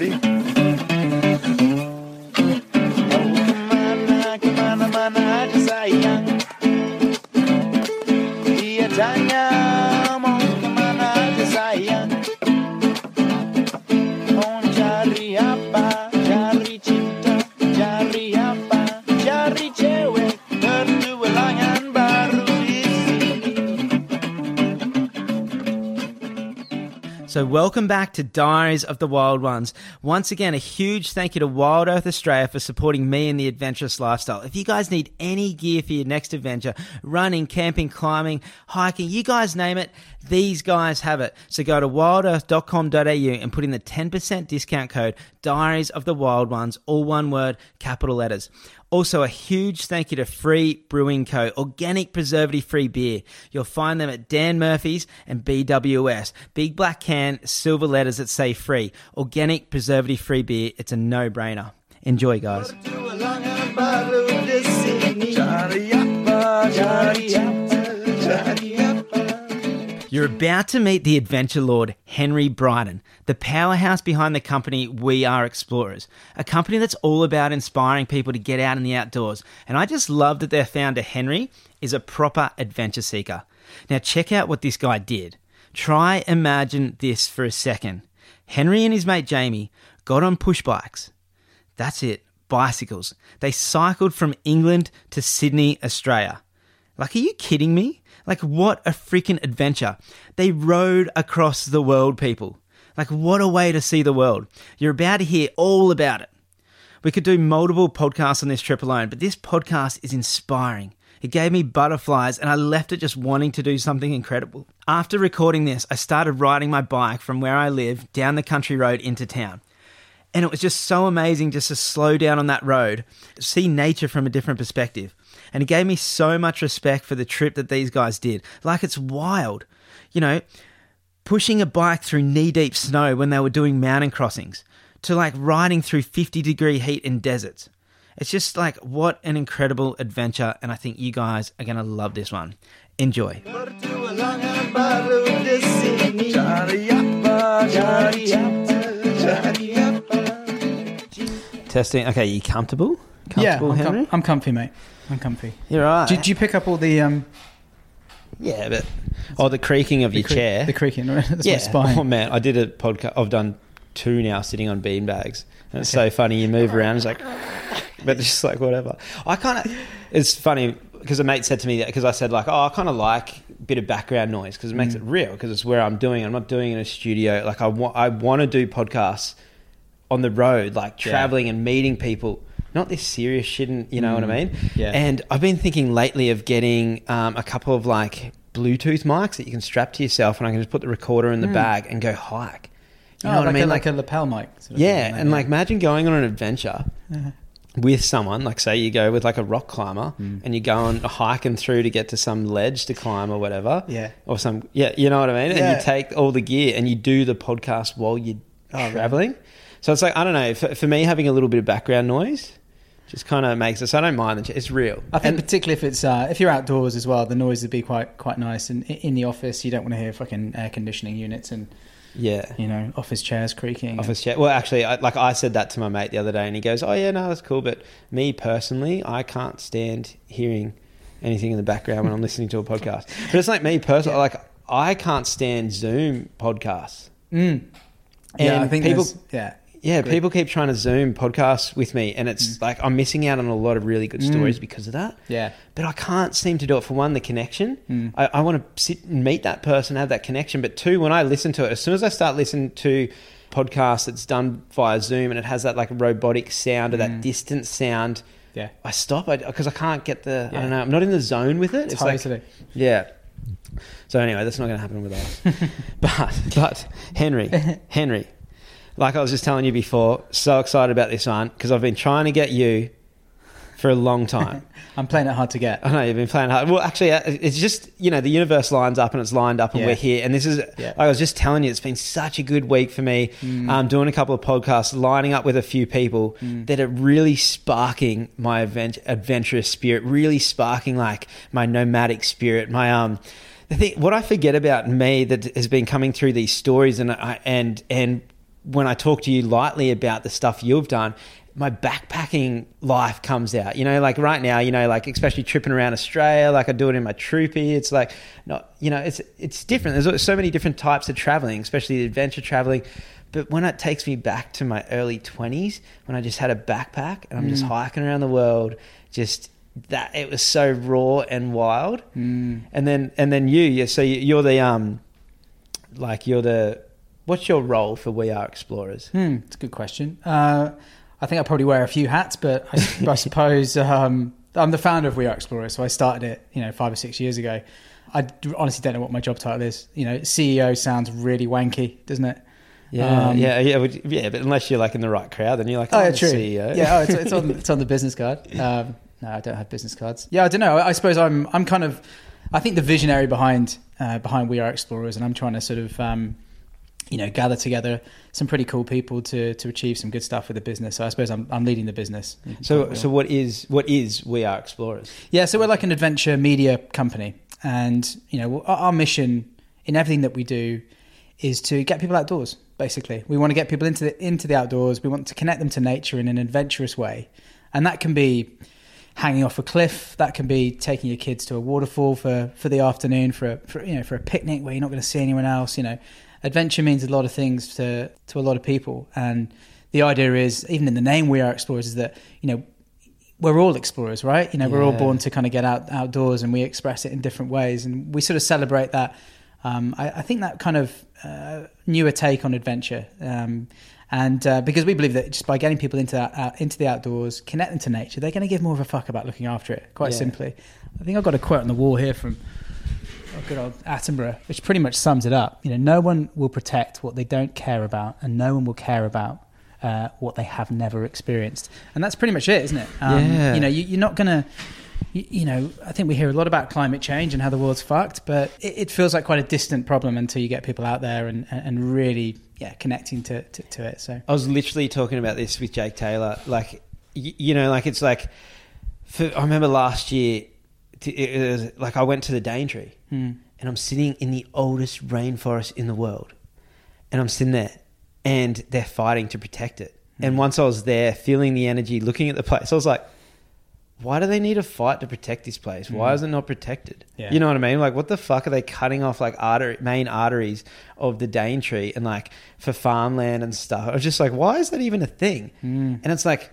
Ready? Welcome back to Diaries of the Wild Ones. Once again, a huge thank you to Wild Earth Australia for supporting me in the adventurous lifestyle. If you guys need any gear for your next adventure, running, camping, climbing, hiking, you guys name it, these guys have it. So, go to wildearth.com.au and put in the 10% discount code Diaries of the Wild Ones, all one word, capital letters. Also, a huge thank you to Free Brewing Co., organic preservative free beer. You'll find them at Dan Murphy's and BWS. Big black can, silver letters that say free. Organic preservative free beer. It's a no brainer. Enjoy, guys. You're about to meet the adventure lord, Henry Brydon, the powerhouse behind the company We Are Explorers, a company that's all about inspiring people to get out in the outdoors. And I just love that their founder, Henry, is a proper adventure seeker. Now, check out what this guy did. Try imagine this for a second. Henry and his mate Jamie got on push bikes. That's it, bicycles. They cycled from England to Sydney, Australia. Like, are you kidding me? Like, what a freaking adventure. They rode across the world, people. Like, what a way to see the world. You're about to hear all about it. We could do multiple podcasts on this trip alone, but this podcast is inspiring. It gave me butterflies, and I left it just wanting to do something incredible. After recording this, I started riding my bike from where I live down the country road into town. And it was just so amazing just to slow down on that road, see nature from a different perspective. And it gave me so much respect for the trip that these guys did. Like, it's wild. You know, pushing a bike through knee deep snow when they were doing mountain crossings, to like riding through 50 degree heat in deserts. It's just like, what an incredible adventure. And I think you guys are to love this one. Enjoy. Testing. Okay, you comfortable? Yeah, I'm, com- Henry? I'm comfy, mate. I'm comfy. You're right. Did you pick up all the um Yeah, but. Oh, the creaking of the your cre- chair. The creaking. right? That's yeah. my spine. Oh man, I did a podcast. I've done two now, sitting on bean bags, and it's so funny. You move around, it's like, but it's just like whatever. I kind of. It's funny because a mate said to me that because I said like, oh, I kind of like a bit of background noise because it makes it real because it's where I'm doing. it. I'm not doing it in a studio. Like I want, I want to do podcasts on the road, like Yeah. traveling and meeting people. Not this serious shit, and you know what I mean. Yeah. And I've been thinking lately of getting um, a couple of like Bluetooth mics that you can strap to yourself, and I can just put the recorder in the bag and go hike. You know oh, what like I mean? A, like a lapel mic. sort of yeah, thing, and yeah. like imagine going on an adventure with someone. Like say you go with like a rock climber, Mm. and you go on a hiking through to get to some ledge to climb or whatever. Yeah. or some yeah, you know what I mean. Yeah. And you take all the gear and you do the podcast while you're Oh, traveling. So it's like I don't know. For, for me, having a little bit of background noise just kind of makes it. So I don't mind. the It's real. I think And- particularly if it's uh, if you're outdoors as well, the noise would be quite quite nice. And in the office, you don't want to hear fucking air conditioning units and yeah. you know office chairs creaking. Office chair. Well, actually, I, like I said that to my mate the other day, and he goes, "Oh yeah, no, that's cool." But me personally, I can't stand hearing anything in the background when I'm listening to a podcast. But it's like me personally, like I can't stand Zoom podcasts. Mm. Yeah, I think people- Yeah, Yeah, Agree. people keep trying to Zoom podcasts with me, and it's like I'm missing out on a lot of really good stories because of that. yeah. But I can't seem to do it for one, the connection. Mm. I, I want to sit and meet that person, have that connection. But two, when I listen to it, as soon as I start listening to podcasts that's done via Zoom and it has that like robotic sound or that Mm. distant sound, Yeah. I stop because I can't get the. I don't know. I'm not in the zone with it. It's like Totally. yeah. So anyway, that's not going to happen with us. but but Henry, Henry, like I was just telling you before, so excited about this one because I've been trying to get you for a long time. I'm playing it hard to get. I know you've been playing hard. Well, actually, uh, it's just you know the universe lines up and it's lined up, and Yeah. we're here. And this is, Yeah. like I was just telling you, it's been such a good week for me. Mm. Um, doing a couple of podcasts, lining up with a few people that are really sparking my advent- adventurous spirit, really sparking like my nomadic spirit. My um, the thing what I forget about me that has been coming through these stories and I, and and when I talk to you lightly about the stuff you've done, my backpacking life comes out. You know, like right now, you know, like especially tripping around Australia, like I do it in my troopy. It's like not, you know, it's it's different. There's so many different types of traveling, especially adventure traveling. But when it takes me back to my early twenties, when I just had a backpack and I'm just hiking around the world, just that it was so raw and wild. Mm. And then and then you, yeah. So you're the um, like you're the what's your role for We Are Explorers? Hmm, it's a good question. Uh, I think I probably wear a few hats, but I, I suppose um, I'm the founder of We Are Explorers, so I started it, you know, five or six years ago. I honestly don't know what my job title is. You know, CEO sounds really wanky, doesn't it? Yeah, Um, yeah, yeah, would- yeah. But unless you're like in the right crowd, then you're like, Oh, oh, yeah, true. CEO. Yeah, oh, it's, it's on it's on the business card. Um, no, I don't have business cards. Yeah, I don't know. I, I suppose I'm I'm kind of I think the visionary behind uh, behind We Are Explorers, and I'm trying to sort of um, you know gather together some pretty cool people to to achieve some good stuff with the business. So I suppose I'm I'm leading the business. Mm-hmm. So, so what is what is We Are Explorers? Yeah, so we're like an adventure media company, and you know our, our mission in everything that we do is to get people outdoors. Basically, we want to get people into the into the outdoors. We want to connect them to nature in an adventurous way, and that can be hanging off a cliff. That can be taking your kids to a waterfall for, for the afternoon for a for, you know for a picnic where you're not going to see anyone else. You know, adventure means a lot of things to to a lot of people, and the idea is even in the name we are explorers is that you know we're all explorers, right? You know, we're all born to kind of get out outdoors, and we express it in different ways, and we sort of celebrate that. Um, I, I think that kind of uh, newer take on adventure, um, and uh, because we believe that just by getting people into that, uh, into the outdoors, connect them to nature, they're going to give more of a fuck about looking after it. Quite Yeah. simply, I think I've got a quote on the wall here from good old Attenborough, which pretty much sums it up. You know, no one will protect what they don't care about, and no one will care about uh, what they have never experienced. And that's pretty much it, isn't it? Um, Yeah. You know, you, you're not going to. You, you know, I think we hear a lot about climate change and how the world's fucked, but it, it feels like quite a distant problem until you get people out there and, and really, yeah, connecting to, to, to it. So, I was literally talking about this with Jake Taylor. Like, you know, like it's like, for, I remember last year, it was like I went to the Daintree hmm. and I'm sitting in the oldest rainforest in the world. And I'm sitting there and they're fighting to protect it. And once I was there, feeling the energy, looking at the place, I was like, why do they need a fight to protect this place? Why Mm. is it not protected? Yeah. You know what I mean? Like, what the fuck are they cutting off like artery, main arteries of the Daintree and like for farmland and stuff? I was just like, why is that even a thing? Mm. And it's like,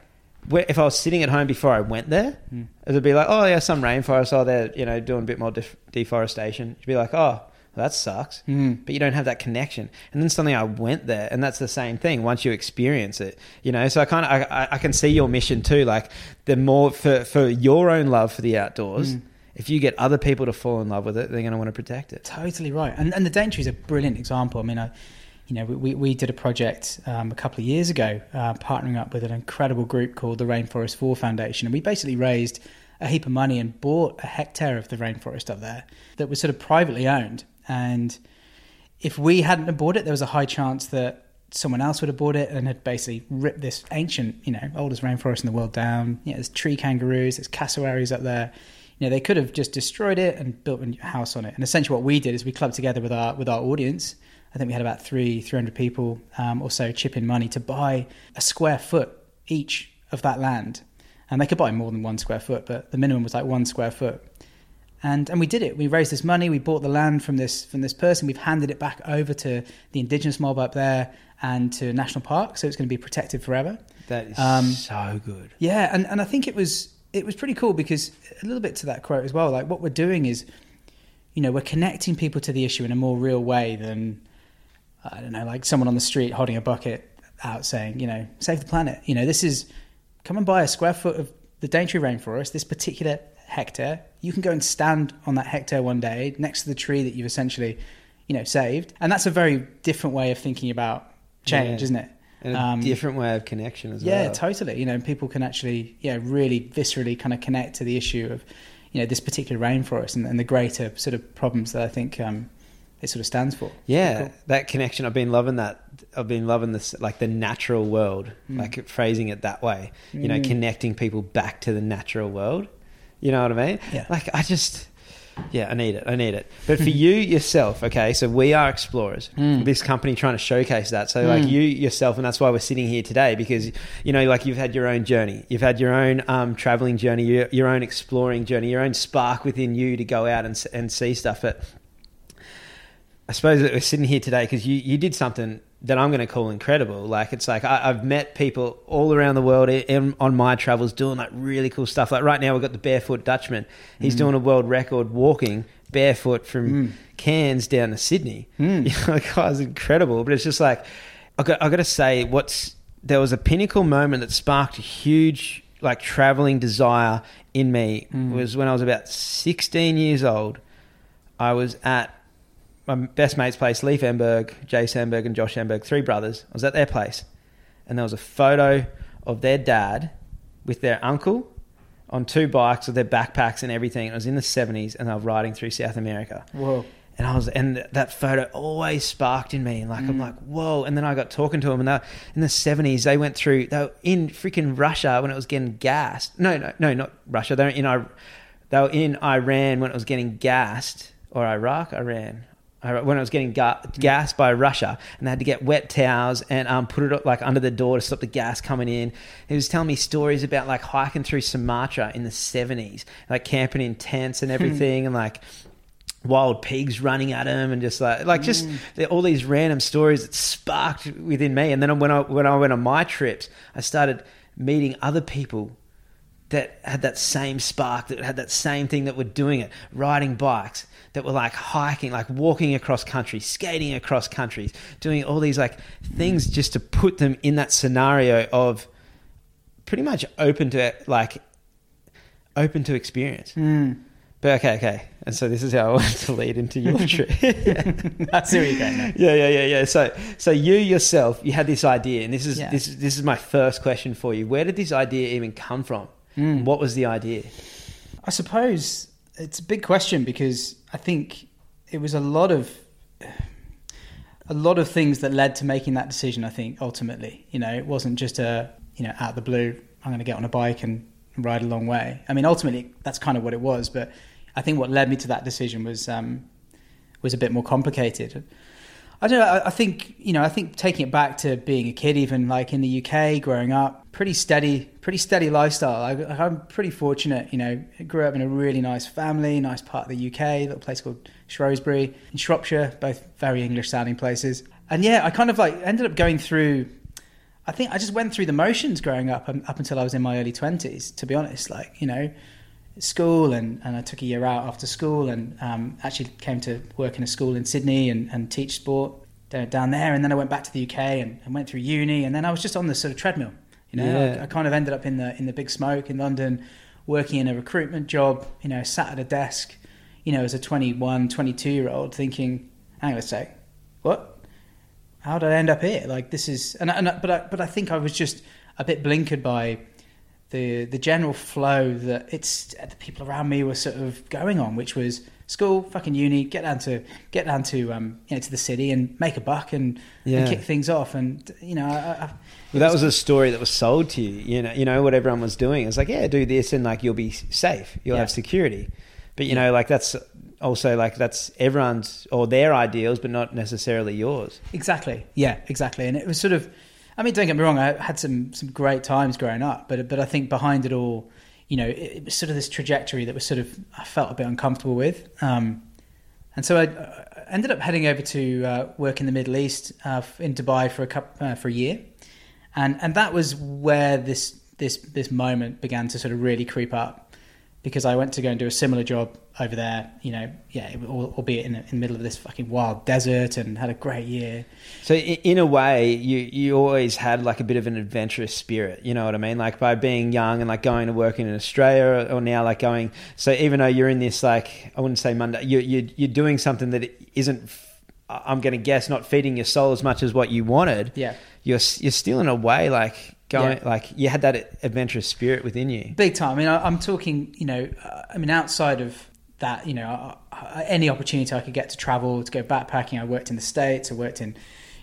if I was sitting at home before I went there, Mm. it would be like, oh yeah, some rainforest, oh they're you know doing a bit more def- deforestation. You'd be like, oh, well, that sucks. Mm. But you don't have that connection. And then suddenly I went there, and that's the same thing. Once you experience it, you know. So I kind of I, I- I can see your mission too. Like the more for for your own love for the outdoors. Mm. If you get other people to fall in love with it, they're going to want to protect it. Totally right, and and the Daintree is a brilliant example. I mean, I, you know, we we did a project um, a couple of years ago, uh, partnering up with an incredible group called the Rainforest Four Foundation, and we basically raised a heap of money and bought a hectare of the rainforest up there that was sort of privately owned. And if we hadn't have bought it, there was a high chance that someone else would have bought it and had basically ripped this ancient, you know, oldest rainforest in the world down. You know, there's tree kangaroos, there's cassowaries up there. You know, they could have just destroyed it and built a house on it. And essentially, what we did is we clubbed together with our with our audience. I think we had about three three hundred people um, or so chip in money to buy a square foot each of that land, and they could buy more than one square foot, but the minimum was like one square foot and and we did it. We raised this money. We bought the land from this from this person. We've handed it back over to the indigenous mob up there and to national park, so it's going to be protected forever. That is Um, so good. Yeah, and and I think it was it was pretty cool because a little bit to that quote as well. Like what we're doing is, you know, we're connecting people to the issue in a more real way than I don't know, like someone on the street holding a bucket out saying, you know, save the planet. You know, this is come and buy a square foot of the Daintree rainforest, this particular hectare. You can go and stand on that hectare one day next to the tree that you've essentially, you know, saved. And that's a very different way of thinking about change, Yeah. isn't it? And a Um, different way of connection as yeah, well. Yeah, totally. You know, people can actually, yeah, really viscerally kind of connect to the issue of, you know, this particular rainforest and, and the greater sort of problems that I think um, it sort of stands for. Yeah, Cool. that connection. I've been loving that. I've been loving this, like the natural world, Mm. like phrasing it that way. You know, Mm. connecting people back to the natural world. You know what I mean? Yeah. Like I just, Yeah, I need it. I need it. But for you yourself, okay, so we are explorers. Mm. This company trying to showcase that. So like Mm. you yourself, and that's why we're sitting here today because you know, like you've had your own journey, you've had your own um, traveling journey, your, your own exploring journey, your own spark within you to go out and and see stuff. But I suppose that we're sitting here today because you, you did something that I'm going to call incredible. Like it's like I, I've met people all around the world in, on my travels doing like really cool stuff. Like right now we've got the barefoot Dutchman. He's Mm. doing a world record walking barefoot from Mm. Cairns down to Sydney. Mm. You know, the guy's incredible. But it's just like I got I got to say, what's there was a pinnacle moment that sparked a huge like traveling desire in me Mm. was when I was about 16 years old. I was at my best mate's place, Leif Emberg, Jay Sandberg, and Josh Sandberg, three brothers. I was at their place, and there was a photo of their dad with their uncle on two bikes with their backpacks and everything. It was in the 70s, and they were riding through South America. Whoa. And I was, and that photo always sparked in me. And like, I'm Mm. like, whoa. And then I got talking to them, and they, in the 70s, they went through, they were in freaking Russia when it was getting gassed. No, no, no, not Russia. They were in, they were in Iran when it was getting gassed, or Iraq, Iran. When I was getting ga- gassed by Russia, and they had to get wet towels and um, put it like under the door to stop the gas coming in. He was telling me stories about like hiking through Sumatra in the seventies, like camping in tents and everything, and like wild pigs running at him and just like like just the- all these random stories that sparked within me. And then when I when I went on my trips I started meeting other people that had that same spark that had that same thing that were doing it riding bikes that were like hiking like walking across countries skating across countries doing all these like things just to put them in that scenario of pretty much open to like open to experience Mm. but okay, okay. And so this is how I wanted to lead into your trip. yeah. That's where you're going now. yeah, yeah, yeah, yeah. So, so you yourself, you had this idea, and this is Yeah. this is this is my first question for you. Where did this idea even come from? Mm. What was the idea? I suppose it's a big question because I think it was a lot of a lot of things that led to making that decision. I think ultimately, you know, it wasn't just a you know out of the blue. I'm going to get on a bike and ride a long way. I mean, ultimately, that's kind of what it was. But I think what led me to that decision was um, was a bit more complicated. I don't know. I, I think you know. I think taking it back to being a kid, even like in the UK, growing up, pretty steady, pretty steady lifestyle. I, I'm pretty fortunate. You know, I grew up in a really nice family, nice part of the UK, a little place called Shrewsbury in Shropshire, both very English-sounding places. And yeah, I kind of like ended up going through. I think I just went through the motions growing up um, up until I was in my early twenties. To be honest, like you know, school and, and I took a year out after school and um, actually came to work in a school in Sydney and, and teach sport down there. And then I went back to the UK and, and went through uni. And then I was just on the sort of treadmill. You know, Yeah. I, I kind of ended up in the in the big smoke in London, working in a recruitment job. You know, sat at a desk. You know, as a 21, 22 year old, thinking, "Hang on a sec, what? How did I end up here? Like this is." And, and but I, but I think I was just a bit blinkered by the the general flow that it's the people around me were sort of going on, which was school, fucking uni, get down to get down to um, you know to the city and make a buck and, Yeah. and kick things off. And you know, I, I, Well, that was a story that was sold to you. You know, you know what everyone was doing. It's like, yeah, do this, and like you'll be safe. You'll Yeah. have security. But you know, like that's also like that's everyone's or their ideals, but not necessarily yours. Exactly. Yeah, exactly. And it was sort of, I mean, don't get me wrong, I had some some great times growing up, but but I think behind it all, you know, it, it was sort of this trajectory that was sort of I felt a bit uncomfortable with. Um, and so I, I ended up heading over to uh, work in the Middle East uh, in Dubai for a couple, uh, for a year, and and that was where this this this moment began to sort of really creep up because I went to go and do a similar job over there. You know, yeah, al- albeit in, the- in the middle of this fucking wild desert, and had a great year. So in a way, you you always had like a bit of an adventurous spirit. You know what I mean? Like by being young and like going to work in Australia, or now like going. So even though you're in this like I wouldn't say Monday, you you you're doing something that isn't. I'm going to guess not feeding your soul as much as what you wanted. Yeah. You're you're still in a way like going Yeah. like you had that adventurous spirit within you. Big time. I mean, I, I'm talking. You know, uh, I mean, outside of that, you know, uh, uh, any opportunity I could get to travel, to go backpacking. I worked in the states. I worked in,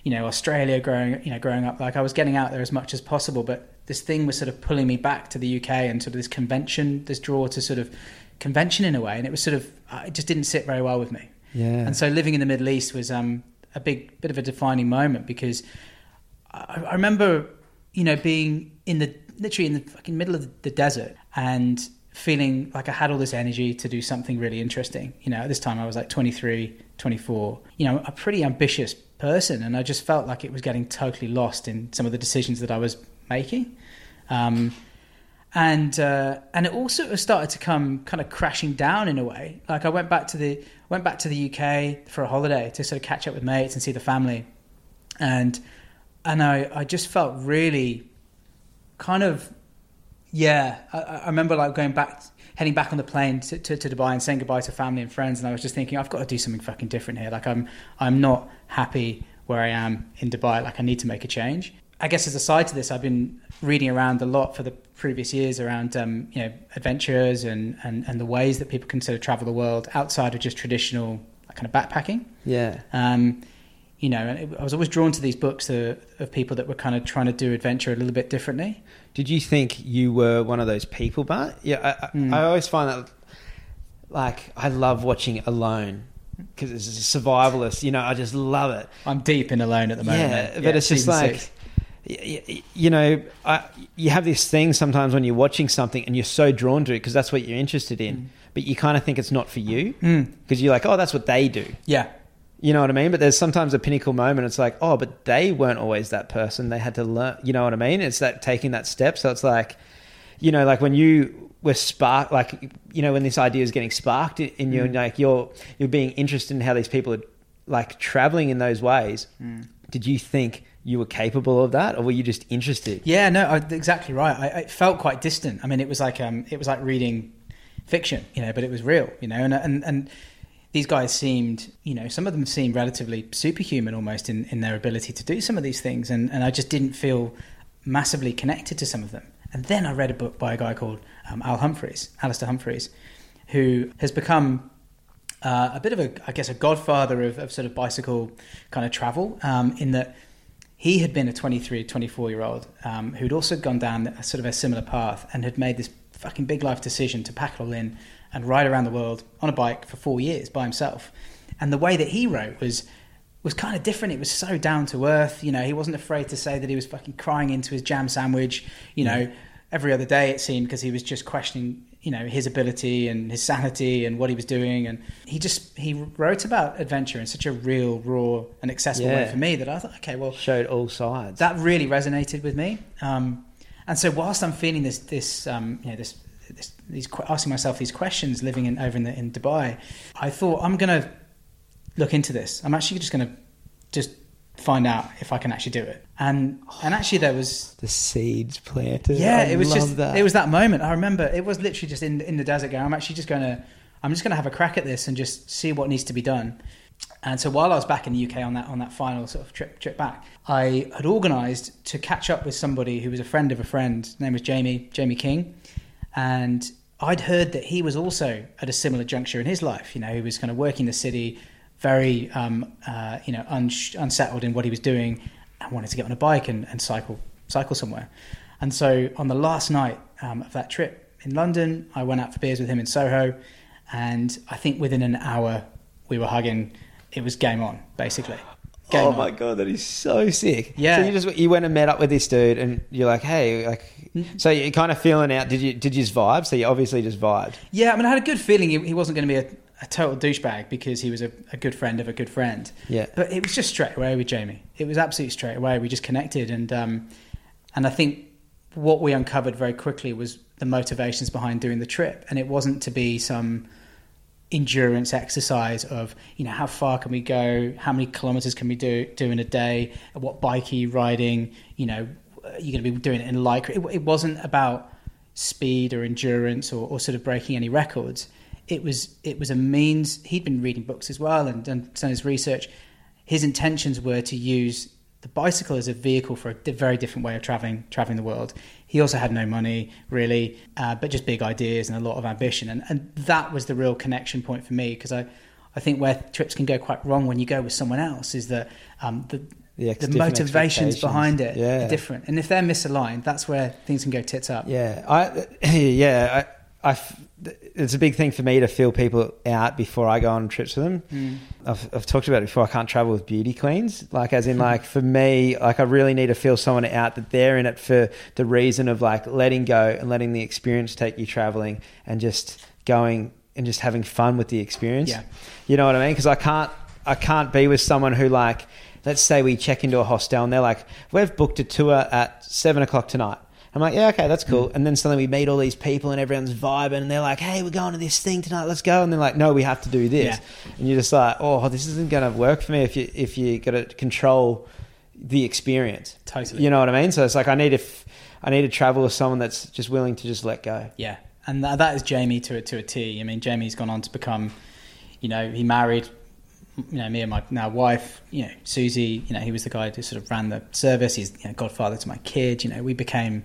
you know, Australia. Growing, you know, growing up, like I was getting out there as much as possible. But this thing was sort of pulling me back to the UK and sort of this convention, this draw to sort of convention in a way, and it was sort of uh, it just didn't sit very well with me. Yeah. And so living in the Middle East was um, a big bit of a defining moment because I, I remember, you know, being in the literally in the fucking middle of the desert and feeling like I had all this energy to do something really interesting. You know, at this time I was like 23, 24, you know, a pretty ambitious person. And I just felt like it was getting totally lost in some of the decisions that I was making. Um, and uh, and it also started to come kind of crashing down in a way. Like I went back to the went back to the UK for a holiday to sort of catch up with mates and see the family, and and I I just felt really kind of yeah. I, I remember like going back heading back on the plane to, to, to Dubai and saying goodbye to family and friends, and I was just thinking I've got to do something fucking different here. Like I'm I'm not happy where I am in Dubai. Like I need to make a change. I guess as a side to this, I've been reading around a lot for the previous years around um, you know adventures and, and, and the ways that people can sort of travel the world outside of just traditional kind of backpacking. Yeah. Um, you know, and I was always drawn to these books of, of people that were kind of trying to do adventure a little bit differently. Did you think you were one of those people, Bart? Yeah, I, I, Mm. I always find that, like, I love watching Alone because it's a survivalist. You know, I just love it. I'm deep in Alone at the moment. Yeah, but it's just like, six. you know, I, you have this thing sometimes when you're watching something and you're so drawn to it because that's what you're interested in, Mm. but you kind of think it's not for you Mm. because you're like, oh, that's what they do. yeah, You know what I mean? But there's sometimes a pinnacle moment. It's like, oh, but they weren't always that person. They had to learn. You know what I mean? It's that taking that step. So it's like, you know, like when you were sparked, like you know, when this idea is getting sparked in you, Mm. and like you're you're being interested in how these people are like traveling in those ways. Mm. Did you think you were capable of that, or were you just interested? Yeah, no, I, exactly right. I, I felt quite distant. I mean, it was like um, it was like reading fiction, you know, but it was real, you know, and and and these guys seemed, you know, some of them seemed relatively superhuman almost in, in their ability to do some of these things, and and I just didn't feel massively connected to some of them. And then I read a book by a guy called um, Al Humphreys, Alistair Humphreys, who has become uh, a bit of a, I guess, a godfather of, of sort of bicycle kind of travel, um, in that he had been a 23, 24 year old um, who'd also gone down a sort of a similar path and had made this fucking big life decision to pack it all in and ride around the world on a bike for four years by himself. And the way that he wrote was was kind of different. It was so down to earth. You know, he wasn't afraid to say that he was fucking crying into his jam sandwich. You know, every other day it seemed because he was just questioning, you know, his ability and his sanity and what he was doing. And he just he wrote about adventure in such a real, raw, and accessible way for me that I thought, okay, well, Showed all sides. that really resonated with me. Um, and so whilst I'm feeling this, this, um, you know, this, this, these asking myself these questions, living in over in, the, in Dubai, I thought I'm going to look into this. I'm actually just going to just find out if I can actually do it. And and actually there was the seeds planted. yeah, I it was just that. it was that moment. I remember it was literally just in in the desert going. I'm actually just going to I'm just going to have a crack at this and just see what needs to be done. And so while I was back in the UK on that on that final sort of trip trip back, I had organised to catch up with somebody who was a friend of a friend. His name was Jamie Jamie King, and I'd heard that he was also at a similar juncture in his life. You know, he was kind of working the city, very um, uh, you know uns- unsettled in what he was doing, and wanted to get on a bike and, and cycle cycle somewhere. And so on the last night um, of that trip in London, I went out for beers with him in Soho, and I think within an hour we were hugging. It was game on, basically. Game oh on. my god, that is so sick. Yeah. So you just you went and met up with this dude, and you're like, hey, like, so you're kind of feeling out. Did you did you just vibe? So you obviously just vibed. Yeah, I mean, I had a good feeling he, he wasn't going to be a, a total douchebag because he was a, a good friend of a good friend. Yeah. But it was just straight away with Jamie. It was absolutely straight away. We just connected, and um, and I think what we uncovered very quickly was the motivations behind doing the trip, and it wasn't to be some endurance exercise of you know how far can we go, how many kilometers can we do do in a day, what bike are you riding, you know, you're going to be doing it in lycra. It, it wasn't about speed or endurance or, or sort of breaking any records. It was it was a means. He'd been reading books as well and done, done his research. His intentions were to use the bicycle as a vehicle for a very different way of traveling traveling the world. He also had no money really, uh, but just big ideas and a lot of ambition, and and that was the real connection point for me because I. I think where trips can go quite wrong when you go with someone else is that um, the The the motivations behind it Yeah. are different, and if they're misaligned, that's where things can go tits up. Yeah, I yeah, I, I it's a big thing for me to feel people out before I go on trips with them. Mm. I've, I've talked about it before. I can't travel with beauty queens. Like, as in, like, for me, like, I really need to feel someone out that they're in it for the reason of like letting go and letting the experience take you traveling and just going and just having fun with the experience. Yeah. You know what I mean? Because I can't, I can't be with someone who, like, let's say we check into a hostel and they're like, we've booked a tour at seven o'clock tonight. I'm like, yeah, okay, that's hmm. cool. And then suddenly we meet all these people and everyone's vibing and they're like, hey, we're going to this thing tonight, let's go. And they're like, no, we have to do this. Yeah. And you're just like, oh, this isn't going to work for me if you if you got to control the experience. Totally. You know what I mean? So it's like I need to f- I need to travel with someone that's just willing to just let go. Yeah, and that, that is Jamie to a, to a T. I mean, Jamie's gone on to become, you know, he married, you know, me and my now wife, you know, Susie. You know, he was the guy who sort of ran the service. He's you know, godfather to my kid. You know, we became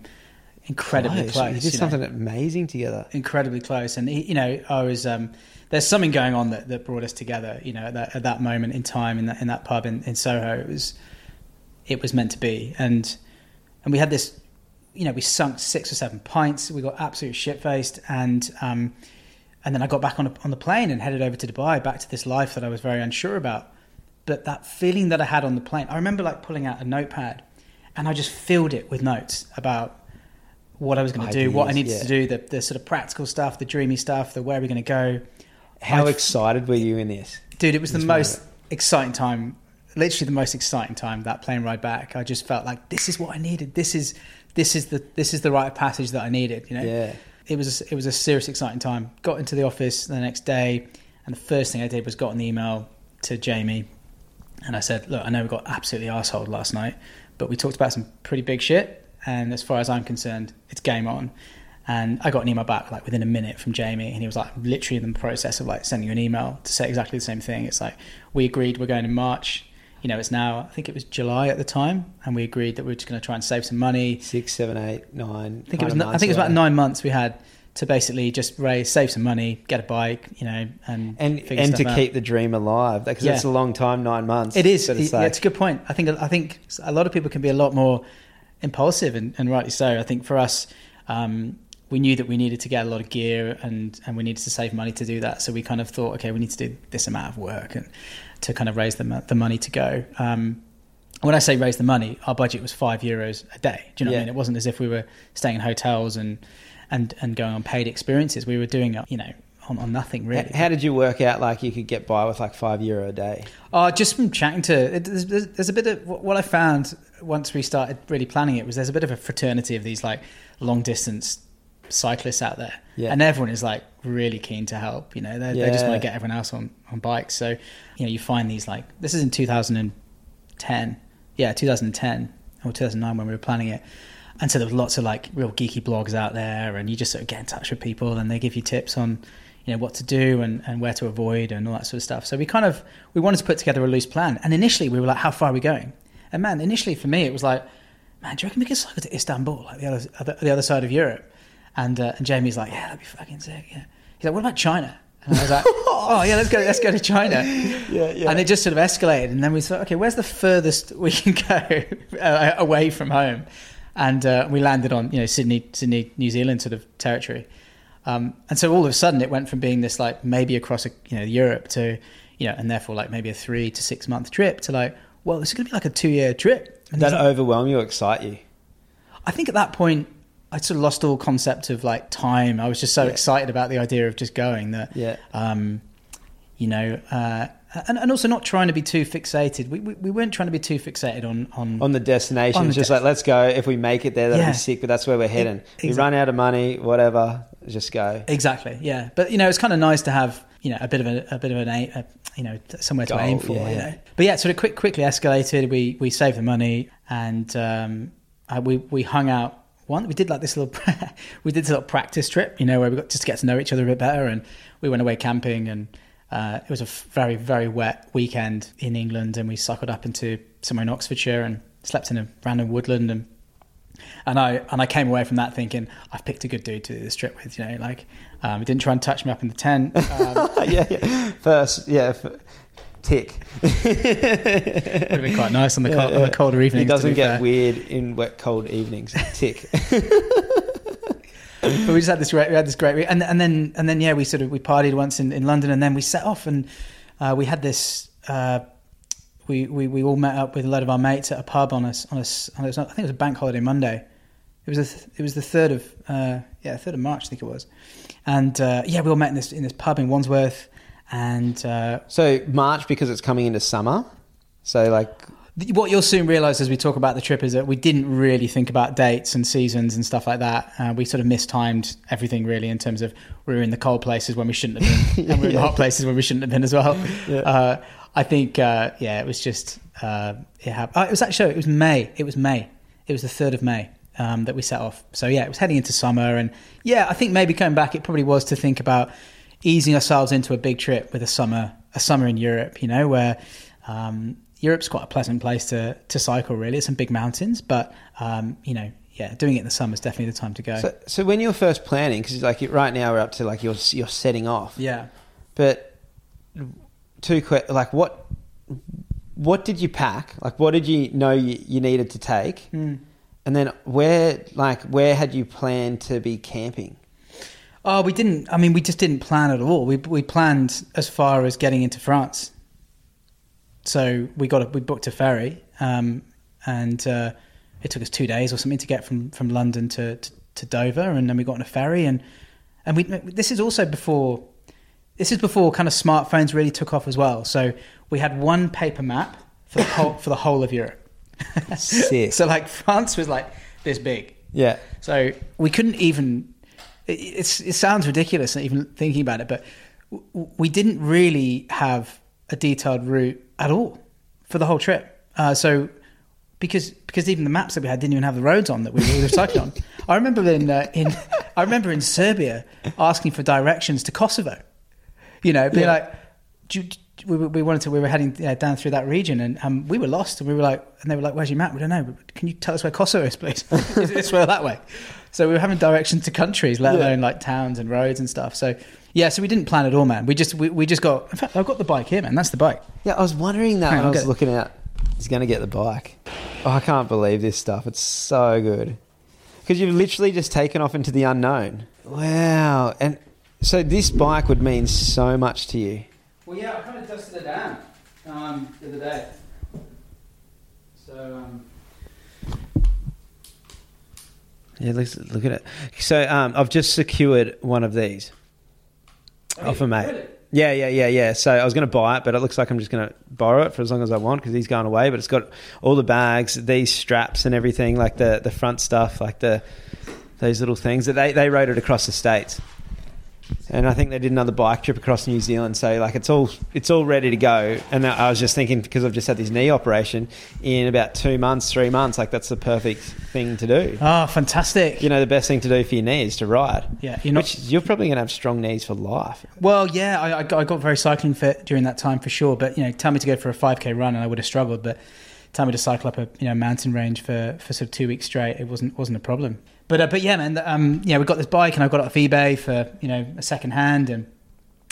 incredibly Close. close. We did you know. something amazing together. incredibly close. And you know, I was um, there's something going on that, that brought us together. You know, at that, at that moment in time in that in that pub in, in Soho, it was it was meant to be. And and we had this, you know, we sunk six or seven pints. We got absolutely shit faced, and um, and then I got back on a, on the plane and headed over to Dubai, back to this life that I was very unsure about. But that feeling that I had on the plane, I remember like pulling out a notepad, and I just filled it with notes about what I was going to do, what I needed yeah. to do, the, the sort of practical stuff, the dreamy stuff, the where are we going to go. How I- excited were you in this? Dude, it was the most exciting time, literally the most exciting time that plane ride back. I just felt like this is what I needed. This is this is the this is the right passage that I needed. You know, Yeah. it was a, it was a serious exciting time. Got into the office the next day, and the first thing I did was got an email to Jamie, and I said, "Look, I know we got absolutely arseholed last night, but we talked about some pretty big shit, and as far as I'm concerned, it's game on." And I got an email back like within a minute from Jamie, and he was like literally in the process of like sending you an email to say exactly the same thing. It's like we agreed we're going in March. You know, it's now I think it was July at the time, and we agreed that we are just going to try and save some money. Six, seven, eight, nine. I think it was. I think it was about nine months we had to basically just raise, save some money, get a bike, you know, and and and to out. keep the dream alive because Yeah. it's a long time, nine months. It is. It- yeah, it's a good point. I think. I think a lot of people can be a lot more impulsive, and, and rightly so. I think for us, um, we knew that we needed to get a lot of gear, and and we needed to save money to do that. So we kind of thought, okay, we need to do this amount of work and to kind of raise the the money to go. Um, when I say raise the money, our budget was five euros a day. Do you know what I mean? It wasn't as if we were staying in hotels and and and going on paid experiences. We were doing you know, on, on nothing really. How did you work out like you could get by with like five euro a day? Oh, just from chatting to, it- there's, there's, a bit of what I found once we started really planning it was there's a bit of a fraternity of these like long distance cyclists out there, Yeah. and everyone is like really keen to help. You know, they they just want to get everyone else on on bikes. So you know, you find these like this is in 2010, yeah, 2010 or 2009 when we were planning it. And so there was lots of like real geeky blogs out there, and you just sort of get in touch with people, and they give you tips on, you know, what to do and, and where to avoid and all that sort of stuff. So we kind of we wanted to put together a loose plan, and initially we were like, how far are we going? And man, initially for me it was like, man, do you reckon we could cycle to Istanbul, like the other other, the other side of Europe? And uh, and Jamie's like, yeah, that'd be fucking sick. Yeah. He's like, what about China? And I was like, oh yeah, let's go, let's go to China. Yeah, yeah. And it just sort of escalated, and then we thought, okay, where's the furthest we can go uh, away from home? And uh, we landed on you know Sydney, Sydney, New Zealand sort of territory. Um, and so all of a sudden, it went from being this like maybe across a, you know Europe to you know, and therefore like maybe a three to six month trip to like, well, this is going to be like a two year trip. And Did that overwhelm you or excite you? I think at that point, I sort of lost all concept of like time. I was just so Yeah. excited about the idea of just going that, Yeah. um, you know, uh, and, and also not trying to be too fixated. We, we, we weren't trying to be too fixated on on, On the destination, On the just des- like let's go. If we make it there, that'll Yeah. be sick. But that's where we're heading. We exactly. run out of money, whatever. Just go. exactly, yeah. But you know, it's kind of nice to have you know a bit of a, a bit of an aim, a, you know, somewhere to aim for. yeah. You know, but yeah, sort of quick, quickly escalated. We we saved the money and um, uh, we we hung out. One, we did like this little, we did this little practice trip, you know, where we got just to get to know each other a bit better, and we went away camping, and uh, it was a very very wet weekend in England, and we cycled up into somewhere in Oxfordshire and slept in a random woodland, and and I and I came away from that thinking I've picked a good dude to do this trip with, you know, like um, he didn't try and touch me up in the tent. Um, yeah, yeah. First, yeah. Tick. would have been quite nice on the, Yeah, cold, on yeah. the colder evenings. He doesn't get fair. weird in wet, cold evenings. Tick. but we just had this great, we had this great, and and then and then yeah, we sort of we partied once in, in London, and then we set off, and uh, we had this. Uh, we, we we all met up with a lot of our mates at a pub on us on a, on a I think it was a bank holiday Monday. It was a th- it was the third of uh, yeah third of March I think it was, and uh, yeah we all met in this in this pub in Wandsworth, and uh, So March because it's coming into summer. So like what you'll soon realise as we talk about the trip is that we didn't really think about dates and seasons and stuff like that. Uh, we sort of mistimed everything really in terms of we were in the cold places when we shouldn't have been, and we were in the hot places when we shouldn't have been as well. Uh, I think uh, yeah, it was just uh, it happened. Oh, it was actually it was May. It was May. It was the third of May. Um, that we set off. So yeah, it was heading into summer, and yeah, I think maybe coming back, it probably was to think about easing ourselves into a big trip with a summer, a summer in Europe. You know, where um, Europe's quite a pleasant place to to cycle. Really, it's some big mountains, but um, you know, yeah, doing it in the summer is definitely the time to go. so, so when you're first planning because like right now we're up to like you're you're setting off. yeah, But two que- like what what did you pack? Like what did you know you, you needed to take? Hmm. And then where like where had you planned to be camping? Oh, we didn't. I mean, we just didn't plan at all. We we planned as far as getting into France. So we got a, we booked a ferry, um, and uh, it took us two days or something to get from, from London to, to, to Dover, and then we got on a ferry, and and we this is also before this is before kind of smartphones really took off as well. So we had one paper map for the whole for the whole of Europe. Sick. so like France was like this big. Yeah. So we couldn't even. It, it's, it sounds ridiculous even thinking about it, but w- we didn't really have a detailed route at all for the whole trip. Uh, so because because even the maps that we had didn't even have the roads on that we were cycling on. I remember in uh, in I remember in Serbia asking for directions to Kosovo. You know, be Yeah. like, do you, we, we wanted to. We were heading down through that region, and um, we were lost. And we were like, and they were like, "Where's your map? We don't know. But can you tell us where Kosovo is, please? is it this way or that way?" So we were having directions to countries, let Yeah. alone like towns and roads and stuff. So yeah, so we didn't plan at all, man. We just we, we just got. In fact, I've got the bike here, man. That's the bike. Yeah, I was wondering that on, I was looking at. He's going to get the bike. Oh, I can't believe this stuff. It's so good. Because you've literally just taken off into the unknown. Wow. And so this bike would mean so much to you. Well, yeah, I kind of dusted it down um, the other day. So um, Yeah, look, look at it. So um, I've just secured one of these off a mate. Yeah, yeah, yeah, yeah. So I was going to buy it, but it looks like I'm just going to borrow it for as long as I want because he's going away. But it's got all the bags, these straps, and everything, like the the front stuff, like the those little things that they they rode it across the states. And I think they did another bike trip across New Zealand. So like it's all it's all ready to go. And I was just thinking because I've just had this knee operation in about two months, three months. Like that's the perfect thing to do. Oh, fantastic! You know, the best thing to do for your knee is to ride. Yeah, you're not- Which you're probably going to have strong knees for life. Well, yeah, I, I, got, I got very cycling fit during that time for sure. But you know, tell me to go for a five k run, and I would have struggled. But tell me to cycle up a you know mountain range for, for sort of two weeks straight, it wasn't wasn't a problem. But uh, but yeah, man, um, yeah, we got this bike, and I got it off eBay for you know a second hand, and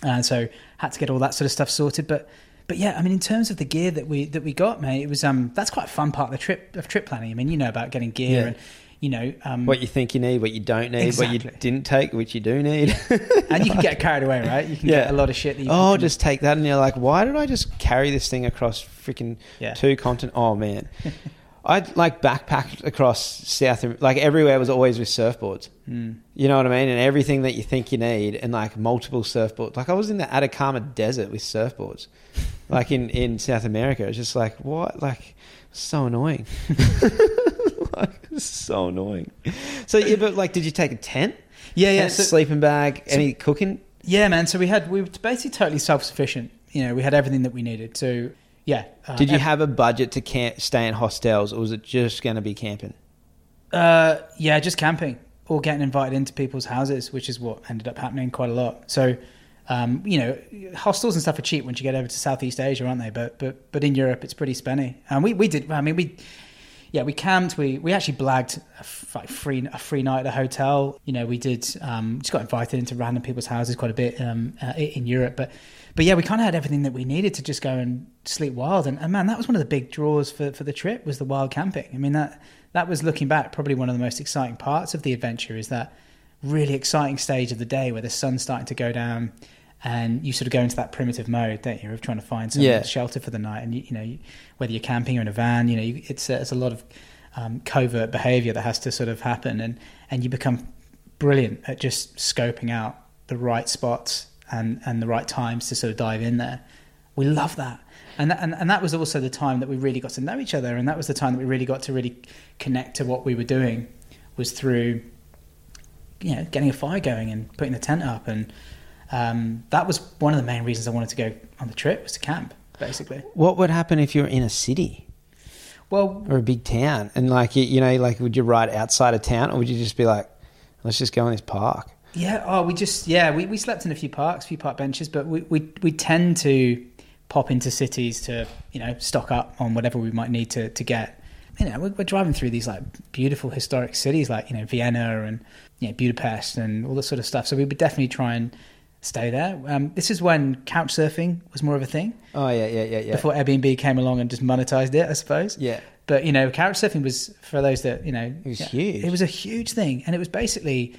and so had to get all that sort of stuff sorted. But but yeah, I mean, in terms of the gear that we that we got, mate, it was um that's quite a fun part of the trip of trip planning. I mean, you know about getting gear Yeah. and you know um, What you think you need, what you don't need, what you didn't take, which you do need. and you can get carried away, right? You can Yeah. get a lot of shit. That you oh, just take that, and you're like, why did I just carry this thing across freaking Yeah. two continents? Oh man, I'd like backpacked across South, like everywhere was always with surfboards. Hmm. You know what I mean? And everything that you think you need, and like multiple surfboards. Like I was in the Atacama Desert with surfboards, like in in South America. It's just like what, like so annoying. like so annoying. So yeah, but like, did you take a tent? Yeah, yeah. So- sleeping bag, so- any cooking? Yeah, man. So we had we were basically totally self sufficient. You know, we had everything that we needed. So yeah. Uh, Did you have a budget to camp, stay in hostels, or was it just going to be camping? Uh, yeah, just camping or getting invited into people's houses, which is what ended up happening quite a lot. So, um, you know, hostels and stuff are cheap once you get over to Southeast Asia, aren't they? But but but in Europe, it's pretty spenny. And we we did. I mean, we. Yeah, we camped. We we actually blagged a f- like free a free night at a hotel. You know, we did. Um, just got invited into random people's houses quite a bit um, uh, in Europe, but but yeah, we kind of had everything that we needed to just go and sleep wild. And, and man, that was one of the big draws for, for the trip was the wild camping. I mean that that was looking back probably one of the most exciting parts of the adventure is that really exciting stage of the day where the sun's starting to go down and you sort of go into that primitive mode, don't you, of trying to find some Yeah. shelter for the night. And you, you know, you, whether you're camping or in a van, you know, you, it's a, it's a lot of um, covert behaviour that has to sort of happen, and and you become brilliant at just scoping out the right spots and and the right times to sort of dive in there. We love that. And, that, and and that was also the time that we really got to know each other, and that was the time that we really got to really connect to what we were doing, was through, you know, getting a fire going and putting the tent up, and um, that was one of the main reasons I wanted to go on the trip was to camp, basically. What would happen if you're in a city Well, or a big town and like you, you know like would you ride outside of town or would you just be like let's just go in this park? Yeah. Oh, we just yeah we, we slept in a few parks, a few park benches, but we, we we tend to pop into cities to you know stock up on whatever we might need to to get. You know, we're, we're driving through these like beautiful historic cities like you know Vienna and you know Budapest and all this sort of stuff. So we would definitely try and stay there. Um, this is when couch surfing was more of a thing Oh yeah, yeah, yeah, yeah. before Airbnb came along and just monetized it, I suppose. yeah. But you know, couch surfing was for those that you know. It was yeah, huge. It was a huge thing, and it was basically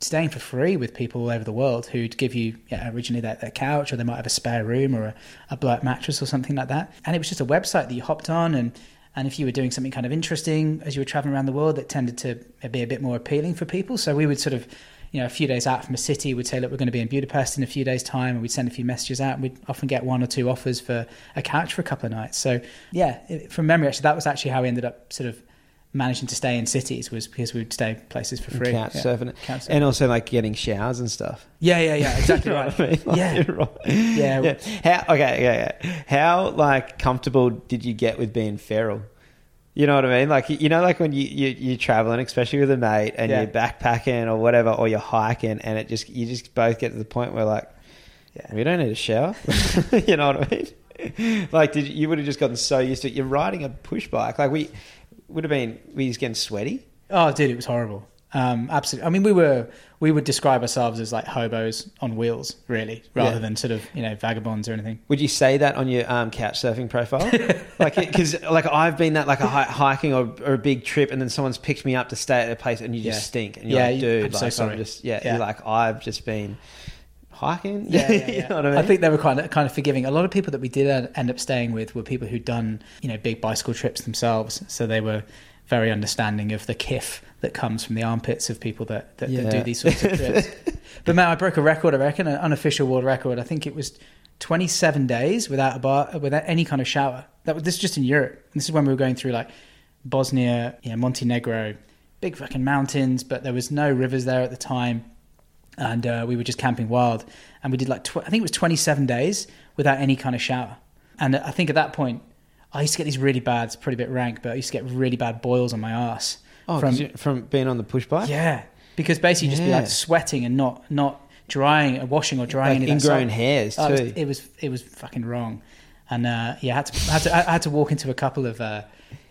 staying for free with people all over the world who'd give you yeah, originally their, their couch, or they might have a spare room or a, a mattress or something like that. And it was just a website that you hopped on, and and if you were doing something kind of interesting as you were traveling around the world, that tended to be a bit more appealing for people. So we would sort of. You know, a few days out from a city, we'd say, "Look, we're going to be in Budapest in a few days' time," and we'd send a few messages out. And we'd often get one or two offers for a couch for a couple of nights. So, yeah, it, from memory, actually, that was actually how we ended up sort of managing to stay in cities was because we'd stay places for free. Couch yeah. surfing. Couch surfing. And also like getting showers and stuff. yeah, yeah, yeah, exactly right. I mean? Like, Yeah. right. Yeah. yeah. How okay, yeah, yeah. How like comfortable did you get with being feral? You know what I mean? Like you know, like when you, you you're traveling, especially with a mate, and Yeah. you're backpacking or whatever, or you're hiking, and it just you just both get to the point where like, Yeah. we don't need a shower. you know what I mean? Like, did you would have just gotten so used to it? You're riding a push bike, like we would have been. We just getting sweaty. Oh, dude, it was horrible. Um, absolutely. I mean, we were we would describe ourselves as like hobos on wheels, really, rather Yeah. than sort of you know vagabonds or anything. Would you say that on your um, couch surfing profile? like, because like I've been that like a hiking or, or a big trip, and then someone's picked me up to stay at a place, and you just Yeah. stink, and you're Yeah, like, dude, I'm so like sorry. I'm just yeah, Yeah. you're like I've just been hiking. Yeah, yeah, you know what I mean? think they were kind of kind of forgiving. A lot of people that we did end- end up staying with were people who'd done you know big bicycle trips themselves, so they were very understanding of the kiff that comes from the armpits of people that that, that do these sorts of trips. but man, I broke a record. I reckon an unofficial world record. I think it was 27 days without a bar, without any kind of shower. That was this is just in Europe. This is when we were going through like Bosnia, you know, Montenegro, big fucking mountains, but there was no rivers there at the time and uh, we were just camping wild and we did like tw- i think it was 27 days without any kind of shower and i think at that point i used to get these really bad it's pretty bit rank but i used to get really bad boils on my ass oh, from from from being on the push bike. yeah because basically you'd just be like sweating and not not drying or washing or drying like any of that ingrown hairs too. Oh, it, was, it was it was fucking wrong, and uh, yeah, I had to I had to I had to walk into a couple of uh,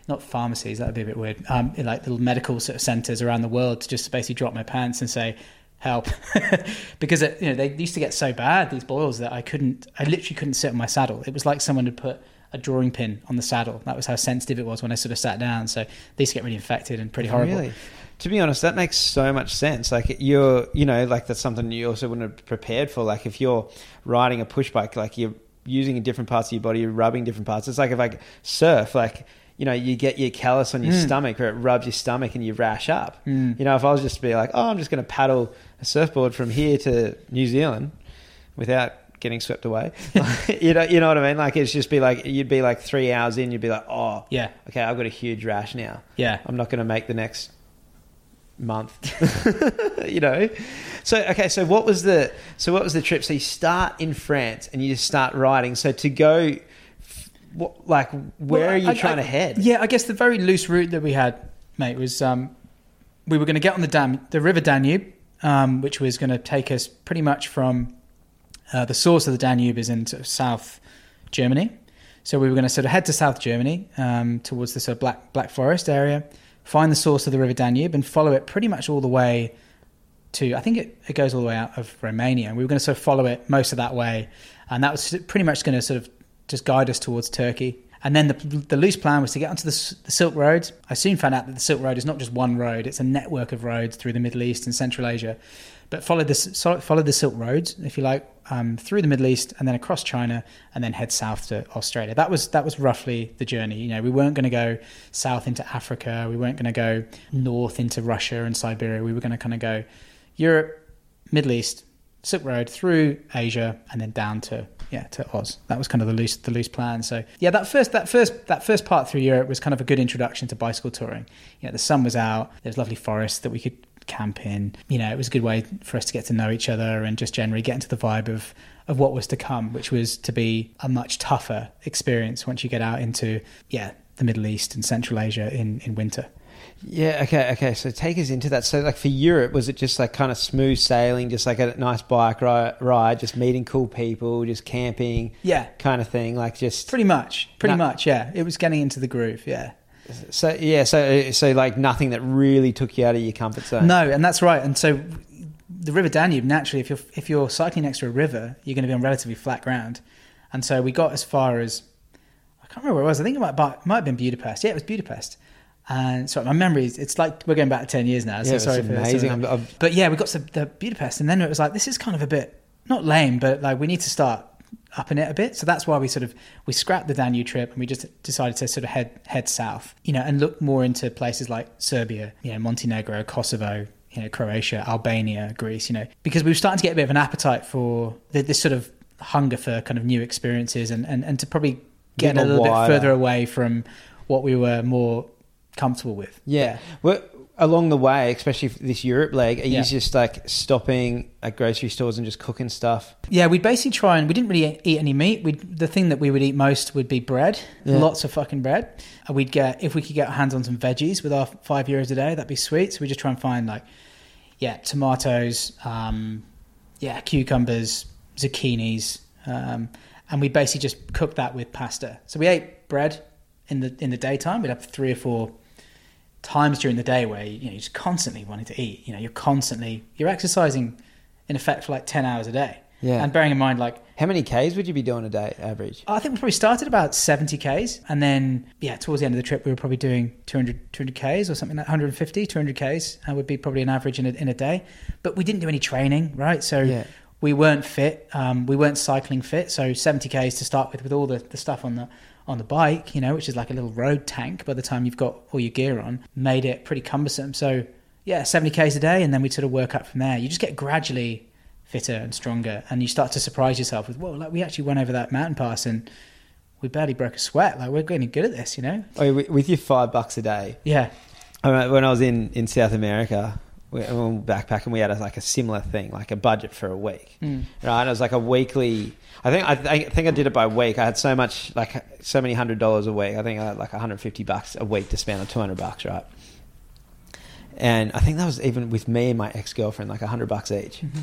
not pharmacies that would be a bit weird, um, like little medical sort of centers around the world to just basically drop my pants and say help because it, you know they used to get so bad these boils that I couldn't I literally couldn't sit on my saddle. It was like someone had put a drawing pin on the saddle. That was how sensitive it was when I sort of sat down. So these get really infected and pretty horrible. Really? To be honest, that makes so much sense. Like you're, you know, like that's something you also wouldn't have prepared for. Like if you're riding a push bike, like you're using different parts of your body, you're rubbing different parts. It's like if I surf, like you know, you get your callus on your Mm. stomach, or it rubs your stomach, and you rash up. Mm. You know, if I was just to be like, oh, I'm just going to paddle a surfboard from here to New Zealand without getting swept away, you know, you know what I mean? Like it's just be like you'd be like three hours in, you'd be like, oh, Yeah, okay, I've got a huge rash now. yeah. I'm not going to make the next month. you know. So okay, so what was the so what was the trip? So you start in France and you just start riding. So to go, what, like where Well, are you I- trying I- to head? Yeah, I guess the very loose route that we had, mate, was um, we were going to get on the dam, the River Danube, um, which was going to take us pretty much from uh, the source of the Danube is in sort of South Germany. So we were going to sort of head to South Germany um, towards the sort of Black Black Forest area, find the source of the River Danube, and follow it pretty much all the way to I think it, it goes all the way out of Romania. We were going to sort of follow it most of that way, and that was pretty much going to sort of just guide us towards Turkey. And then the, the loose plan was to get onto the, the Silk Road. I soon found out that the Silk Road is not just one road; it's a network of roads through the Middle East and Central Asia. But follow the s- follow the Silk Road, if you like, um, through the Middle East and then across China, and then head south to Australia. That was that was roughly the journey. You know, we weren't going to go south into Africa. We weren't going to go north into Russia and Siberia. We were going to kind of go Europe, Middle East, Silk Road through Asia, and then down to yeah to Oz. That was kind of the loose the loose plan. So yeah, that first that first that first part through Europe was kind of a good introduction to bicycle touring. You know, the sun was out. There was lovely forests that we could camp in. You know, it was a good way for us to get to know each other and just generally get into the vibe of of what was to come, which was to be a much tougher experience once you get out into yeah the Middle East and Central Asia in in winter. Yeah. Okay. Okay. So take us into that. So, like for Europe, was it just like kind of smooth sailing, just like a nice bike ride, just meeting cool people, just camping, Yeah, kind of thing? Like just pretty much, pretty No. much. Yeah, it was getting into the groove. Yeah. So. Yeah. So so like nothing that really took you out of your comfort zone. No, and that's right. And so the River Danube, naturally, if you're if you're cycling next to a river, you're going to be on relatively flat ground. And so we got as far as I can't remember where it was. I think it might might have been Budapest. Yeah, it was Budapest. And sorry, my memory is it's like we're going back to ten years now. So Yeah, sorry for amazing. sorry. I'm, I'm, But yeah, we got to the Budapest, and then it was like this is kind of a bit not lame, but like we need to start upping it a bit. So that's why we sort of we scrapped the Danube trip and we just decided to sort of head head south, you know, and look more into places like Serbia, you know, Montenegro, Kosovo, you know, Croatia, Albania, Greece, you know, because we were starting to get a bit of an appetite for this sort of hunger for kind of new experiences and and, and to probably get a little bit further away from what we were more comfortable with. yeah. Well, along the way, especially for this Europe leg, are you just like stopping at grocery stores and just cooking stuff? Yeah, we'd basically try and we didn't really eat any meat. We'd the thing that we would eat most would be bread, Yeah. lots of fucking bread. And we'd get if we could get our hands on some veggies with our five euros a day, that'd be sweet. So we just try and find like, yeah, tomatoes, um, yeah, cucumbers, zucchinis, um, and we basically just cook that with pasta. So we ate bread in the in the daytime. We'd have three or four times during the day where you know you're just constantly wanting to eat. You know, you're constantly you're exercising in effect for like ten hours a day. Yeah. And bearing in mind, like How many Ks would you be doing a day average? I think we probably started about 70 Ks. And then, yeah, towards the end of the trip, we were probably doing 200, 200 Ks or something like 150, 200 Ks. And would be probably an average in a, in a day. But we didn't do any training, right? So Yeah. we weren't fit. Um, we weren't cycling fit. So 70 Ks to start with, with all the, the stuff on the on the bike, you know, which is like a little road tank by the time you've got all your gear on, made it pretty cumbersome. So, yeah, 70 Ks a day. And then we sort of work up from there. You just get gradually fitter and stronger and you start to surprise yourself with whoa like we actually went over that mountain pass and we barely broke a sweat like we're getting good at this you know Oh, with your five bucks a day, yeah I when I was in, in South America, we, were backpacking, and we had a, like a similar thing, like a budget for a week. Mm. Right, and it was like a weekly. I think I, I think I did it by week. I had so much, like so many hundred dollars a week. I think I had like 150 bucks a week to spend on 200 bucks, right? And I think that was even with me and my ex girlfriend, like 100 bucks each. Mm-hmm.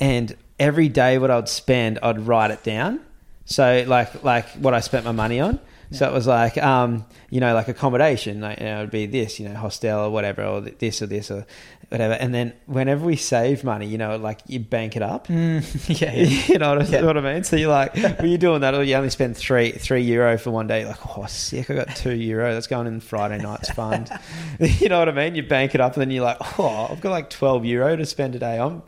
And every day, what I'd spend, I'd write it down. So like like what I spent my money on. So it was like, um, you know, like accommodation, like, you know, it'd be this, you know, hostel or whatever, or this or this or whatever. And then whenever we save money, you know, like you bank it up. Mm, yeah, yeah. you know what, I- Yeah. what I mean? So you're like, when you're doing that, or you only spend three three euro for one day, you're like, oh, sick, I got two euro. That's going in Friday night's fund. you know what I mean? You bank it up, and then you're like, oh, I've got like 12 euro to spend today. I'm,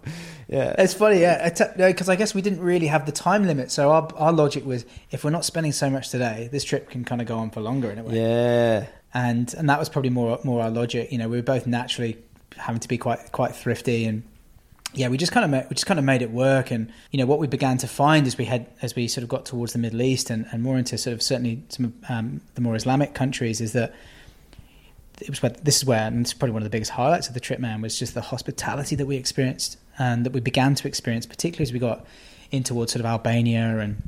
yeah. it's funny yeah because I guess we didn't really have the time limit so our, our logic was if we're not spending so much today this trip can kind of go on for longer in a way Yeah. and and that was probably more more our logic you know we were both naturally having to be quite quite thrifty and yeah we just kind of made, we just kind of made it work and you know what we began to find as we had as we sort of got towards the middle east and, and more into sort of certainly some um, the more islamic countries is that it was where, this is where and it's probably one of the biggest highlights of the trip man was just the hospitality that we experienced and that we began to experience particularly as we got in towards sort of albania and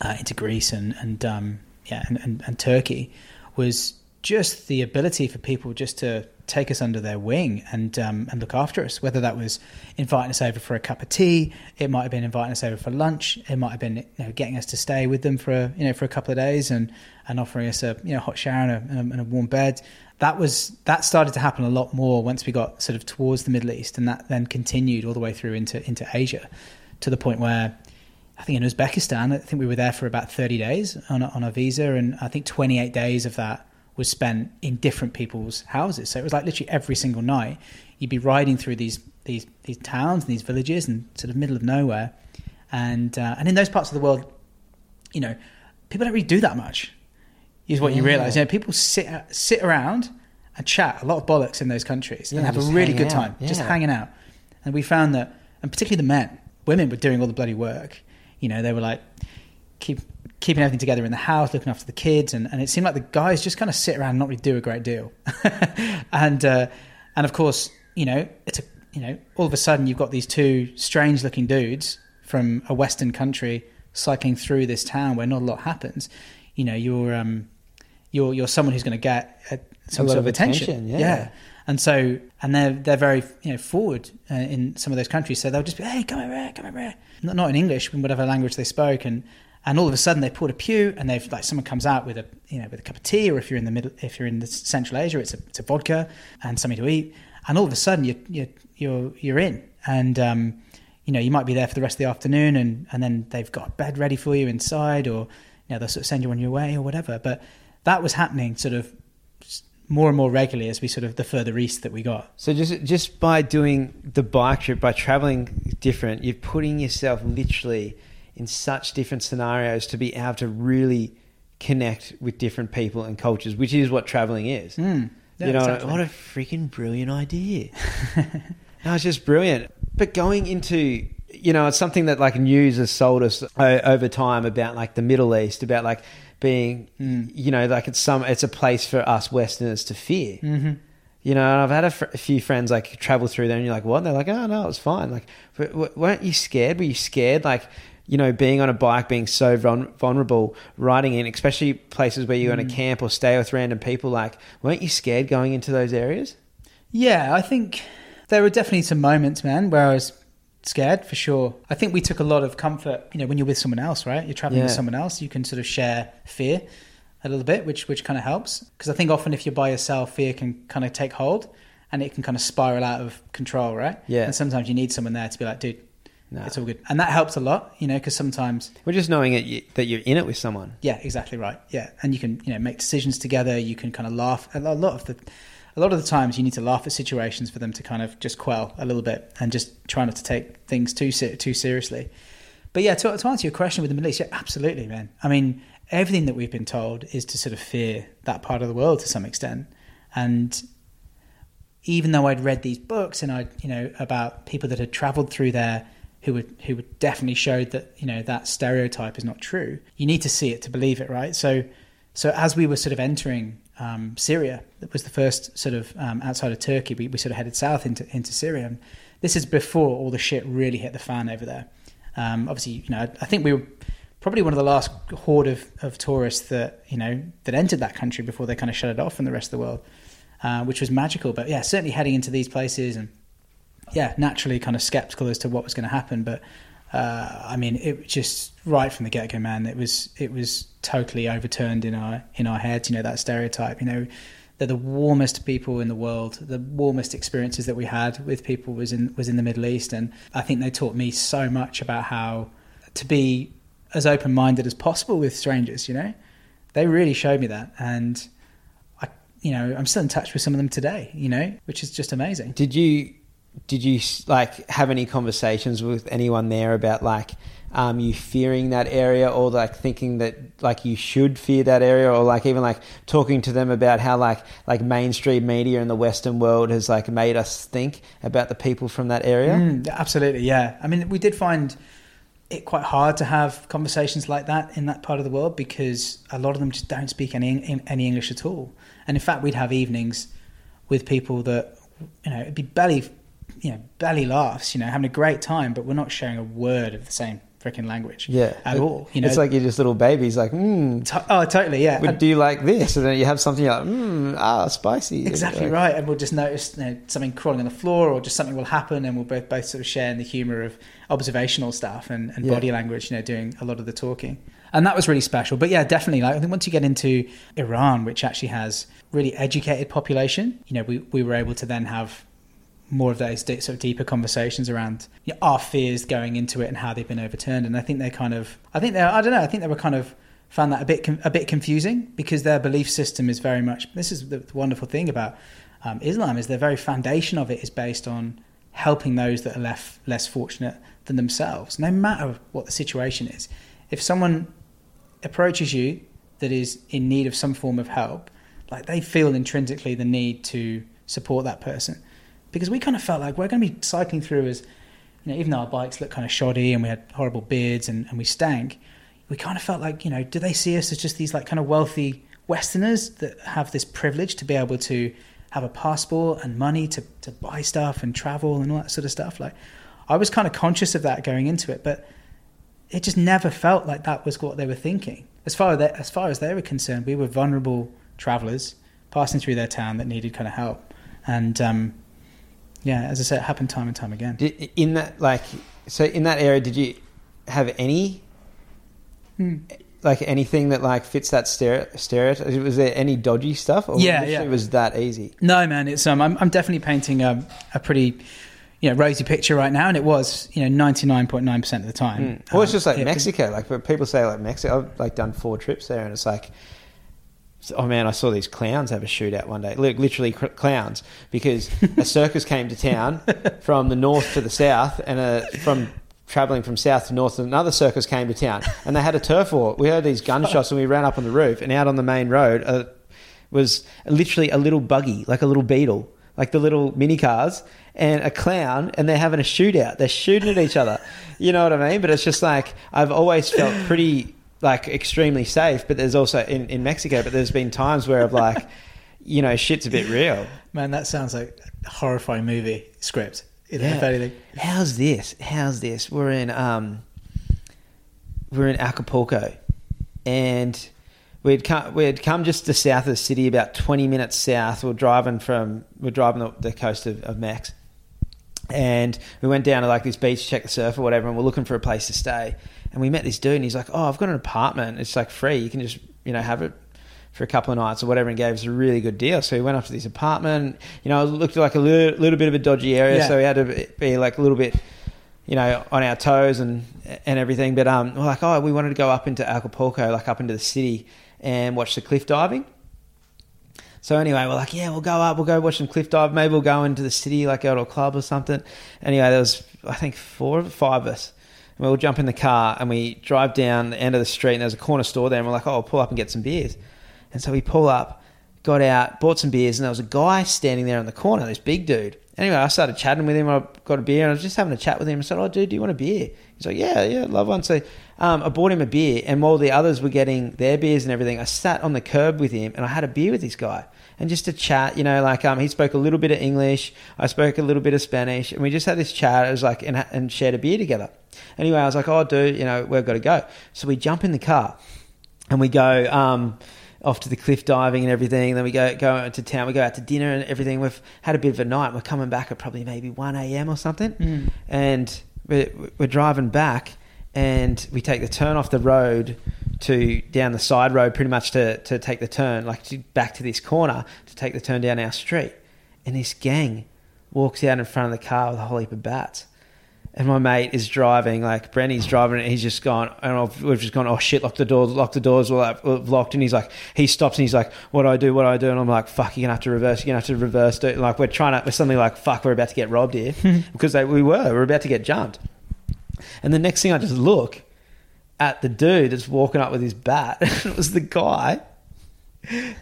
uh, into Greece and and um, yeah and, and, and Turkey was just the ability for people just to take us under their wing and um, and look after us. Whether that was inviting us over for a cup of tea, it might have been inviting us over for lunch, it might have been you know, getting us to stay with them for a, you know for a couple of days and and offering us a you know hot shower and a, and a warm bed. That was that started to happen a lot more once we got sort of towards the Middle East, and that then continued all the way through into into Asia, to the point where I think in Uzbekistan, I think we were there for about 30 days on a, on a visa, and I think 28 days of that was spent in different people's houses. So it was like literally every single night you'd be riding through these these these towns and these villages and sort of middle of nowhere, and uh, and in those parts of the world, you know, people don't really do that much. Is what you Yeah. realise. You know, people sit sit around and chat a lot of bollocks in those countries Yeah, and have a just really good out. time, just Yeah. hanging out. And we found that, and particularly the men, women were doing all the bloody work. You know, they were like keep keeping everything together in the house, looking after the kids, and, and it seemed like the guys just kind of sit around and not really do a great deal. and uh, and of course, you know, it's a you know, all of a sudden you've got these two strange looking dudes from a Western country cycling through this town where not a lot happens. You know, you're um, you're you're someone who's going to get uh, some lot sort of of attention. attention, yeah. And so, and they're they're very you know forward uh, in some of those countries. So they'll just be, hey, come over here, come over here. Not, not in English, in whatever language they spoke, and and all of a sudden they pulled a pew, and they've like someone comes out with a you know with a cup of tea, or if you're in the middle, if you're in the Central Asia, it's a it's a vodka and something to eat, and all of a sudden you you you're you're in, and um, you know you might be there for the rest of the afternoon, and and then they've got a bed ready for you inside, or you know they'll sort of send you on your way or whatever. But that was happening sort of more and more regularly as we sort of the further east that we got. So just just by doing the bike trip, by traveling different, you're putting yourself literally in such different scenarios to be able to really connect with different people and cultures, which is what traveling is. Mm. Yeah, you know, exactly. what a freaking brilliant idea. no, it's just brilliant. But going into, you know, it's something that like news has sold us over time about like the Middle East, about like being, Mm. you know, like it's some, it's a place for us Westerners to fear. hmm You know, and I've had a, fr- a few friends like travel through there, and you're like, "What?" And they're like, "Oh no, it was fine." Like, w- w- weren't you scared? Were you scared? Like, you know, being on a bike, being so vul- vulnerable, riding in, especially places where you're in a camp or stay with random people. Like, weren't you scared going into those areas? Yeah, I think there were definitely some moments, man, where I was scared for sure. I think we took a lot of comfort, you know, when you're with someone else, right? You're traveling with someone else, you can sort of share fear a little bit, which which kind of helps. Because I think often if you're by yourself, fear can kind of take hold and it can kind of spiral out of control, right? Yeah. And sometimes you need someone there to be like, dude, No. it's all good, and that helps a lot, you know, because sometimes We're just knowing it, you, that you're in it with someone. yeah, exactly right. Yeah, and you can you know make decisions together. You can kind of laugh a lot of the a lot of the times you need to laugh at situations for them to kind of just quell a little bit and just try not to take things too too seriously. But yeah, to, to answer your question with the Middle East, yeah, absolutely, man. I mean, everything that we've been told is to sort of fear that part of the world to some extent, and even though I'd read these books and I, you know, about people that had travelled through there who would who would definitely showed that you know that stereotype is not true. You need to see it to believe it, right? So, so as we were sort of entering um, Syria, that was the first sort of um, outside of Turkey. We, we sort of headed south into into Syria. And this is before all the shit really hit the fan over there. Um, obviously, you know, I think we were probably one of the last horde of, of tourists that you know that entered that country before they kind of shut it off from the rest of the world, uh, which was magical. But yeah, certainly heading into these places and yeah, naturally kind of skeptical as to what was going to happen. But uh, I mean, it just right from the get go, man. It was it was totally overturned in our in our heads. You know that stereotype. You know, they're the warmest people in the world. The warmest experiences that we had with people was in was in the Middle East, and I think they taught me so much about how to be as open minded as possible with strangers. You know, they really showed me that, and I, you know, I'm still in touch with some of them today. You know, which is just amazing. Did you did you like have any conversations with anyone there about like um, you fearing that area or like thinking that like you should fear that area or like even like talking to them about how like like mainstream media in the western world has like made us think about the people from that area Mm, absolutely, yeah. I mean, we did find it quite hard to have conversations like that in that part of the world because a lot of them just don't speak any any English at all. And in fact, we'd have evenings with people that you know it'd be belly, you know, belly laughs, you know, having a great time, but we're not sharing a word of the same freaking language, yeah at It- all. You know, it's like you're just little babies like mm, To- oh, totally, yeah. would And- do you like this and then you have something you're like mm, ah spicy Exactly Like, right, and we'll just notice you know, something crawling on the floor, or just something will happen, and we'll both both sort of share in the humour of observational stuff and, and Yeah. body language. You know, doing a lot of the talking, and that was really special. But yeah, definitely. Like I think once you get into Iran, which actually has really educated population, you know, we we were able to then have more of those sort of deeper conversations around you know, our fears going into it and how they've been overturned. And I think they kind of, I think they, I don't know, I think they were kind of found that a bit a bit confusing because their belief system is very much. This is the, wonderful thing about um, Islam is the very foundation of it is based on helping those that are left less fortunate than themselves, no matter what the situation is. If someone approaches you that is in need of some form of help, like they feel intrinsically the need to support that person. Because we kind of felt like we're going to be cycling through as, you know, even though our bikes looked kind of shoddy and we had horrible beards and, and we stank, we kind of felt like, you know, do they see us as just these like kind of wealthy Westerners that have this privilege to be able to have a passport and money to, to buy stuff and travel and all that sort of stuff? Like, I was kind of conscious of that going into it, but it just never felt like that was what they were thinking. As far as they, as far as they were concerned, we were vulnerable travelers passing through their town that needed kind of help, and um, yeah, as I said, it happened time and time again. Did, in that, like, so in that area, did you have any, Hmm. like, anything that like fits that stere- stereotype? Was there any dodgy stuff? Or Yeah, yeah. Was that easy? No, man, it's um, I'm, I'm definitely painting a, a pretty, you know, rosy picture right now, and it was, you know, ninety nine point nine percent of the time. Mm. Well, it's Um, just like Mexico. Like, but people say like Mexico. I've like done four trips there, and it's like, oh man, I saw these clowns have a shootout one day. Li- Literally cr- clowns, because a circus came to town from the north to the south, and a, from traveling from south to north, another circus came to town, and they had a turf war. We heard these gunshots, and we ran up on the roof, and out on the main road uh, was literally a little buggy, like a little beetle. Like the little mini cars and a clown, and they're having a shootout. They're shooting at each other. You know what I mean? But it's just like I've always felt pretty like extremely safe. But there's also in, in Mexico, but there's been times where I've like, you know, shit's a bit real. man, that sounds like a horrifying movie script. Yeah. anything. How's this? How's this? We're in um, we're in Acapulco, and we'd come we'd come just to south of the city, about twenty minutes south. We're driving from we're driving the, the coast of, of Mex, and we went down to like this beach to check the surf or whatever, and we're looking for a place to stay. And we met this dude, and he's like, "Oh, I've got an apartment. It's like free. You can just you know have it." For a couple of nights or whatever, and gave us a really good deal. So we went up to this apartment. You know, it looked like a little, little bit of a dodgy area, Yeah. so we had to be like a little bit you know, on our toes and and everything. But um, we're like, oh, we wanted to go up into Acapulco, like up into the city, and watch the cliff diving. So anyway, we're like, yeah, we'll go up, we'll go watch some cliff dive. Maybe we'll go into the city, like go to a club or something. Anyway, there was I think four, or five of us. And we all jump in the car and we drive down the end of the street, and there's a corner store there, and we're like, oh, I'll pull up and get some beers. And so we pull up, got out, bought some beers, and there was a guy standing there in the corner, this big dude. Anyway, I started chatting with him. I got a beer, and I was just having a chat with him. I said, "Oh, dude, do you want a beer?" He's like, "Yeah, yeah, love one." So um, I bought him a beer, and while the others were getting their beers and everything, I sat on the curb with him, and I had a beer with this guy, and just to chat. You know, like um, he spoke a little bit of English, I spoke a little bit of Spanish, and we just had this chat. It was like and, and shared a beer together. Anyway, I was like, "Oh, dude, you know, we've got to go." So we jump in the car, and we go. Um, off to the cliff diving and everything. Then we go go to town. We go out to dinner and everything. We've had a bit of a night. We're coming back at probably maybe one a.m. or something, Mm. and we're, we're driving back, and we take the turn off the road to down the side road, pretty much to to take the turn, like to, back to this corner to take the turn down our street. And this gang walks out in front of the car with a whole heap of bats. And my mate is driving, like Brenny's driving, and he's just gone. And I've, we've just gone. Oh shit! Lock the doors. Lock the doors. We're like, locked. And he's like, he stops and he's like, "What do I do? What do I do?" And I'm like, "Fuck! You're gonna have to reverse. You're gonna have to reverse." Do like we're trying to. We're suddenly like, "Fuck! We're about to get robbed here," because they, we were. We're about to get jumped. And the next thing I just look at the dude that's walking up with his bat. it was the guy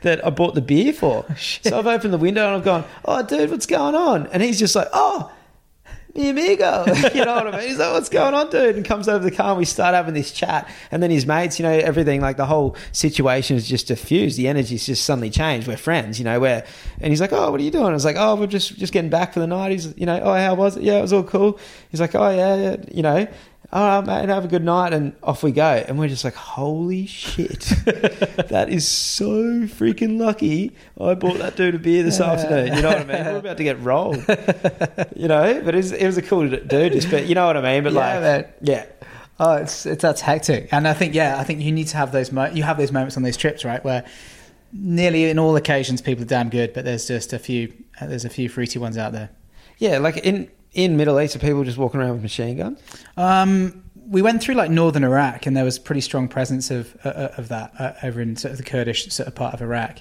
that I bought the beer for. Oh, so I've opened the window and I've gone, "Oh, dude, what's going on?" And he's just like, "Oh." Mi amigo, you know what I mean? He's like, "What's going on, dude?" And comes over the car, and we start having this chat. And then his mates, you know, everything like the whole situation is just diffused. The energy's just suddenly changed. We're friends, you know. Where and he's like, "Oh, what are you doing?" I was like, "Oh, we're just just getting back for the night." He's, you know, "Oh, how was it?" Yeah, it was all cool. He's like, "Oh, yeah, yeah," you know. All right, mate, have a good night, and off we go. And we're just like, holy shit, that is so freaking lucky. I bought that dude a beer this afternoon. You know what I mean? We're about to get rolled. You know, but it was, it was a cool dude. Just, but you know what I mean. But Yeah, like, man. yeah, Oh, it's, it's that's hectic, and I think yeah, I think you need to have those mo- you have those moments on those trips, right, where nearly in all occasions people are damn good, but there's just a few there's a few fruity ones out there. Yeah, like in in Middle East, are people just walking around with machine guns? Um, we went through like northern Iraq, and there was pretty strong presence of uh, uh, of that uh, over in sort of the Kurdish sort of part of Iraq,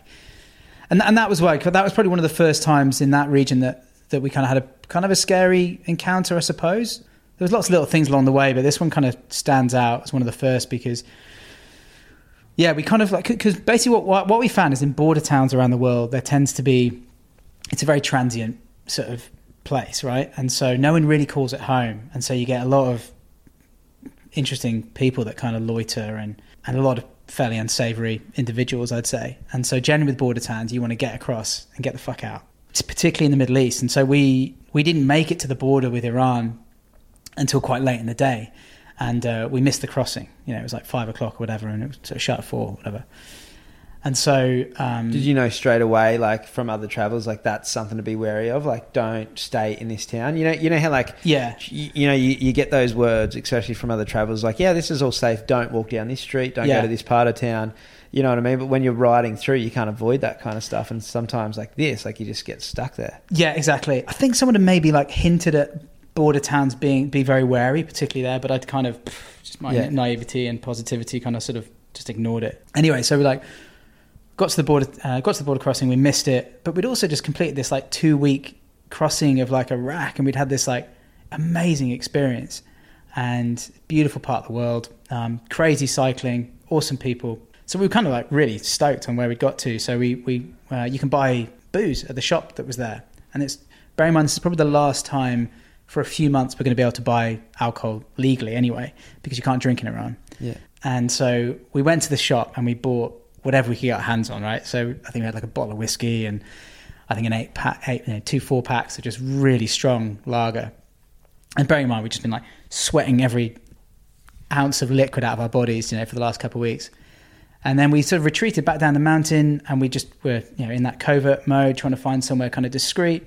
and and that was like that was probably one of the first times in that region that that we kind of had a kind of a scary encounter, I suppose. There was lots of little things along the way, but this one kind of stands out as one of the first because. Yeah, we kind of like because basically what what we found is in border towns around the world there tends to be it's a very transient sort of place, right? And so no one really calls it home, and so you get a lot of interesting people that kind of loiter and and a lot of fairly unsavory individuals, I'd say. And so generally with border towns, you want to get across and get the fuck out. It's particularly in the Middle East, and so we we didn't make it to the border with Iran until quite late in the day, and uh, we missed the crossing. You know, it was like five o'clock or whatever, and it was sort of shut at four, or whatever. And so, um, Did you know straight away, like from other travels, like that's something to be wary of? Like, don't stay in this town. You know, you know how like yeah, you, you know you, you get those words, especially from other travelers, like, yeah, this is all safe. Don't walk down this street. Don't Yeah. go to this part of town. You know what I mean? But when you're riding through, you can't avoid that kind of stuff. And sometimes, like this, like you just get stuck there. Yeah, exactly. I think someone had maybe like hinted at border towns being be very wary, particularly there, but I'd kind of just my Yeah. naivety and positivity kind of sort of just ignored it. Anyway, so we're like got to the border, uh, got to the border crossing, we missed it, but we'd also just completed this like two week crossing of like Iraq, and we'd had this like amazing experience and beautiful part of the world, um, crazy cycling, awesome people. So we were kind of like really stoked on where we got to. So we we uh, you can buy booze at the shop that was there, and it's bear in mind this is probably the last time for a few months we're going to be able to buy alcohol legally anyway because you can't drink in Iran. Yeah. And so we went to the shop and we bought whatever we could get our hands on, right? So I think we had like a bottle of whiskey and I think an eight pack, eight, you know, two four packs of just really strong lager. And bearing in mind, we've just been like sweating every ounce of liquid out of our bodies, you know, for the last couple of weeks. And then we sort of retreated back down the mountain and we just were, you know, in that covert mode, trying to find somewhere kind of discreet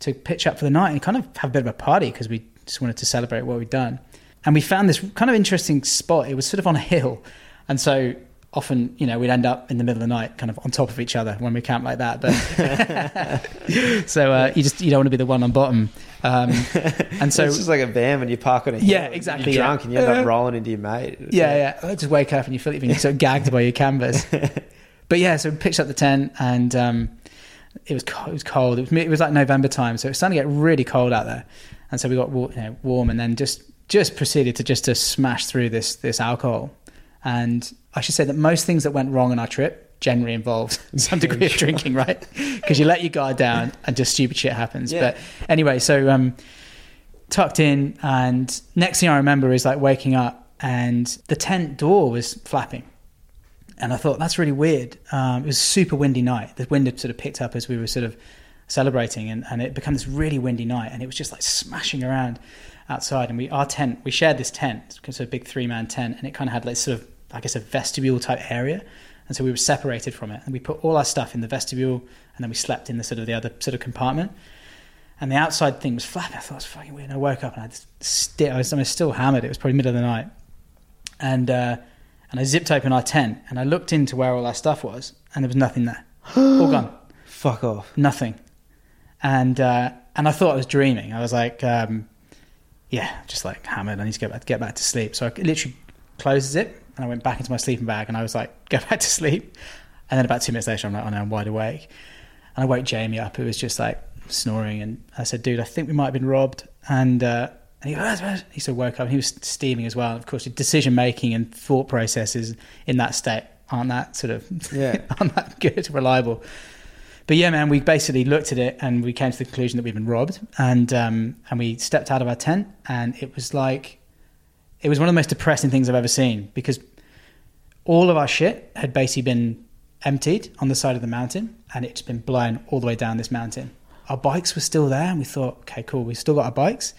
to pitch up for the night and kind of have a bit of a party because we just wanted to celebrate what we'd done. And we found this kind of interesting spot. It was sort of on a hill. And so often, you know, we'd end up in the middle of the night kind of on top of each other when we camp like that. But so uh, you just, you don't want to be the one on bottom. Um, and so, it's just like a van when you park on a hill. Yeah, exactly, You're yeah. drunk and you end Uh, up rolling into your mate. yeah, yeah. I just wake up and you feel like you're sort of gagged by your canvas. But yeah, so we pitched up the tent and um, it was cold. It was cold. It was, it was like November time, so it was starting to get really cold out there. And so we got you know, warm and then just just proceeded to just to smash through this this alcohol. And I should say that most things that went wrong on our trip generally involved some degree of drinking, right? Because you let your guard down and just stupid shit happens. Yeah. But anyway, so um, tucked in, and next thing I remember is like waking up and the tent door was flapping. And I thought that's really weird. Um, it was a super windy night. The wind had sort of picked up as we were sort of celebrating, and, and it became this really windy night. And it was just like smashing around outside. And we our tent, we shared this tent, it's a big three man tent, and it kind of had like sort of I guess a vestibule type area. And so we were separated from it, and we put all our stuff in the vestibule, and then we slept in the sort of the other sort of compartment. And the outside thing was flapping. I thought it was fucking weird. And I woke up and I, sti- I, was, I was still hammered. It was probably middle of the night. And, uh, and I zipped open our tent and I looked into where all our stuff was and there was nothing there. all gone. Fuck off. Nothing. And, uh, and I thought I was dreaming. I was like, um, yeah, just like hammered. I need to get back, get back to sleep. So I literally closed the zip and I went back into my sleeping bag and I was like, go back to sleep. And then about two minutes later, I'm like, oh no, I'm wide awake. And I woke Jamie up, who was just like snoring. And I said, dude, I think we might have been robbed. And, uh, and he, goes, he sort of woke up and he was steaming as well. Of course, decision making and thought processes in that state aren't that sort of Yeah. aren't that good, reliable. But yeah, man, we basically looked at it and we came to the conclusion that we've been robbed. And um, and we stepped out of our tent and it was like it was one of the most depressing things I've ever seen because all of our shit had basically been emptied on the side of the mountain and it's been blown all the way down this mountain. Our bikes were still there and we thought, okay, cool, we've still got our bikes,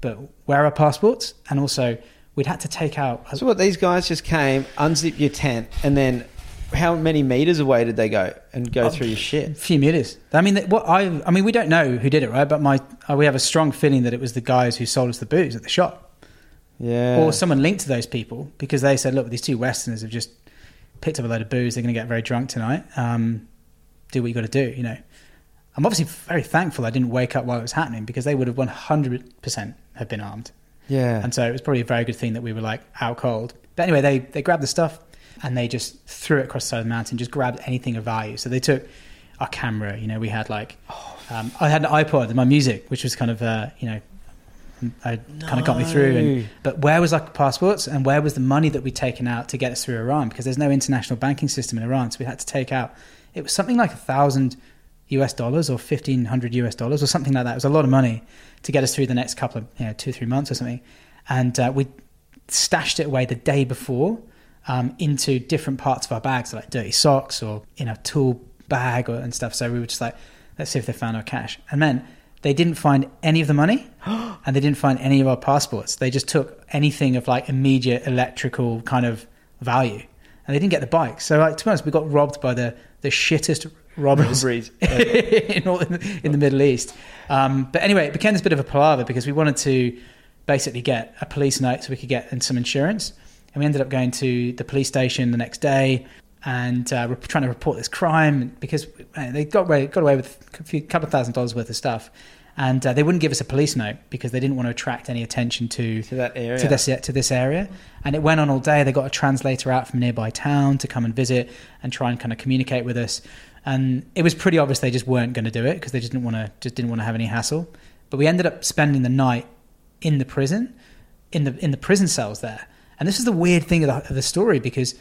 but where are our passports? And also, we'd had to take out. So what? These guys just came, unzip your tent, and then how many meters away did they go and go Oh, through your shit? A few meters. I mean, what I I mean, we don't know who did it, right? But my uh, we have a strong feeling that it was the guys who sold us the booze at the shop, Yeah. or someone linked to those people because they said, "Look, these two Westerners have just picked up a load of booze. They're going to get very drunk tonight. Um, do what you got to do." You know, I'm obviously very thankful I didn't wake up while it was happening because they would have 100% have been armed. Yeah. And so it was probably a very good thing that we were like out cold. But anyway, they, they grabbed the stuff and they just threw it across the side of the mountain, just grabbed anything of value. So they took our camera, you know, we had like, um, I had an iPod, and my music, which was kind of, uh, you know, I kind of got me through. And, but where was our passports and where was the money that we'd taken out to get us through Iran? Because there's no international banking system in Iran. So we had to take out, it was something like a thousand US dollars or 1500 US dollars or something like that. It was a lot of money to get us through the next couple of, you know, two, three months or something. And uh, we stashed it away the day before um, into different parts of our bags, like dirty socks or in a tool bag or, and stuff. So we were just like, let's see if they found our cash. And then they didn't find any of the money and they didn't find any of our passports. They just took anything of like immediate electrical kind of value and they didn't get the bike. So like, to be honest, we got robbed by the, the shittest robbers Robberies. in, all, in, the, in the Middle East. Um, but anyway, it became this bit of a palaver because we wanted to basically get a police note so we could get in some insurance. And we ended up going to the police station the next day and uh, trying to report this crime because uh, they got away, got away with a few, couple of thousand dollars worth of stuff. And uh, they wouldn't give us a police note because they didn't want to attract any attention to To that area. to this to this area. And it went on all day. They got a translator out from a nearby town to come and visit and try and kind of communicate with us. And it was pretty obvious they just weren't going to do it because they just didn't want to just didn't want to have any hassle. But we ended up spending the night in the prison, in the in the prison cells there. And this is the weird thing of the, of the story because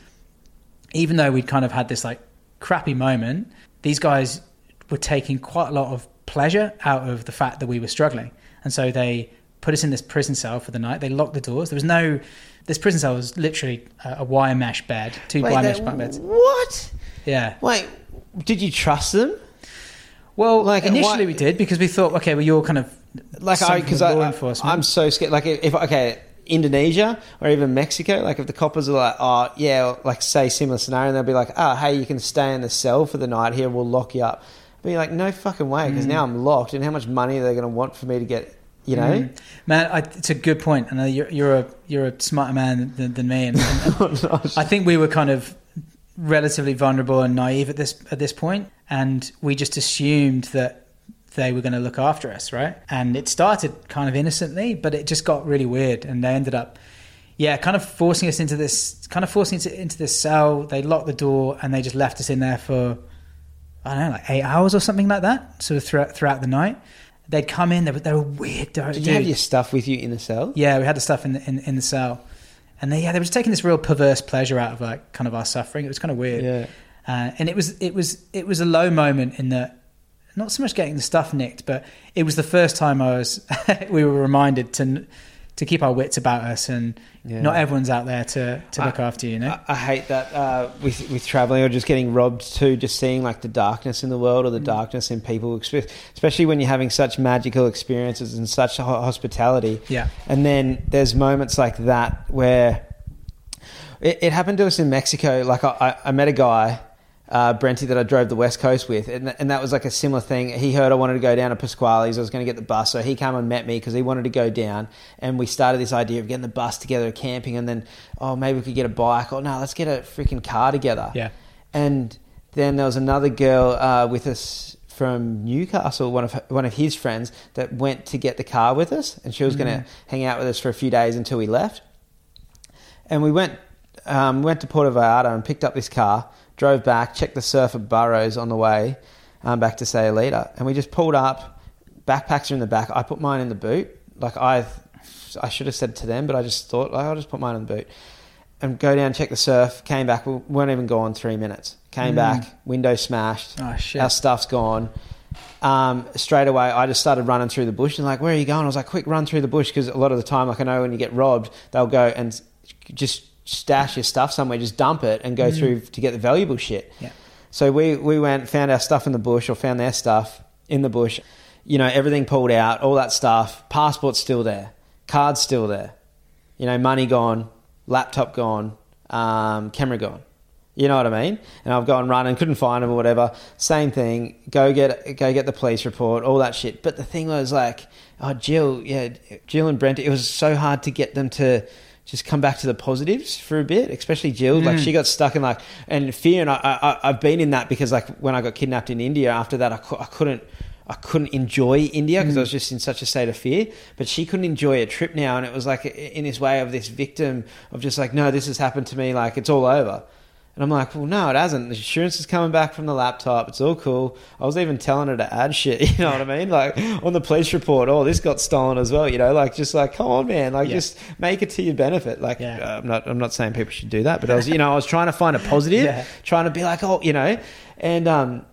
even though we'd kind of had this like crappy moment, these guys were taking quite a lot of pleasure out of the fact that we were struggling. And so they put us in this prison cell for the night. They locked the doors. There was no, this prison cell was literally a, a wire mesh bed, two Wait, wire mesh bunk beds. What? Yeah. Wait, did you trust them? Well, Like, initially why- we did because we thought, okay, well, you're kind of Like, I because I, enforcement. I'm so scared. Like, if okay, Indonesia or even Mexico, like if the coppers are like, oh yeah, like say similar scenario, and they'll be like, oh hey, you can stay in the cell for the night here, we'll lock you up. But you're like, no fucking way, Mm. because now I'm locked, and how much money are they going to want for me to get? You know, Mm. Man, I, it's a good point. And you're, you're a you're a smarter man than, than me. And, and I think we were kind of relatively vulnerable and naive at this at this point, and we just assumed that they were going to look after us, right? And it started kind of innocently, but it just got really weird, and they ended up. Yeah, kind of forcing us into this, kind of forcing us into this cell. They locked the door and they just left us in there for, I don't know, like eight hours or something like that. Sort of throughout throughout the night, they'd come in. They were they were weird. Did did you have your stuff with you in the cell? yeah, we had the stuff in the, in, in the cell, and they yeah they were just taking this real perverse pleasure out of like kind of our suffering. It was kind of weird, Yeah. uh, and it was it was it was a low moment in that not so much getting the stuff nicked, but it was the first time I was we were reminded to to keep our wits about us, and Yeah. not everyone's out there to to look after you. You know, I, I hate that uh, with with traveling or just getting robbed too. Just seeing like the darkness in the world or the darkness in people, especially when you're having such magical experiences and such hospitality. yeah, And then there's moments like that where it, it happened to us in Mexico. Like I, I, I met a guy, uh, Brenty, that I drove the West Coast with, and, and that was like a similar thing. He heard I wanted to go down to Pascuales. I was going to get the bus, so he came and met me because he wanted to go down. And we started this idea of getting the bus together, camping, and then oh maybe we could get a bike. Oh no, let's get a freaking car together. yeah, And then there was another girl uh, with us from Newcastle, one of her, one of his friends that went to get the car with us, and she was going to hang out with us for a few days until we left. And we went um, went to Puerto Vallarta and picked up this car, drove back, checked the surf at Burros on the way um, back to Sayulita, and we just pulled up. Backpacks are in the back. I put mine in the boot. Like I, I should have said to them, but I just thought like, I'll just put mine in the boot and go down, check the surf. Came back. We weren't even gone three minutes. Came Mm. back. Window smashed. oh shit, Our stuff's gone. Um, straight away, I just started running through the bush and like, where are you going? I was like, quick, run through the bush because a lot of the time, like I know when you get robbed, they'll go and just stash your stuff somewhere, just dump it and go through to get the valuable shit. Yeah. So we we went, found our stuff in the bush or found their stuff in the bush. You know, everything pulled out, all that stuff. Passport's still there, cards still there. You know, money gone, laptop gone, um, camera gone. You know what I mean? And I've gone run and couldn't find them or whatever. Same thing. Go get go get the police report, all that shit. But the thing was like, oh Jill, yeah, Jill and Brent. It was so hard to get them to just come back to the positives for a bit, especially Jill. Like Mm. she got stuck in like and fear. And I, I I've been in that because like when I got kidnapped in India, after that I, cou- I couldn't I couldn't enjoy India Mm. because I was just in such a state of fear. But she couldn't enjoy a trip now, and it was like in this way of this victim of just like, no, this has happened to me, like it's all over. And I'm like, well, no, it hasn't. The insurance is coming back from the laptop. It's all cool. I was even telling her to add shit. You know what I mean? Like on the police report, oh, this got stolen as well. You know, like just like, come on, man, like Yeah. just make it to your benefit. Like, Yeah. uh, I'm not, I'm not saying people should do that, but I was, you know, I was trying to find a positive, Yeah. trying to be like, oh, you know, and um,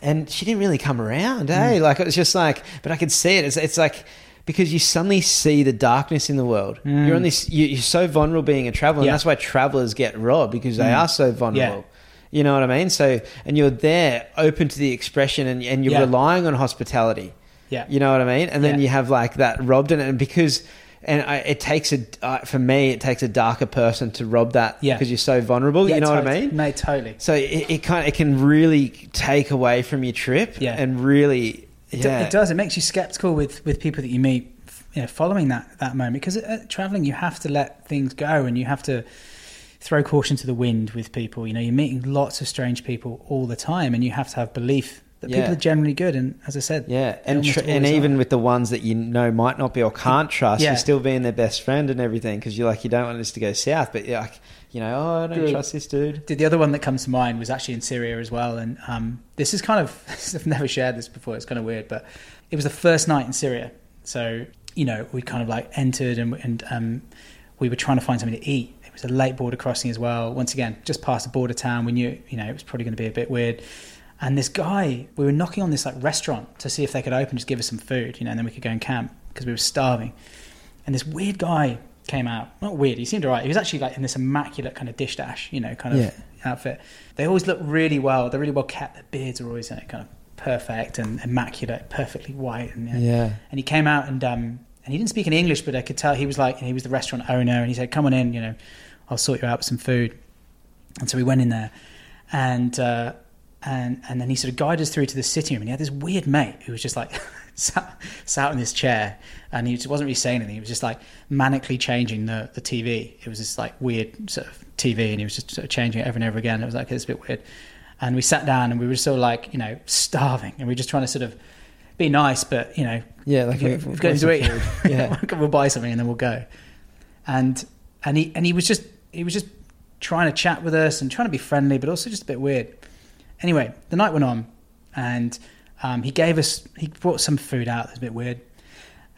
and she didn't really come around. Hey, like it was just like, but I could see it. It's, it's like because you suddenly see the darkness in the world. You're on this. You, you're so vulnerable being a traveler, Yeah. and that's why travelers get robbed because they are so vulnerable. Yeah. You know what I mean? So, and you're there, open to the expression, and, and you're Yeah. relying on hospitality. Yeah. You know what I mean? And then you have like that robbed in it, and because. And I, it takes a uh, for me, it takes a darker person to rob that Yeah. because you're so vulnerable. Yeah, you know what I mean? Mate, totally. So it, it kind it can really take away from your trip, Yeah. and really, It, do- yeah, it does. It makes you skeptical with, with people that you meet, you know, following that, that moment. Because uh, traveling, you have to let things go and you have to throw caution to the wind with people. You know, you're meeting lots of strange people all the time and you have to have belief that Yeah. people are generally good. And as I said, Yeah, and tr- and even are. with the ones that you know might not be or can't trust, Yeah. you're still being their best friend and everything because you're like you don't want this to go south, but you're like you know, oh, I don't Good. trust this dude. The the other one that comes to mind was actually in Syria as well, and um, this is kind of I've never shared this before. It's kind of weird, but it was the first night in Syria, so you know we kind of like entered and and um, we were trying to find something to eat. It was a late border crossing as well. Once again, just past a border town. We knew you know it was probably going to be a bit weird. And this guy, we were knocking on this like restaurant to see if they could open, just give us some food, you know, and then we could go and camp because we were starving. And this weird guy came out. Not weird, he seemed alright. He was actually like in this immaculate kind of dish dash, you know, kind of Yeah. outfit. They always look really well. They're really well kept. Their beards are always uh, kind of perfect and immaculate, perfectly white. And, you know. Yeah, and he came out and um, and he didn't speak in English, but I could tell he was like he was the restaurant owner, and he said, "Come on in, you know, I'll sort you out with some food." And so we went in there, and uh, and and then he sort of guided us through to the sitting room, and he had this weird mate who was just like sat, sat in this chair, and he wasn't really saying anything. He was just like manically changing the the TV. It was this like weird sort of TV, and he was just sort of changing it over and over again. It was like it's a bit weird. And we sat down, and we were sort of like you know starving, and we were just trying to sort of be nice, but you know yeah, like we've we- got want to eat. food. Yeah, we'll buy something and then we'll go. And and he and he was just he was just trying to chat with us and trying to be friendly, but also just a bit weird. Anyway, the night went on, and um, he gave us he brought some food out It was a bit weird,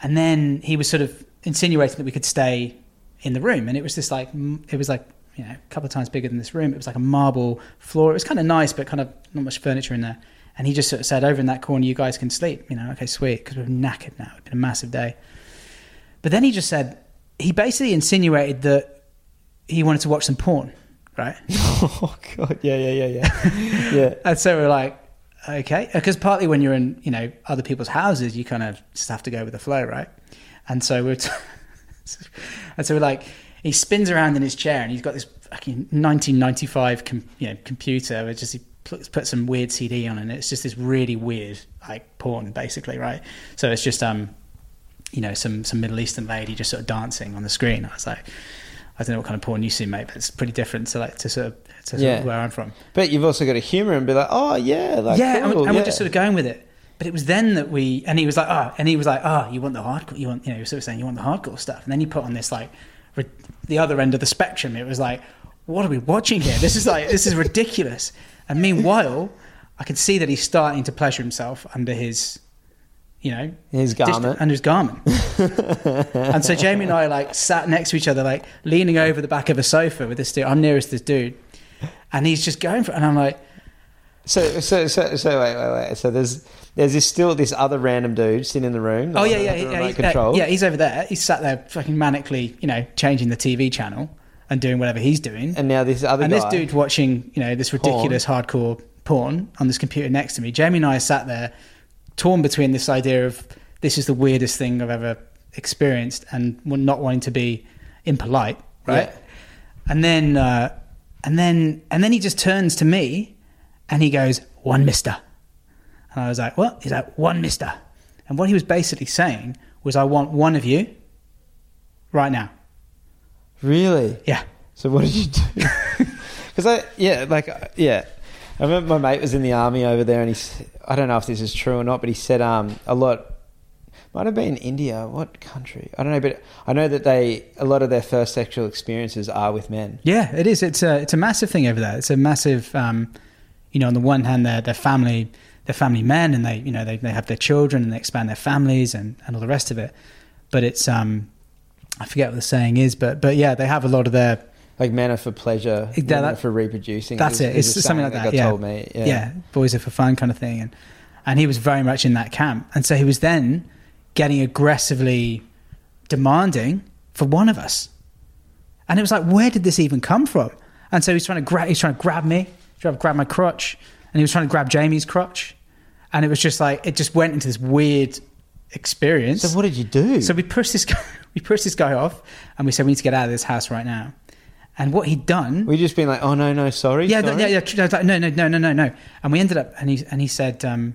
and then he was sort of insinuating that we could stay in the room, and it was this like it was like you know a couple of times bigger than this room. It was like a marble floor. It was kind of nice, but kind of not much furniture in there. And he just sort of said, "Over in that corner, you guys can sleep." You know, okay, sweet, because we're knackered now. It's been a massive day. But then he just said he basically insinuated that he wanted to watch some porn, right? oh god, yeah, yeah, yeah, yeah, yeah. And so we're like, okay, because partly when you're in you know other people's houses, you kind of just have to go with the flow, right? And so we're, t- and so we're like, he spins around in his chair, and he's got this fucking 1995 com- you know computer, where just he puts put some weird CD on, and it's just this really weird like porn, basically, right? So it's just um, you know, some some Middle Eastern lady just sort of dancing on the screen. I was like. I don't know what kind of porn you see, mate, but it's pretty different to like to sort of Yeah. where I'm from But you've also got to humour and be like, oh yeah, like yeah, and, cool, and yeah. we're just sort of going with it. But it was then that we, and he was like, oh, and he was like, oh, you want the hardcore, you want, you know, he was sort of saying, you want the hardcore stuff. And then he put on this like, ri- the other end of the spectrum. It was like, what are we watching here? This is like, this is ridiculous. And meanwhile, I could see that he's starting to pleasure himself under his, you know, his garment. under his garment. and so Jamie and I like sat next to each other, like leaning over the back of a sofa with this dude. I'm nearest this dude, and he's just going for it. And I'm like, So, so, so, so, wait, wait, wait. So there's, there's this still this other random dude sitting in the room. Oh yeah, yeah, yeah, he's, uh, yeah. He's over there. He's sat there, fucking manically, you know, changing the TV channel and doing whatever he's doing. And now this other and guy. this dude's watching, you know, this ridiculous hardcore porn on this computer next to me. Jamie and I sat there, torn between this idea of this is the weirdest thing I've ever experienced, and not wanting to be impolite, right? Yeah. And then, uh, and then, and then he just turns to me, and he goes, "One Mister," and I was like, "What?" He's like, "One Mister," and what he was basically saying was, "I want one of you right now." Really? Yeah. So what did you do? Because I, yeah, like, yeah. I remember my mate was in the army over there, and he, I don't know if this is true or not, but he said um, a lot. Might have been India. What country? I don't know, but I know that they a lot of their first sexual experiences are with men. Yeah, it is. It's a it's a massive thing over there. It's a massive, um, you know, on the one hand, they're they're family, they're family men, and they you know they they have their children and they expand their families and and all the rest of it. But it's um, I forget what the saying is, but but yeah, they have a lot of their Like men are for pleasure, Yeah, that- are for reproducing. That's is- it. is It's something like got that, yeah. told me. Yeah. yeah. boys are for fun kind of thing and and he was very much in that camp and so he was then getting aggressively demanding for one of us and it was like where did this even come from and so he's trying to grab he's trying to grab me trying to grab my crotch and he was trying to grab jamie's crotch and it was just like it just went into this weird experience So what did you do? so we pushed this guy we pushed this guy off and we said we need to get out of this house right now and what he'd done we just been like, oh no, no, sorry. yeah, sorry. yeah, yeah. No, no, no, no, no, no. And we ended up, and he and he said, um,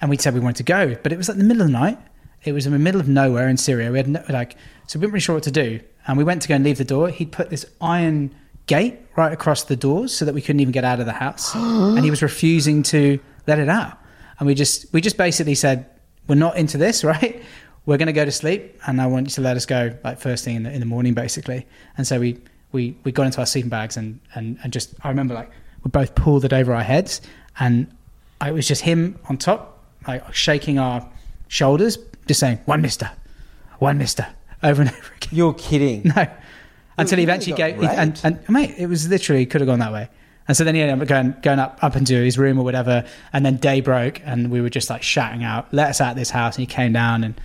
and we said we wanted to go, but it was like the middle of the night. It was in the middle of nowhere in Syria. We had no, like, so we weren't really sure what to do. And we went to go and leave the door. He'd put this iron gate right across the doors so that we couldn't even get out of the house, and he was refusing to let it out. And we just we just basically said, we're not into this, right? We're going to go to sleep, and I want you to let us go like first thing in the, in the morning, basically. And so we we we got into our sleeping bags and and and just I remember like we both pulled it over our heads, and I, it was just him on top, like shaking our shoulders, just saying one Mister, one Mister, over and over again. You're kidding. No, until he eventually got gave, and, and mate, it was literally could have gone that way. And so then he ended up going going up up into his room or whatever, and then day broke, and we were just like shouting out, "Let us out of this house!" And he came down, and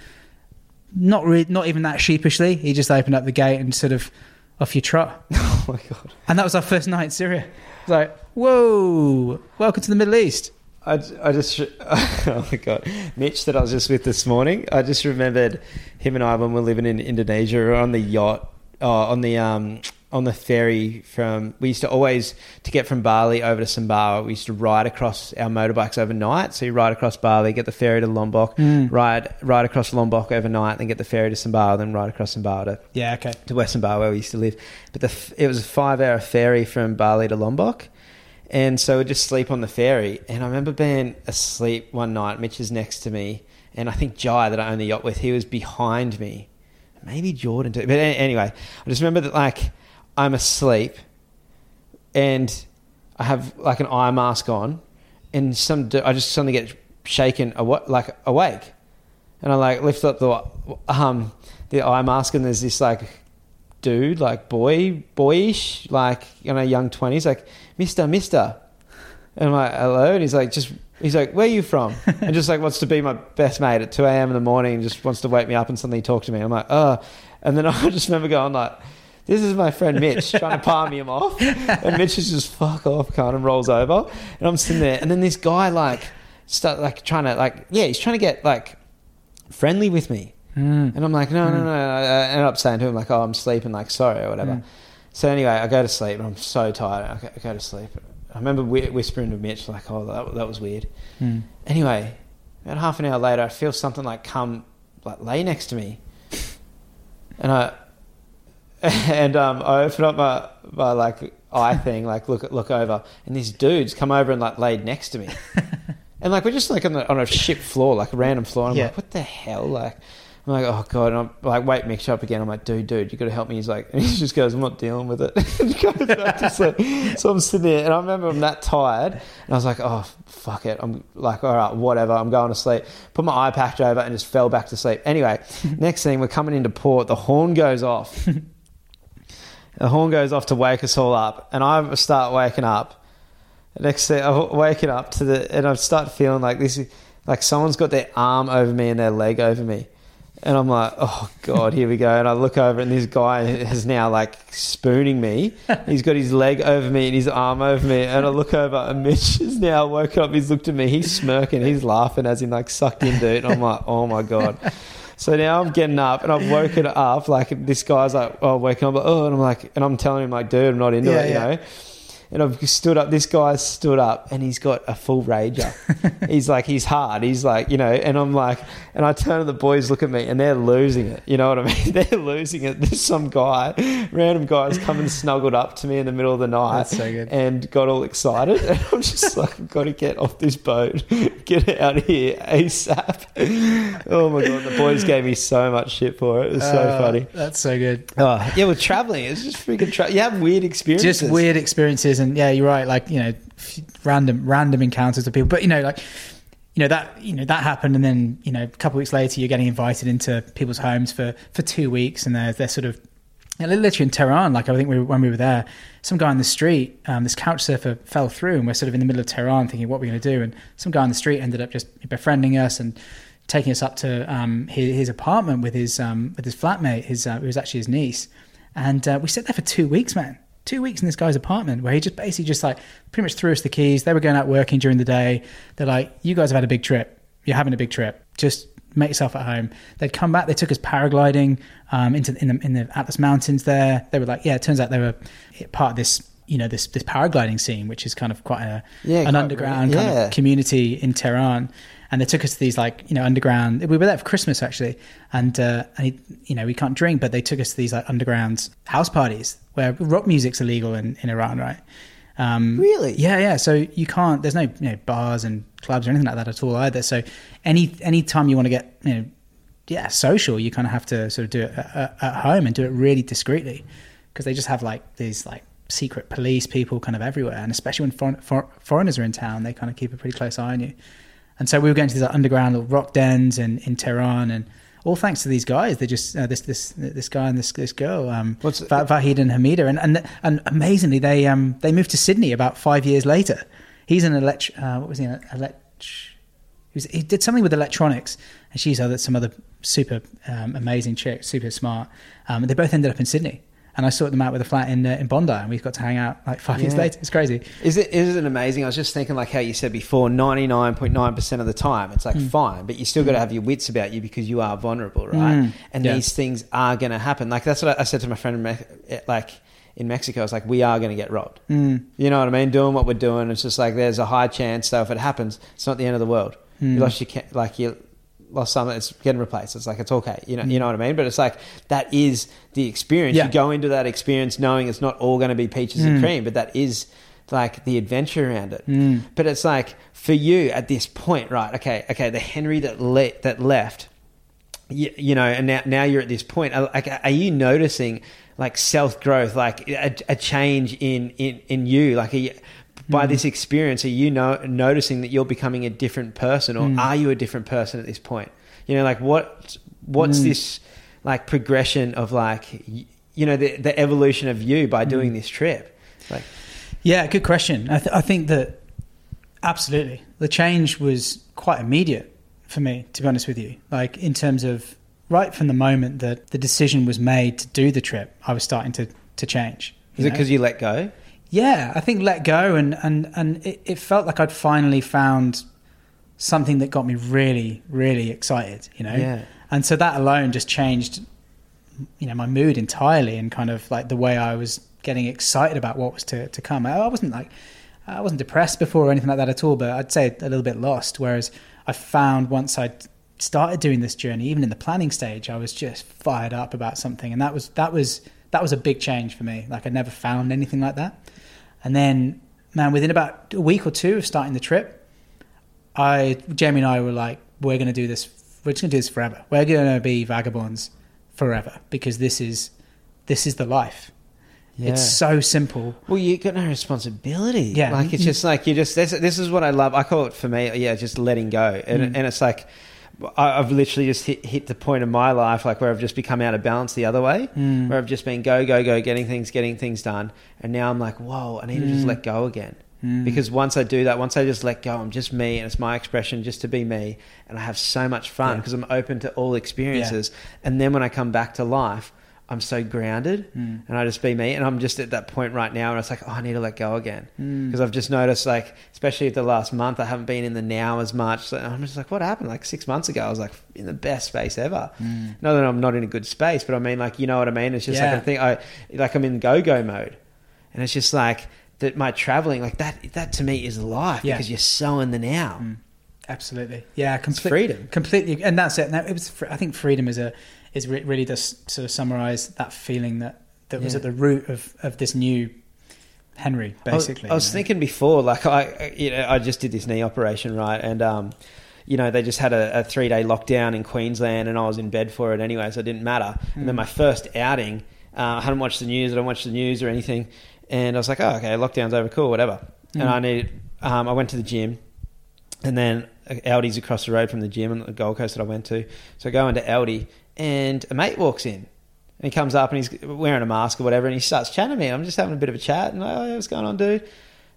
not re- not even that sheepishly, he just opened up the gate and sort of off your trot. oh my god. And that was our first night in Syria. Like, whoa, welcome to the Middle East. I, I just oh my god, Mitch that I was just with this morning. I just remembered him and I when we were living in Indonesia, we were on the yacht, uh, on the um, on the ferry from. We used to always to get from Bali over to Sumbawa. We used to ride across our motorbikes overnight. So you ride across Bali, get the ferry to Lombok, Mm. ride ride across Lombok overnight, then get the ferry to Sumbawa, then ride across Sumbawa to Yeah, okay. to Western Bar where we used to live. But the, it was a five hour ferry from Bali to Lombok. And so we'd just sleep on the ferry. And I remember being asleep one night. Mitch is next to me. And I think Jai, that I own the yacht with, he was behind me. Maybe Jordan too. But anyway, I just remember that like I'm asleep and I have like an eye mask on. And some I just suddenly get shaken like awake. And I like lift up the um the eye mask and there's this like dude, like boy, boyish, like you know, young twenties, like Mister, Mister, and I'm like hello, and he's like just he's like where are you from? and just like wants to be my best mate at two a.m. in the morning, and just wants to wake me up and suddenly talk to me. I'm like oh, and then I just remember going like. This is my friend Mitch trying to palm me him off, and Mitch is just fuck off, kind of rolls over, and I'm sitting there, and then this guy like start like trying to like yeah, he's trying to get like friendly with me, Mm. and I'm like, no, no, no. I end up saying to him, like, oh, I'm sleeping, like, sorry, or whatever. Mm. So anyway, I go to sleep, and I'm so tired. I go, to sleep. I remember whispering to Mitch, like, oh, that, that was weird. Mm. Anyway, about half an hour later, I feel something like come, like, lay next to me. And I, and um, I open up my, my, like, eye thing, like, look, look over, and these dudes come over and, like, laid next to me. And like we're just like on, the, on a ship floor, like a random floor. And I'm Yeah. like, what the hell? Like, I'm like, oh god. And I'm like, wait, mix up again. I'm like, dude, dude, you got to help me. He's like, and he just goes, I'm not dealing with it. and goes back to sleep. So I'm sitting there, and I remember I'm that tired, and I was like, oh fuck it. I'm like, all right, whatever. I'm going to sleep. Put my eye patch over and just fell back to sleep. Anyway, next thing we're coming into port. The horn goes off. the horn goes off to wake us all up, and I start waking up. Next thing, I'm waking up to the, and I start feeling like this, is- like someone's got their arm over me and their leg over me, and I'm like, oh god, here we go. And I look over, and this guy is now like spooning me. He's got his leg over me and his arm over me, and I look over, and Mitch is now woken up. He's looked at me, he's smirking, he's laughing as he like sucked into it. And I'm like, oh my god. So now I'm getting up and I've woken up like this guy's like, oh, waking up, like, oh, and I'm like, and I'm telling him like, dude, I'm not into Yeah, it, you yeah. know. And I've stood up. This guy stood up, and he's got a full rager. he's like, he's hard. He's like, you know, and I'm like, and I turn to the boys, look at me, and they're losing it. You know what I mean? They're losing it. There's some guy, random guy, has come and snuggled up to me in the middle of the night, so and got all excited. And I'm just like, I've got to get off this boat, get out of here ASAP. Oh my god, the boys gave me so much shit for it. It was so Uh, funny. That's so good. Oh, yeah, with traveling, it's just freaking. Tra- you have weird experiences. Just weird experiences, and yeah, you're right. Like you know, random random encounters with people. But you know, like you know that you know that happened, and then you know a couple weeks later, you're getting invited into people's homes for for two weeks, and they're they're sort of literally in Tehran. Like I think we, when we were there, some guy on the street, um, this couch surfer fell through, and we're sort of in the middle of Tehran, thinking what we're going to do. And some guy on the street ended up just befriending us and taking us up to um, his, his apartment with his um, with his flatmate, his uh, who was actually his niece, and uh, we sat there for two weeks, man. Two weeks in this guy's apartment where he just basically just like pretty much threw us the keys. They were going out working during the day. They're like, "You guys have had a big trip. You're having a big trip. Just make yourself at home." They'd come back. They took us paragliding um, into in the in the Atlas Mountains. There, they were like, "Yeah." It turns out they were part of this you know this this paragliding scene, which is kind of quite a Yeah, an quite- underground kind yeah. of community in Tehran. And they took us to these like you know underground. We were there for Christmas actually, and uh, and he, you know we can't drink, but they took us to these like underground house parties where rock music's illegal in, in Iran, right? Um, Really? Yeah, yeah. So you can't. There's no you know bars and clubs or anything like that at all either. So any any time you want to get you know yeah social, you kind of have to sort of do it at, at- at home and do it really discreetly because they just have like these like secret police people kind of everywhere, and especially when foreign, for, foreigners are in town, they kind of keep a pretty close eye on you. And so we were going to these like, underground little rock dens in, in Tehran, and all thanks to these guys. They just uh, this this this guy and this this girl, um, What's- Va- Vahid and Hamida, and and and amazingly they um they moved to Sydney about five years later. He's an elect uh, what was he an elect he, was, he did something with electronics, and she's other some other super um, amazing chick, super smart. Um, and they both ended up in Sydney, and I sorted them out with a flat in uh, in Bondi, and we got to hang out like five years later. It's crazy. Is it is it amazing? I was just thinking, like how you said before, ninety nine point nine percent of the time, it's like fine, but you still got to have your wits about you because you are vulnerable, right? Mm. And Yeah. these things are going to happen. Like that's what I, I said to my friend, Me- like in Mexico. it's like, we are going to get robbed. Mm. You know what I mean? Doing what we're doing, it's just like there's a high chance. So if it happens, it's not the end of the world. Mm. You lost your like you lost some. It's getting replaced. It's like it's okay. You know, Mm. you know what I mean. But it's like that is the experience. Yeah. You go into that experience knowing it's not all going to be peaches Mm. and cream, but that is like the adventure around it. Mm. But it's like for you at this point, right? Okay, okay. The Henry that le- that left, you, you know, and now now you're at this point. Are- Like, are you noticing like self growth, like a, a change in in in you? Like, are you, by this experience, are you know, noticing that you're becoming a different person, or Mm. are you a different person at this point? You know, like what what's Mm. this like progression of like you know the the evolution of you by doing this trip? Like, Yeah, good question. I, th- I think that absolutely the change was quite immediate for me, to be honest with you. Like in terms of right from the moment that the decision was made to do the trip, I was starting to to change. is you it because you let go? Yeah, I think let go and and and it, it felt like I'd finally found something that got me really really excited. You know, Yeah. and so that alone just changed you know my mood entirely and kind of like the way I was getting excited about what was to to come. I wasn't like I wasn't depressed before or anything like that at all, but I'd say a little bit lost. Whereas I found once I started doing this journey, even in the planning stage, I was just fired up about something, and that was that was that was a big change for me. Like I never found anything like that. And then, man, within about a week or two of starting the trip, I Jamie and I were like, we're going to do this. We're just going to do this forever. We're going to be vagabonds forever because this is this is the life. It's so simple. Well, you've got no responsibility. Yeah. like it's just like you just. This, this is what I love. I call it for me. Yeah, just letting go, and Mm. and it's like I've literally just hit hit the point in my life like where I've just become out of balance the other way, Mm. where I've just been go go go, getting things getting things done, and now I'm like, whoa, I need to just Mm. let go again. Mm. Because once I do that, once I just let go, I'm just me, and it's my expression just to be me, and I have so much fun Yeah. because I'm open to all experiences. And then when I come back to life, I'm so grounded, Mm. and I just be me. And I'm just at that point right now, and it's like, oh, I need to let go again Mm. because I've just noticed, like, especially the last month, I haven't been in the now as much. So I'm just like, what happened? Like six months ago, I was like in the best space ever. Mm. Not that I'm not in a good space, but I mean, like, you know what I mean? It's just like Yeah. I think I, like, I'm in go go mode, and it's just like that my traveling like that that to me is life Yeah. because you're so in the now. Mm. Absolutely, yeah, It's complete, freedom. completely, and that's it. Now, it was. I think freedom is a is re- really just sort of summarize that feeling that that was at the root of of this new Henry, I was- basically. I was, thinking before, like I, you know, I just did this knee operation, right? And um, you know, they just had a, a three day lockdown in Queensland, and I was in bed for it anyway, so it didn't matter. And then Mm. my first outing, uh, I hadn't watched the news, I don't watch the news or anything, and I was like, oh, okay, lockdown's over, cool, whatever. And Mm. I needed, um, I went to the gym, and then Aldi's across the road from the gym on the Gold Coast that I went to. So I go into Aldi, and a mate walks in. And he comes up and he's wearing a mask or whatever, and he starts chatting to me. I'm just having a bit of a chat, and like, oh, what's going on, dude?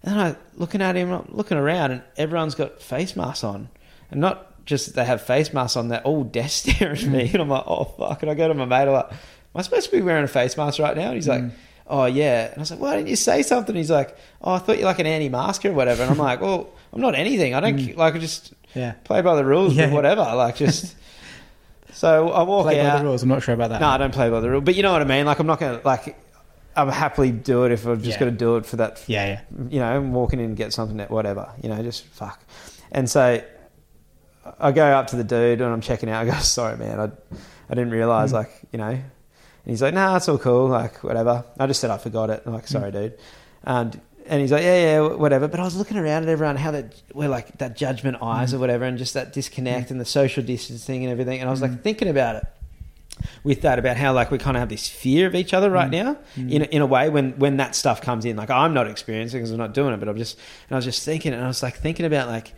And then I looking at him, I'm looking around, and everyone's got face masks on, and not just that they have face masks on, they're all death staring at me, and I'm like, oh fuck! And I go to my mate, I'm like, am I supposed to be wearing a face mask right now? And he's like, Mm. oh yeah, and I was like, why didn't you say something? He's like, oh, I thought you're like an anti-masker or whatever, and I'm like, well, I'm not anything. I don't Mm. like I just yeah, play by the rules, Yeah. but whatever, like just. So I walk play by out. the rules. I'm not sure about that. No, I don't play by the rule. But you know what I mean? Like, I'm not going to, like, I'm happily do it if I've just Yeah. got to do it for that, Yeah, yeah. you know, I'm walking in and get something, that whatever, you know, just fuck. And so I go up to the dude and I'm checking out. I go, sorry, man, I, I didn't realize, Mm. like, you know, and he's like, nah, it's all cool, like, whatever. I just said I forgot it. I'm like, sorry, dude. And, and he's like, yeah, yeah, whatever. But I was looking around at everyone, how that, we're like that judgment eyes Mm. or whatever, and just that disconnect Mm. and the social distancing and everything. And I was like Mm. thinking about it with that about how like we kind of have this fear of each other right Mm. now Mm. in a, in a way when when that stuff comes in like I'm not experiencing because I'm not doing it but I'm just and I was just thinking and I was like thinking about like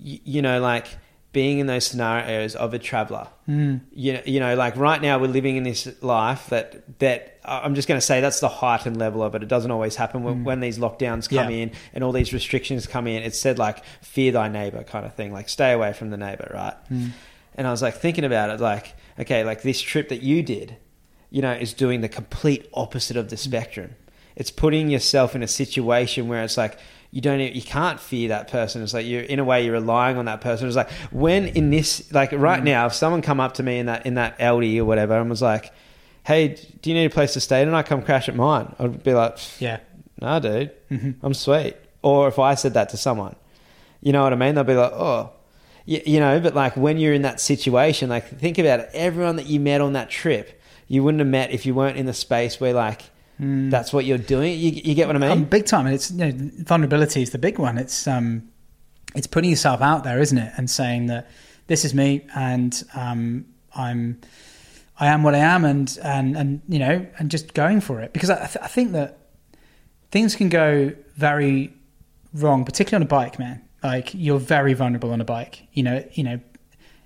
y- you know like being in those scenarios of a traveler Mm. you know, you know, like right now we're living in this life that that I'm just going to say that's the heightened level of it. It doesn't always happen when, Mm. when these lockdowns come Yeah. in and all these restrictions come in. It's said like fear thy neighbor kind of thing, like stay away from the neighbor, right? Mm. And I was like thinking about it, like okay, like this trip that you did, you know, is doing the complete opposite of the spectrum. It's putting yourself in a situation where it's like you don't, you can't fear that person. It's like you're in a way you're relying on that person. It's like when in this, like right Mm. now, if someone come up to me in that in that Aldi or whatever and was like, "Hey, do you need a place to stay tonight? Come crash at mine." I'd be like, Yeah. "Nah, dude, hmm I'm sweet." Or if I said that to someone, you know what I mean? They'll be like, "Oh." You, you know, but like when you're in that situation, like think about it. Everyone that you met on that trip, you wouldn't have met if you weren't in the space where like Mm. that's what you're doing. You, you get what I mean? Um, big time, and it's you know, vulnerability is the big one. It's um, it's putting yourself out there, isn't it, and saying that this is me, and um, I'm, I am what I am, and and and you know, and just going for it because I, th- I think that things can go very wrong, particularly on a bike, man. Like you're very vulnerable on a bike. You know, you know,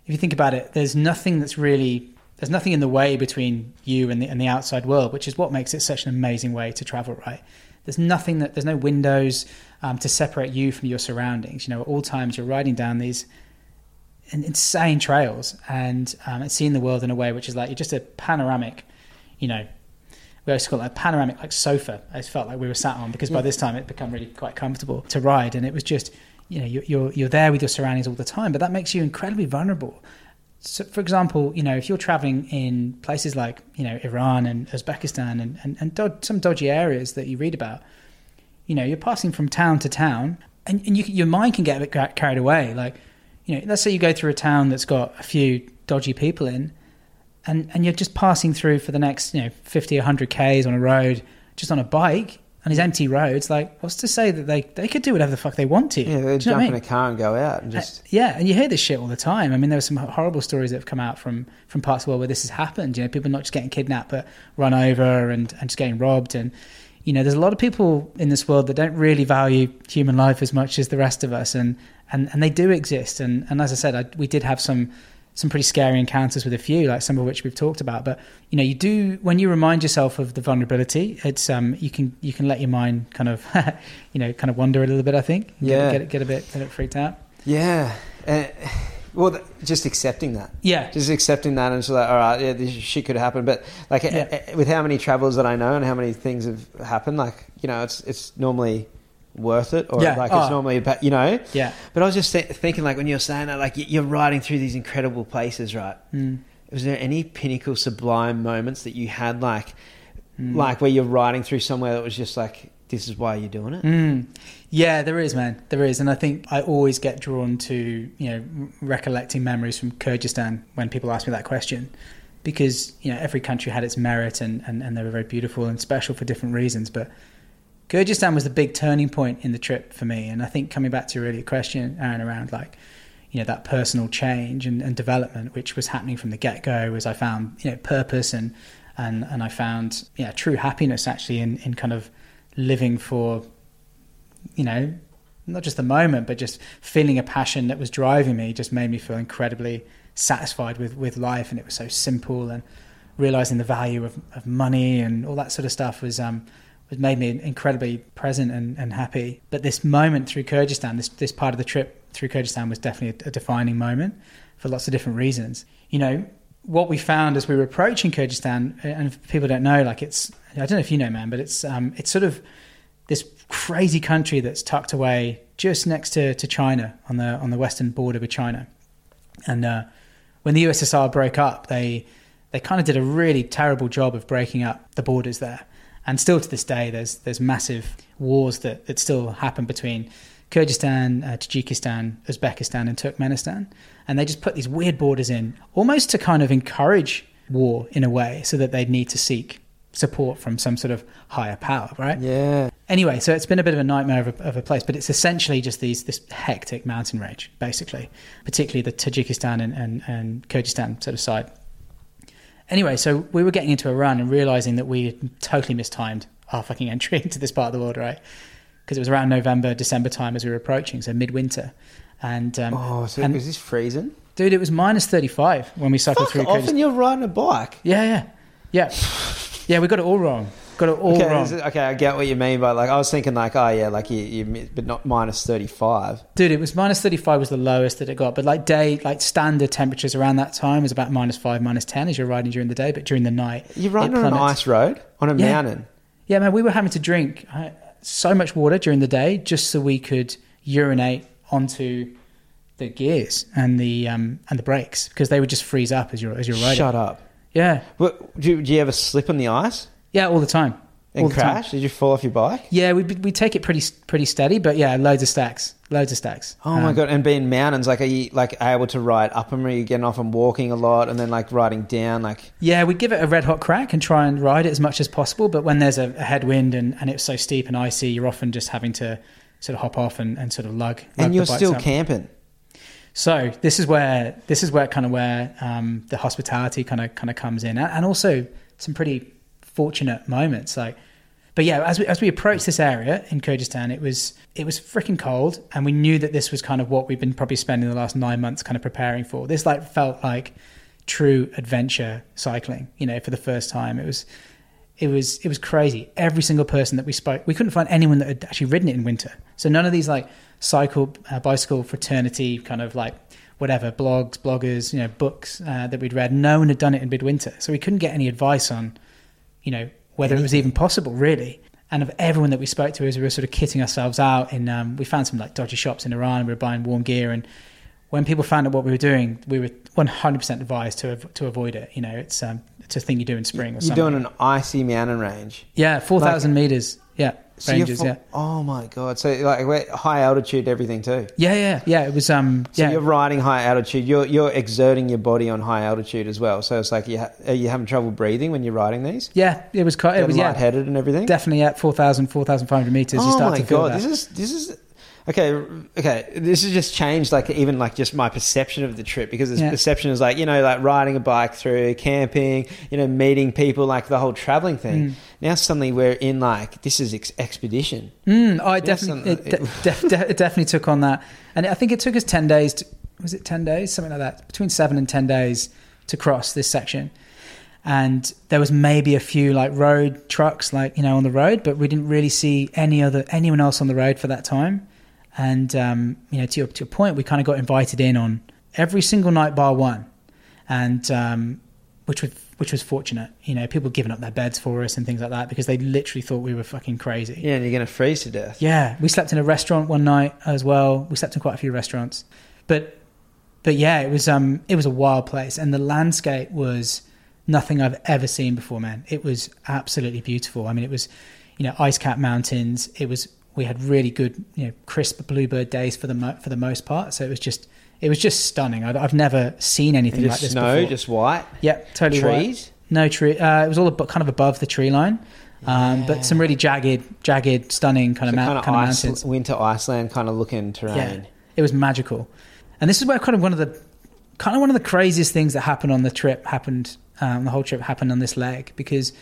if you think about it, there's nothing that's really there's nothing in the way between you and the and the outside world, which is what makes it such an amazing way to travel, right? There's nothing that there's no windows um, to separate you from your surroundings. You know, at all times you're riding down these insane trails and um, and seeing the world in a way which is like you're just a panoramic, you know. We always call it a panoramic like sofa. I felt like we were sat on because by this time it become really quite comfortable to ride, and it was just you know you're you're, you're there with your surroundings all the time, but that makes you incredibly vulnerable. So, for example, you know if you're traveling in places like you know Iran and Uzbekistan and and, and some dodgy areas that you read about, you know you're passing from town to town, and, and you, your mind can get a bit carried away. Like you know, let's say you go through a town that's got a few dodgy people in, and and you're just passing through for the next you know 50 100 k's on a road just on a bike on these empty roads like what's to say that they they could do whatever the fuck they want to? Yeah, they Do you know jump I in a car and go out and just. Uh, yeah and you hear this shit all the time. I mean there were some horrible stories that have come out from from parts of the world where this has happened you know people not just getting kidnapped but run over and and just getting robbed. And you know there's a lot of people in this world that don't really value human life as much as the rest of us. And and and they do exist. And and as i said I, we did have some some pretty scary encounters with a few, like some of which we've talked about. But you know, you do when you remind yourself of the vulnerability, it's um you can you can let your mind kind of you know kind of wander a little bit. I think Yeah. get, get get a bit get a bit freaked out. Yeah. Uh, well, th- just accepting that. Yeah, Just accepting that and just like, all right, yeah, this shit could happen. But like, Yeah. uh, uh, with how many travels that I know and how many things have happened, like, you know, it's it's normally worth it, or Yeah. like Oh. it's normally, about, you know. yeah, But I was just th- thinking, like, when you're saying that, like, you're riding through these incredible places, right? mm. Was there any pinnacle, sublime moments that you had, like, Mm. like where you're riding through somewhere that was just like this is why you're doing it. Mm. Yeah, there is, man. There is, and I think I always get drawn to you know recollecting memories from Kyrgyzstan when people ask me that question, because you know every country had its merit and and, and they were very beautiful and special for different reasons. But Kyrgyzstan was the big turning point in the trip for me, and I think coming back to your earlier question, Aaron, around like you know that personal change and, and development, which was happening from the get go, as I found you know purpose and and and I found yeah true happiness actually in in kind of living for you know not just the moment but just feeling a passion that was driving me just made me feel incredibly satisfied with with life. And it was so simple and realizing the value of, of money and all that sort of stuff was um was made me incredibly present and, and happy but this moment through Kyrgyzstan this this part of the trip through Kyrgyzstan was definitely a, a defining moment for lots of different reasons you know what we found as we were approaching Kyrgyzstan, and if people don't know, like it's, I don't know if you know, man, but it's, um, it's sort of this crazy country that's tucked away just next to, to China on the, on the western border with China. And uh, when the USSR broke up, they, they kind of did a really terrible job of breaking up the borders there. And still to this day, there's, there's massive wars that, that still happen between Kyrgyzstan, uh, Tajikistan, Uzbekistan, and Turkmenistan. And they just put these weird borders in, almost to kind of encourage war in a way, so that they'd need to seek support from some sort of higher power, right? Yeah. Anyway, so it's been a bit of a nightmare of a, of a place, but it's essentially just these this hectic mountain range, basically, particularly the Tajikistan and, and, and Kyrgyzstan sort of side. Anyway, so we were getting into Iran and realizing that we had totally mistimed our fucking entry into this part of the world, right? because it was around November, December time as we were approaching, so midwinter. And um, Oh, so and- is this freezing? dude, it was minus thirty five when we cycled Fuck through. off, and you're riding a bike. Yeah, yeah, yeah, yeah. We got it all wrong. Got it all okay, wrong, okay, I get what you mean by like I was thinking like oh yeah, like you, you but not minus thirty five. dude. It was minus thirty five was the lowest that it got, but like day, like standard temperatures around that time was about minus five, minus ten as you're riding during the day, but during the night, You're riding on an ice road on a Yeah. mountain. Yeah, man, we were having to drink uh, so much water during the day just so we could urinate onto the gears and the um, and the brakes because they would just freeze up as you're as you're riding. Shut up. Yeah, do you ever slip on the ice yeah, all the time. and all crash? Did you fall off your bike? Yeah, we we take it pretty pretty steady, but yeah, loads of stacks, loads of stacks. Oh my Um, god! And being mountains, like, are you like able to ride up them? Are you getting off and walking a lot, and then like riding down? Like, Yeah, we give it a red hot crack and try and ride it as much as possible. But when there's a, a headwind and, and it's so steep and icy, you're often just having to sort of hop off and, and sort of lug. lug and you're still up. camping. So this is where this is where kind of where um, the hospitality kind of kind of comes in, and and also some pretty fortunate moments. Like, but yeah, as we as we approached this area in Kyrgyzstan, it was it was freaking cold, and we knew that this was kind of what we've been probably spending the last nine months kind of preparing for. This like felt like true adventure cycling. You know, for the first time, it was it was it was crazy. Every single person that we spoke, we couldn't find anyone that had actually ridden it in winter. So none of these like cycle uh, bicycle fraternity kind of like whatever blogs, bloggers, you know, books uh, that we'd read. No one had done it in midwinter, so we couldn't get any advice on, you know, whether it was even possible really. And of everyone that we spoke to, as we were sort of kitting ourselves out, in um, we found some like dodgy shops in Iran. We were buying warm gear, and when people found out what we were doing, we were 100% advised to to avoid it. You know, it's um, it's a thing you do in spring or You're doing an icy mountain range. Yeah, four thousand meters. Yeah, So you're ranges. fo- yeah, Oh my god! So like we're high altitude, everything too. yeah, yeah, yeah. It was um, So yeah, you're riding high altitude. You're you're exerting your body on high altitude as well. So it's like you ha- are you having trouble breathing when you're riding these? yeah. It was quite. It was yeah, lightheaded and everything. definitely at 4,000, 4,500 meters. you oh start my to god! that. This is this is okay. Okay, this has just changed. Like even like just my perception of the trip because this Yeah. perception is like you know like riding a bike through camping, you know meeting people, like the whole traveling thing. Mm. Now suddenly we're in like this is ex- expedition. Mm, oh, it definitely, it, de- def- de- it definitely took on that, and I think it took us ten days. To, was it ten days, something like that? Between seven and ten days to cross this section, and there was maybe a few like road trucks, like you know, on the road, but we didn't really see any other anyone else on the road for that time. And um, you know, to your to your point, we kind of got invited in on every single night bar one, and um, which was which was fortunate. You know, people giving up their beds for us and things like that because they literally thought we were fucking crazy. Yeah, and you're gonna freeze to death. Yeah, we slept in a restaurant one night as well. We slept in quite a few restaurants, but but yeah, it was um it was a wild place, and the landscape was nothing I've ever seen before, man. It was absolutely beautiful. I mean, it was, you you know ice cap mountains. It was we had really good you know crisp bluebird days for the mo- for the most part. So it was just it was just stunning. I've, I've never seen anything like this snow, before. just white. Yep, totally white. Trees. No tree. Uh, it was all kind of above the tree line, um, but some really jagged, jagged, stunning kind So of, mount, kind of kind of ice, mountains. winter Iceland kind of looking terrain. Yeah, it was magical. And this is where kind of one of the kind of one of the craziest things that happened on the trip happened. Um, the whole trip happened on this leg because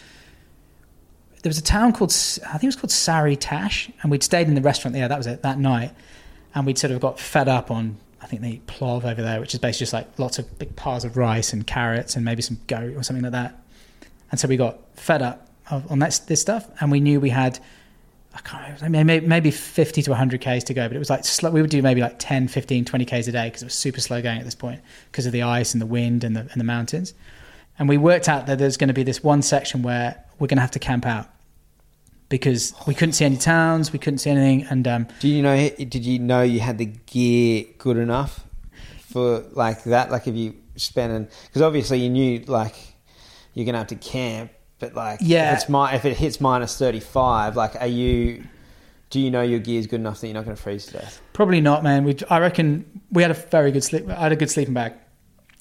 there was a town called I think it was called Sari Tash, and we'd stayed in the restaurant there. That was it that night, and we'd sort of got fed up on. I think they eat plov over there, which is basically just like lots of big piles of rice and carrots and maybe some goat or something like that. And so we got fed up of, on that this stuff, and we knew we had I can't remember, maybe, maybe 50 to 100 Ks to go, but it was like slow, we would do maybe like 10, 15, 20 Ks a day because it was super slow going at this point because of the ice and the wind and the, and the mountains. And we worked out that there's going to be this one section where we're going to have to camp out because we couldn't see any towns, we couldn't see anything. And um, Do you know? Did you know you had the gear good enough for like that? Like if you spend because obviously you knew like you're gonna have to camp, but like Yeah. if it's mi- if it hits minus thirty five, like are you? Do you know your gear is good enough that you're not going to freeze to death? Probably not, man. We, I reckon we had a very good sleep. I had a good sleeping bag,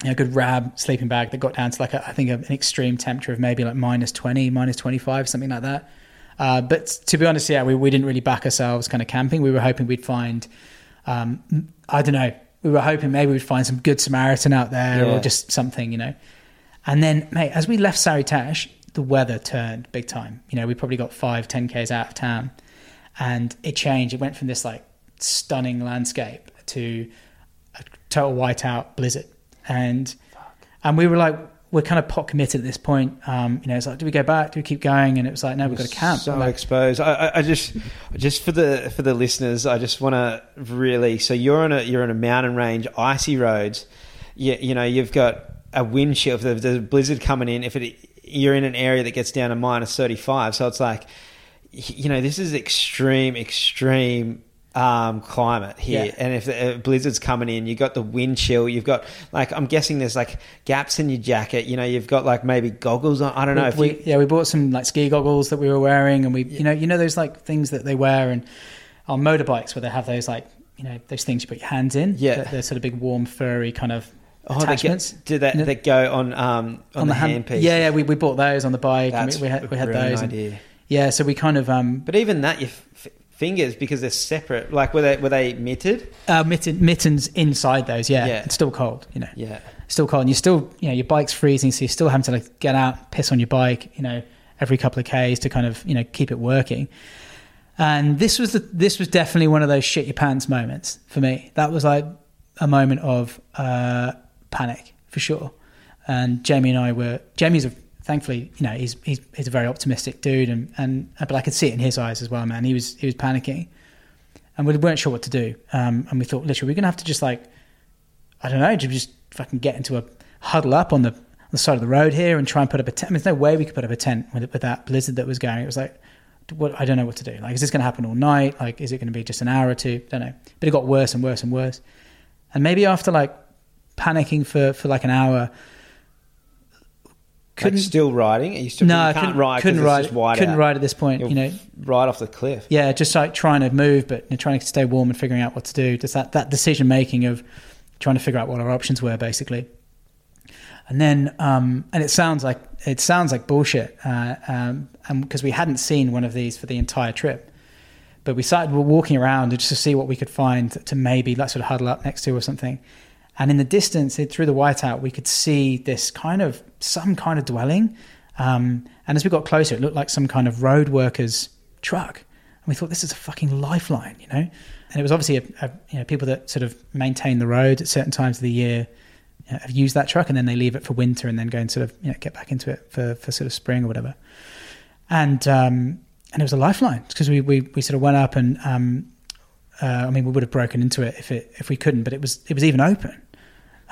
a good rab sleeping bag that got down to like a, I think an extreme temperature of maybe like minus twenty, minus twenty five, something like that. Uh, but to be honest, yeah, we, we didn't really back ourselves kind of camping. We were hoping we'd find, um, I don't know, we were hoping maybe we'd find some good Samaritan out there Yeah. or just something, you know. And then, mate, as we left Saritash, the weather turned big time. You know, we probably got five, ten k's out of town, and it changed. It went from this like stunning landscape to a total whiteout blizzard, and and we were like, we're kind of pot committed at this point. Um, you know, it's like, do we go back? Do we keep going? And it was like, no, we've got to camp. So Like, exposed. I, I, just, just for the for the listeners, I just want to really. So you're on a you're on a mountain range, icy roads. You, you know, you've got a wind chill. If there's a blizzard coming in, if it you're in an area that gets down to minus thirty five, so it's like, you know, this is extreme, extreme um, climate here. Yeah. And if the uh, blizzard's coming in, you've got the wind chill. You've got like I'm guessing there's like gaps in your jacket. You know, you've got like maybe goggles on. I don't know if we, you. yeah, we bought some like ski goggles that we were wearing, and we, you know, you know those like things that they wear and on motorbikes where they have those like, you know, those things you put your hands in. Yeah. they're, sort of big, warm, furry kind of Oh, they attachments. get, do that? You That go on um, on, the, hand- handpiece. Yeah, yeah, we, we bought those on the bike. and that's we, we had, we had those. and- yeah, so we kind of um, But even that, your f- fingers because they're separate. Like were they were they mitted? uh, mitten, mittens inside those. Yeah, Yeah. it's still cold. You know, Yeah. still cold. And you're still, you know, your bike's freezing, so you're still having to like get out, piss on your bike, you know, every couple of k's to kind of, you know, keep it working. And this was the this was definitely one of those shit your pants moments for me. That was like a moment of uh, panic for sure. And Jamie and I were Jamie's a thankfully, you know, he's he's he's a very optimistic dude, and and but I could see it in his eyes as well, man. He was he was panicking, and we weren't sure what to do. Um, and we thought, literally, we're gonna have to just like I don't know, just fucking get into a huddle up on the on the side of the road here and try and put up a tent. I mean, there's no way we could put up a tent with, with that blizzard that was going. It was like, what, I don't know what to do. Like, is this going to happen all night? Like, is it going to be just an hour or two? Don't know. But it got worse and worse and worse. And maybe after like panicking for, for like an hour, Couldn't couldn't still riding. You still no, you I can't couldn't ride. couldn't ride, couldn't out. ride at this point. You're You know, right off the cliff. yeah, just like trying to move, but you know, trying to stay warm and figuring out what to do. Just that, that decision making of trying to figure out what our options were, basically. And then, um, and it sounds like it sounds like bullshit, uh, um, and because we hadn't seen one of these for the entire trip, but we started walking around just to see what we could find to maybe like sort of huddle up next to or something. And in the distance, through the whiteout, we could see this kind of some kind of dwelling. Um, and as we got closer, it looked like some kind of road worker's truck. And we thought this is a fucking lifeline, you know. And it was obviously a, a, you know people that sort of maintain the road at certain times of the year you know, have used that truck, and then they leave it for winter, and then go and sort of you know get back into it for, for sort of spring or whatever. And um, and it was a lifeline because we, we we sort of went up and um, uh, I mean we would have broken into it if it if we couldn't, but it was it was even open.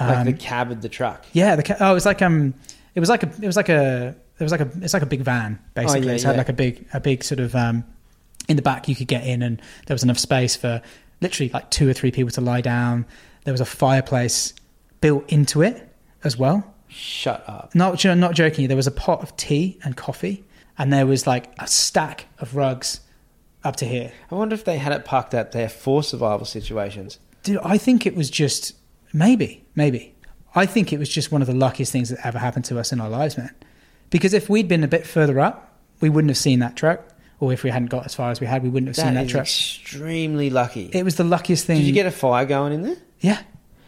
Like Um, the cab of the truck. yeah, the ca- oh, it was like um, it was like a, it was like a, it was like a, it's like a big van basically. yeah, it had yeah. like a big, a big sort of um, in the back you could get in, and there was enough space for literally like two or three people to lie down. There was a fireplace built into it as well. Shut up. Not, you know, not joking. There was a pot of tea and coffee, and there was like a stack of rugs up to here. I wonder if they had it parked out there for survival situations. Dude, I think it was just maybe, maybe. I think it was just one of the luckiest things that ever happened to us in our lives, man. Because if we'd been a bit further up, we wouldn't have seen that truck. Or if we hadn't got as far as we had, we wouldn't have seen That that is truck. extremely lucky. It was the luckiest thing. Did you get a fire going in there? Yeah,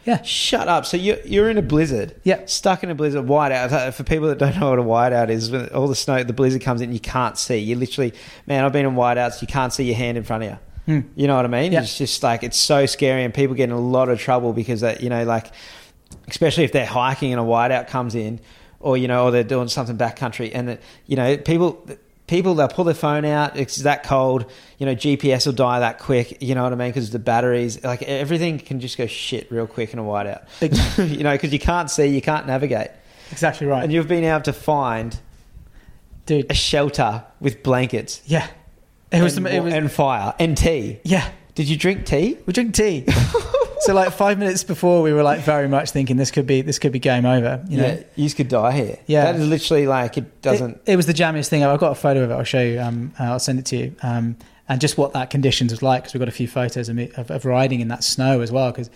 yeah, Shut up. So you're, you're in a blizzard. Yeah. Stuck in a blizzard. Whiteout. Uh, For people that don't know what a whiteout is, when all the snow, the blizzard comes in, you can't see. You literally, man, I've been in whiteouts, you can't see your hand in front of you. Hmm. You know what I mean? Yeah. It's just like, it's so scary and people get in a lot of trouble because that, you know, like, especially if they're hiking and a whiteout comes in or, you know, or they're doing something backcountry and, that, you know, people, people, they'll pull their phone out. It's that cold. You know, GPS will die that quick. You know what I mean? Because the batteries, like everything can just go shit real quick in a whiteout. You know, because you can't see, you can't navigate. exactly right, And you've been able to find dude. a shelter with blankets Yeah, it was. and, it was. and fire and tea. yeah, Did you drink tea? we drink tea. so like five minutes before, we were like very much thinking this could be this could be game over. You know, yeah, you could die here. Yeah. that is literally like it doesn't. It, it was the jammiest thing. I've got a photo of it. I'll show you. Um, uh, I'll send it to you. Um, and just what that conditions was like because we've got a few photos of, me, of, of riding in that snow as well. Because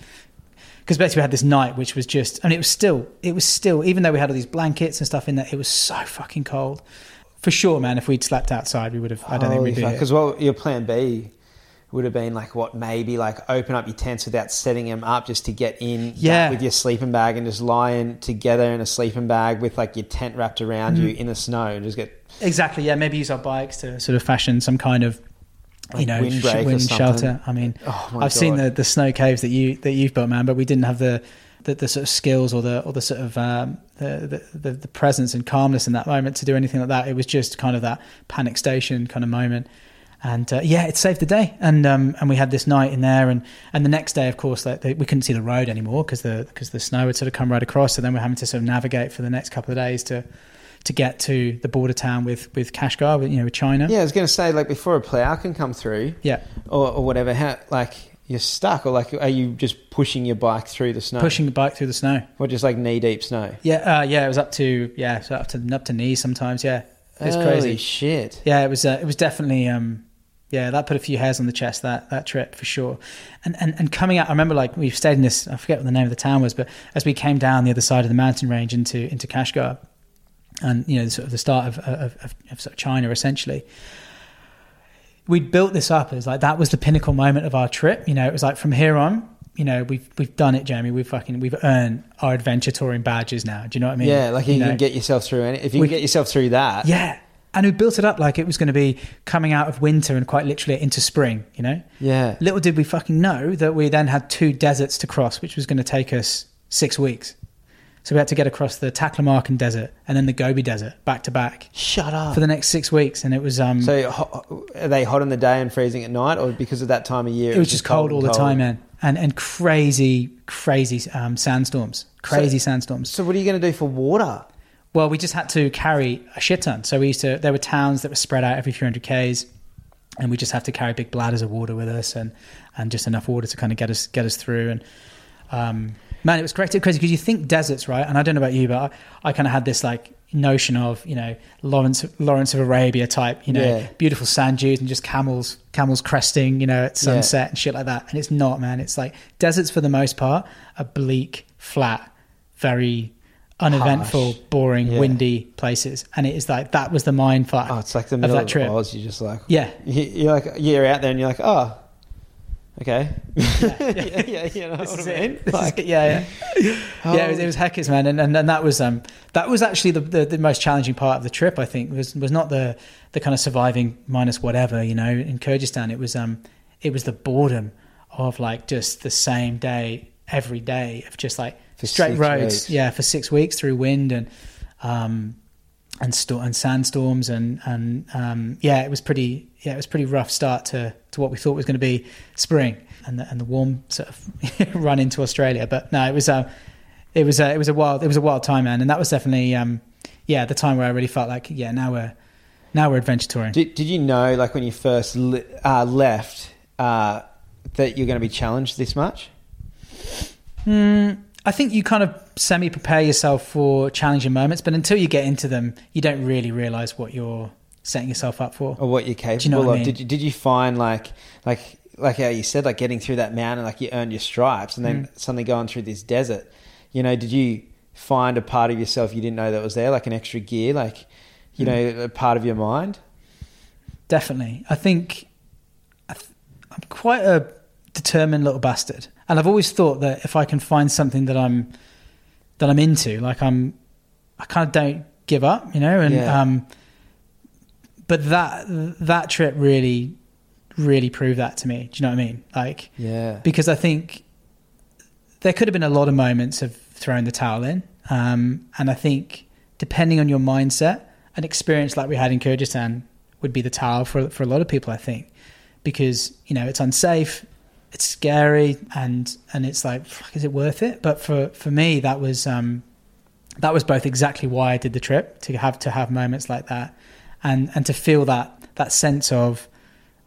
because basically we had this night which was just, and it was still, it was still, even though we had all these blankets and stuff in there, it was so fucking cold. For sure, man. If we'd slept outside, we would have. I don't think we'd be. because well your plan B would have been like what maybe like open up your tents without setting them up just to get in Yeah. with your sleeping bag and just lying together in a sleeping bag with like your tent wrapped around Mm-hmm. you in the snow and just get Exactly. Yeah. Maybe use our bikes to sort of fashion some kind of, you know, windbreak wind shelter. I mean, oh I've seen the, the snow caves that you that you've built, man, but we didn't have the the, the sort of skills or the or the sort of um, the, the the presence and calmness in that moment to do anything like that. It was just kind of that panic station kind of moment. And uh, yeah, it saved the day, and um, and we had this night in there, and, and the next day, of course, like, they, we couldn't see the road anymore because the because the snow had sort of come right across. So then we're having to sort of navigate for the next couple of days to to get to the border town with with Kashgar, with, you know, with China. yeah I was gonna say like before a plow can come through Yeah. or, or whatever how like you're stuck or like are you just pushing your bike through the snow pushing the bike through the snow. or just like knee deep snow Yeah, uh, yeah, it was up to yeah, so up to up to knees sometimes. Yeah, it's Holy crazy. shit Yeah, it was uh, it was definitely um, yeah, that put a few hairs on the chest that that trip for sure. And and and coming out, I remember like we stayed in this. I forget what the name of the town was, but as we came down the other side of the mountain range into into Kashgar, and you know sort of the start of of, of, of sort of China essentially. We'd built this up as like that was the pinnacle moment of our trip. You know, it was like from here on, you know, we've we've done it, Jamie. We've fucking we've earned our adventure touring badges now. Do you know what I mean? yeah like you, know? can get yourself through any if you We- can get yourself through that Yeah. And we built it up like it was going to be coming out of winter and quite literally into spring, you know? yeah Little did we fucking know that we then had two deserts to cross, which was going to take us six weeks. So we had to get across the Taklamakan Desert and then the Gobi Desert back to back shut up for the next six weeks. And it was, um, So ho- are they hot in the day and freezing at night, or because of that time of year? it was just cold all the and time, man. And, and crazy, crazy um, sandstorms. Crazy sandstorms. So what are you going to do for water? Well, we just had to carry a shit ton. So we used to. There were towns that were spread out every few hundred k's, and we just have to carry big bladders of water with us, and and just enough water to kind of get us get us through. And um, man, it was crazy crazy because you think deserts, right? And I don't know about you, but I, I kind of had this like notion of you know Lawrence Lawrence of Arabia type, you know, Yeah. beautiful sand dunes and just camels camels cresting, you know, at sunset and shit like that. And it's not, man. It's like deserts for the most part are bleak, flat, very uneventful, Harsh. boring, Yeah. windy places. And it is like that was the mind fuck Oh, it's like the middle of that of, trip. Oz. You're just like, Yeah. you- you're like, you're out there and you're like, oh, okay, yeah, yeah, you know This what I mean? Is Like, yeah, yeah, yeah. It was, it was heckers, man, and, and and that was um that was actually the, the the most challenging part of the trip. I think was was not the the kind of surviving minus whatever you know in Kyrgyzstan. It was um it was the boredom of like just the same day every day of just like straight roads, weeks. yeah, for six weeks through wind and um and sto- and sandstorms and and um, yeah, it was pretty yeah, it was pretty rough start to to what we thought was going to be spring and the, and the warm sort of run into Australia. But no, it was a it was a it was a wild it was a wild time, man, and that was definitely um, yeah the time where I really felt like yeah now we're now we're adventure touring. Did, did you know, like when you first li- uh, left, uh, that you're going to be challenged this much? Hmm, I think you kind of semi prepare yourself for challenging moments, but until you get into them, you don't really realize what you're setting yourself up for. or what you're capable know what I of. mean? Did you did you find like like like how you said like getting through that mountain, like you earned your stripes, and then Mm. suddenly going through this desert? You know, did you find a part of yourself you didn't know that was there, like an extra gear, like you Mm. know, a part of your mind? Definitely. I think I th- I'm quite a determined little bastard. And I've always thought that if I can find something that I'm that I'm into, like I'm I kind of don't give up, you know, and Yeah. um but that that trip really really proved that to me. Do you know what I mean? Like Yeah, because I think there could have been a lot of moments of throwing the towel in, um, and I think depending on your mindset, an experience like we had in Kyrgyzstan would be the towel for for a lot of people. I think because you know it's unsafe, it's scary, and and it's like, fuck, is it worth it? But for for me, that was um, that was both exactly why I did the trip to have to have moments like that, and and to feel that that sense of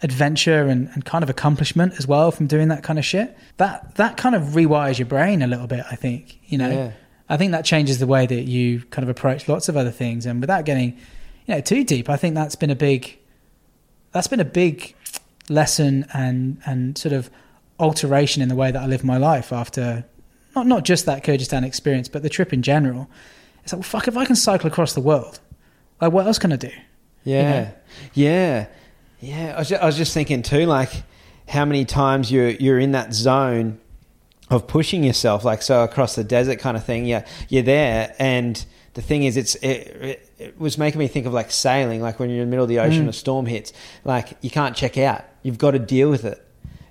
adventure and, and kind of accomplishment as well from doing that kind of shit. That that kind of rewires your brain a little bit. I think you know. Yeah. I think that changes the way that you kind of approach lots of other things, and without getting you know too deep, I think that's been a big that's been a big lesson and and sort of alteration in the way that I live my life after not not just that Kyrgyzstan experience, but the trip in general. It's like, well, fuck, if I can cycle across the world, like what else can I do? Yeah, know? yeah, yeah. I was, just, I was just thinking too, like how many times you're you're in that zone of pushing yourself, like so across the desert kind of thing. Yeah, you're there, and the thing is, it's it, it, it was making me think of like sailing, like when you're in the middle of the ocean, Mm. a storm hits, like you can't check out. You've got to deal with it.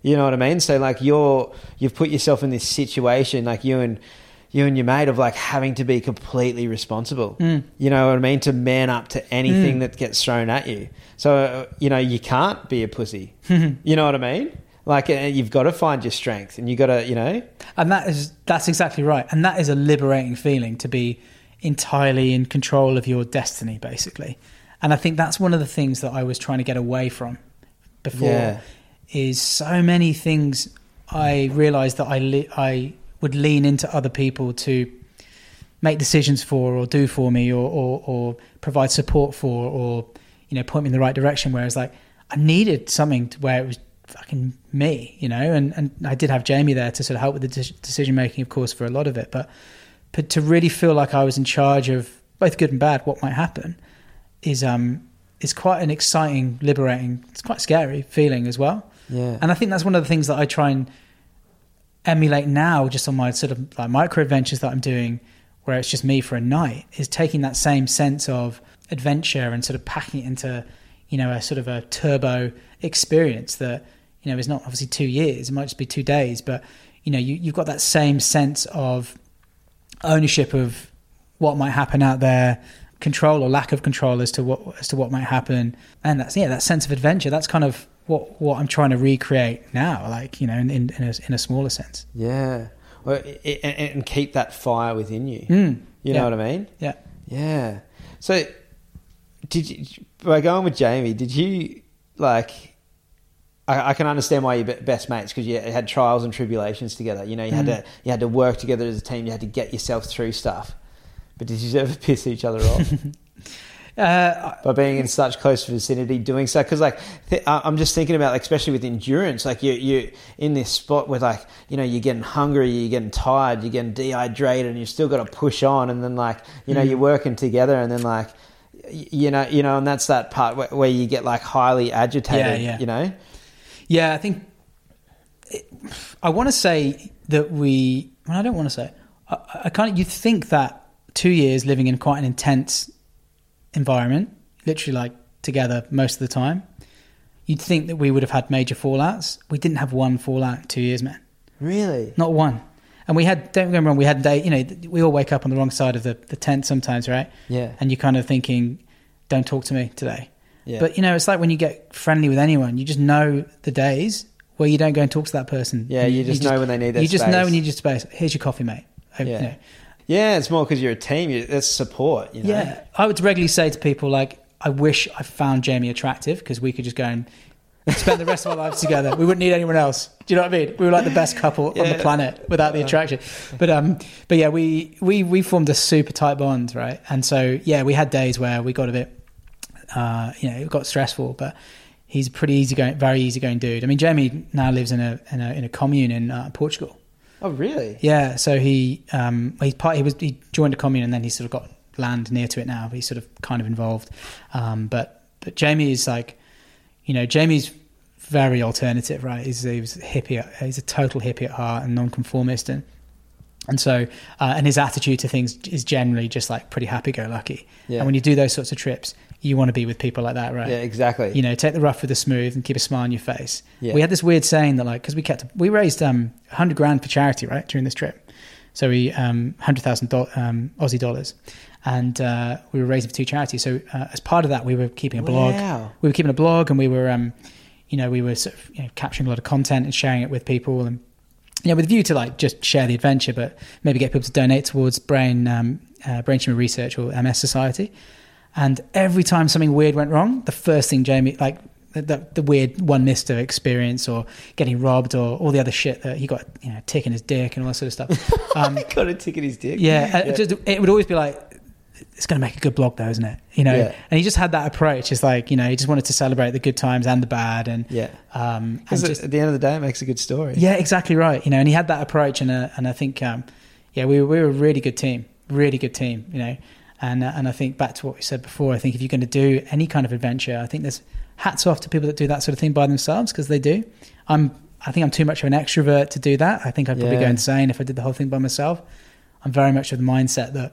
You know what I mean? So like you're you've put yourself in this situation, like you and you and your mate of like having to be completely responsible. Mm. You know what I mean? To man up to anything Mm. that gets thrown at you. So uh, you know you can't be a pussy. you know what I mean? Like uh, you've got to find your strength, and you got to you know. And that is that's exactly right. And that is a liberating feeling to be entirely in control of your destiny, basically. And I think that's one of the things that I was trying to get away from before. Yeah. Is so many things I realised that I le- I would lean into other people to make decisions for or do for me or, or or provide support for or you know point me in the right direction. Whereas like I needed something where it was fucking me, you know, and and I did have Jamie there to sort of help with the de- decision making, of course, for a lot of it, but but to really feel like I was in charge of both good and bad, what might happen, is um is quite an exciting, liberating, it's quite scary feeling as well. Yeah. And I think that's one of the things that I try and emulate now, just on my sort of like micro adventures that I'm doing, where it's just me for a night, is taking that same sense of adventure and sort of packing it into, you know, a sort of a turbo experience that, you know, is not obviously two years, it might just be two days, but, you know, you, you've got that same sense of ownership of what might happen out there, control or lack of control as to what as to what might happen, and that's yeah, that sense of adventure. That's kind of what what I'm trying to recreate now, like you know, in in, in, a, in a smaller sense. Yeah. Well, i i and, and keep that fire within you. Mm, You yeah. know what I mean? Yeah. Yeah. So, did you by going with Jamie? Did you like? I, I can understand why you're best mates because you had trials and tribulations together. You know, you had Mm. to you had to work together as a team. You had to get yourself through stuff. But did you ever piss each other off Uh, by being in such close vicinity, doing so? Because like th- I'm just thinking about, like, especially with endurance, like you you in this spot where like you know you're getting hungry, you're getting tired, you're getting dehydrated, and you've still got to push on, and then like you know Mm. you're working together, and then like you know you know, and that's that part where, where you get like highly agitated, Yeah, yeah. you know. yeah, I think it, I want to say that we. Well, I don't want to say. I, I kind of you think that two years living in quite an intense environment, literally like together most of the time, you'd think that we would have had major fallouts. We didn't have one fallout in two years, man. Really? Not one. And we had, don't get me wrong, we had day, you know, we all wake up on the wrong side of the, the tent sometimes, right? Yeah. And you're kind of thinking, don't talk to me today. Yeah. But, you know, it's like when you get friendly with anyone, you just know the days where you don't go and talk to that person. Yeah, And you just know when they need their You just know when you need space. Here's your coffee, mate. Oh, I- you Yeah. know. Yeah, it's more because you're a team. You, that's support. You know. Yeah. I would regularly say to people, like, I wish I found Jamie attractive because we could just go and spend the rest of our lives together. We wouldn't need anyone else. Do you know what I mean? We were like the best couple on the planet without the attraction. But um, but yeah, we we we formed a super tight bond, right? And so yeah, we had days where we got a bit Uh, you know, it got stressful, but he's a pretty easygoing, very easygoing dude. I mean, Jamie now lives in a in a, in a commune in uh, Portugal. Oh, really? Yeah, so he um, he's part. He was he joined a commune and then he sort of got land near to it now. He's sort of kind of involved, um, but but Jamie is like, you know, Jamie's very alternative, right? He's he was a hippie. He's a total hippie at heart and nonconformist, and and so uh, and his attitude to things is generally just like pretty happy-go-lucky. Yeah. And when you do those sorts of trips, you want to be with people like that, right? Yeah, exactly. you know, take the rough with the smooth and keep a smile on your face. Yeah. We had this weird saying that like because we kept we raised um 100 grand for charity right during this trip, so we um 100,000 do- um, Aussie dollars, and uh, we were raising for two charities. So uh, as part of that, we were keeping a blog. Wow. We were keeping a blog, and we were um you know we were sort of you know, capturing a lot of content and sharing it with people and. You know, with a view to like just share the adventure, but maybe get people to donate towards brain um, uh, brain tumor research or MS Society. And every time something weird went wrong, the first thing Jamie, like the, the, the weird one mister experience or getting robbed or all the other shit that he got, you know, tick in his dick and all that sort of stuff. Um, Got a tick in his dick. yeah, uh, just, it would always be like, it's going to make a good blog though, isn't it? You know, Yeah. and he just had that approach. It's like, you know, he just wanted to celebrate the good times and the bad. And, Yeah. um, and just, at the end of the day, it makes a good story. yeah, exactly right. You know, and he had that approach, and uh, and I think, um, yeah, we we were a really good team, really good team. You know, and uh, and I think back to what we said before. I think if you're going to do any kind of adventure, I think there's hats off to people that do that sort of thing by themselves because they do. I'm I think I'm too much of an extrovert to do that. I think I'd probably Yeah. go insane if I did the whole thing by myself. I'm very much of the mindset that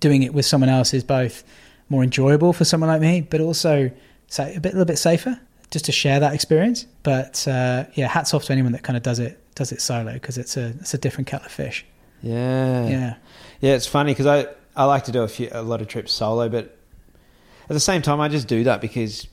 doing it with someone else is both more enjoyable for someone like me, but also sa- a bit a little bit safer just to share that experience. But uh, yeah, hats off to anyone that kind of does it does it solo because it's a it's a different kettle of fish. Yeah. Yeah, Yeah, it's funny because I, I like to do a few a lot of trips solo, but at the same time, I just do that because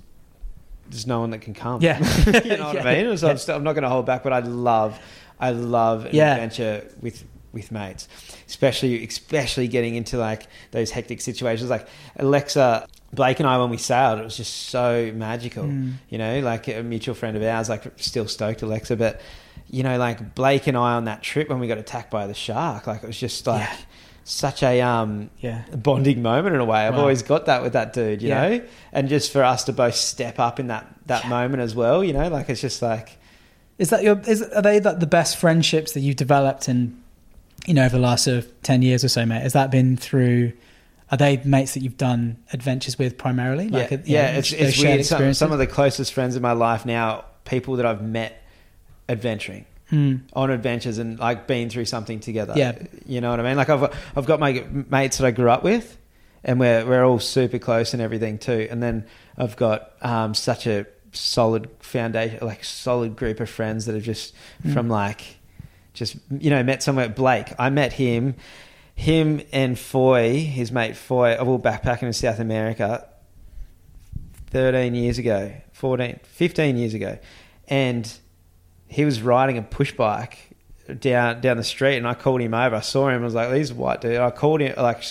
there's no one that can come. Yeah. you know what Yeah. I mean? So Yeah. I'm, still, I'm not going to hold back, but I love, I love an Yeah. adventure with with mates, especially especially getting into like those hectic situations. Like Alexa, Blake and I when we sailed, it was just so magical. Mm. You know, like a mutual friend of ours, like still stoked Alexa, but you know, like Blake and I on that trip when we got attacked by the shark, like it was just like Yeah. Such a um yeah, bonding moment in a way. I've always got that with that dude, you Yeah. know, and just for us to both step up in that that Yeah. moment as well, you know, like it's just like is that your is are they the, the best friendships that you've developed in you know over the last sort of ten years or so, mate? Has that been through? Are they mates that you've done adventures with primarily? yeah, a- you yeah, know, it's, it's weird. Some, some of the closest friends in my life now, people that I've met adventuring. Mm. on adventures and like been through something together. Yeah. you know what I mean. Like I've I've got my mates that I grew up with, and we're we're all super close and everything too. And then I've got um, such a solid foundation, like solid group of friends that are just Mm. from like just you know met somewhere. Blake, I met him, him and Foy, his mate Foy, are all backpacking in South America. 13 years ago, 14, 15 years ago. And he was riding a push bike down down the street and I called him over. I saw him, I was like, is white dude. I called him like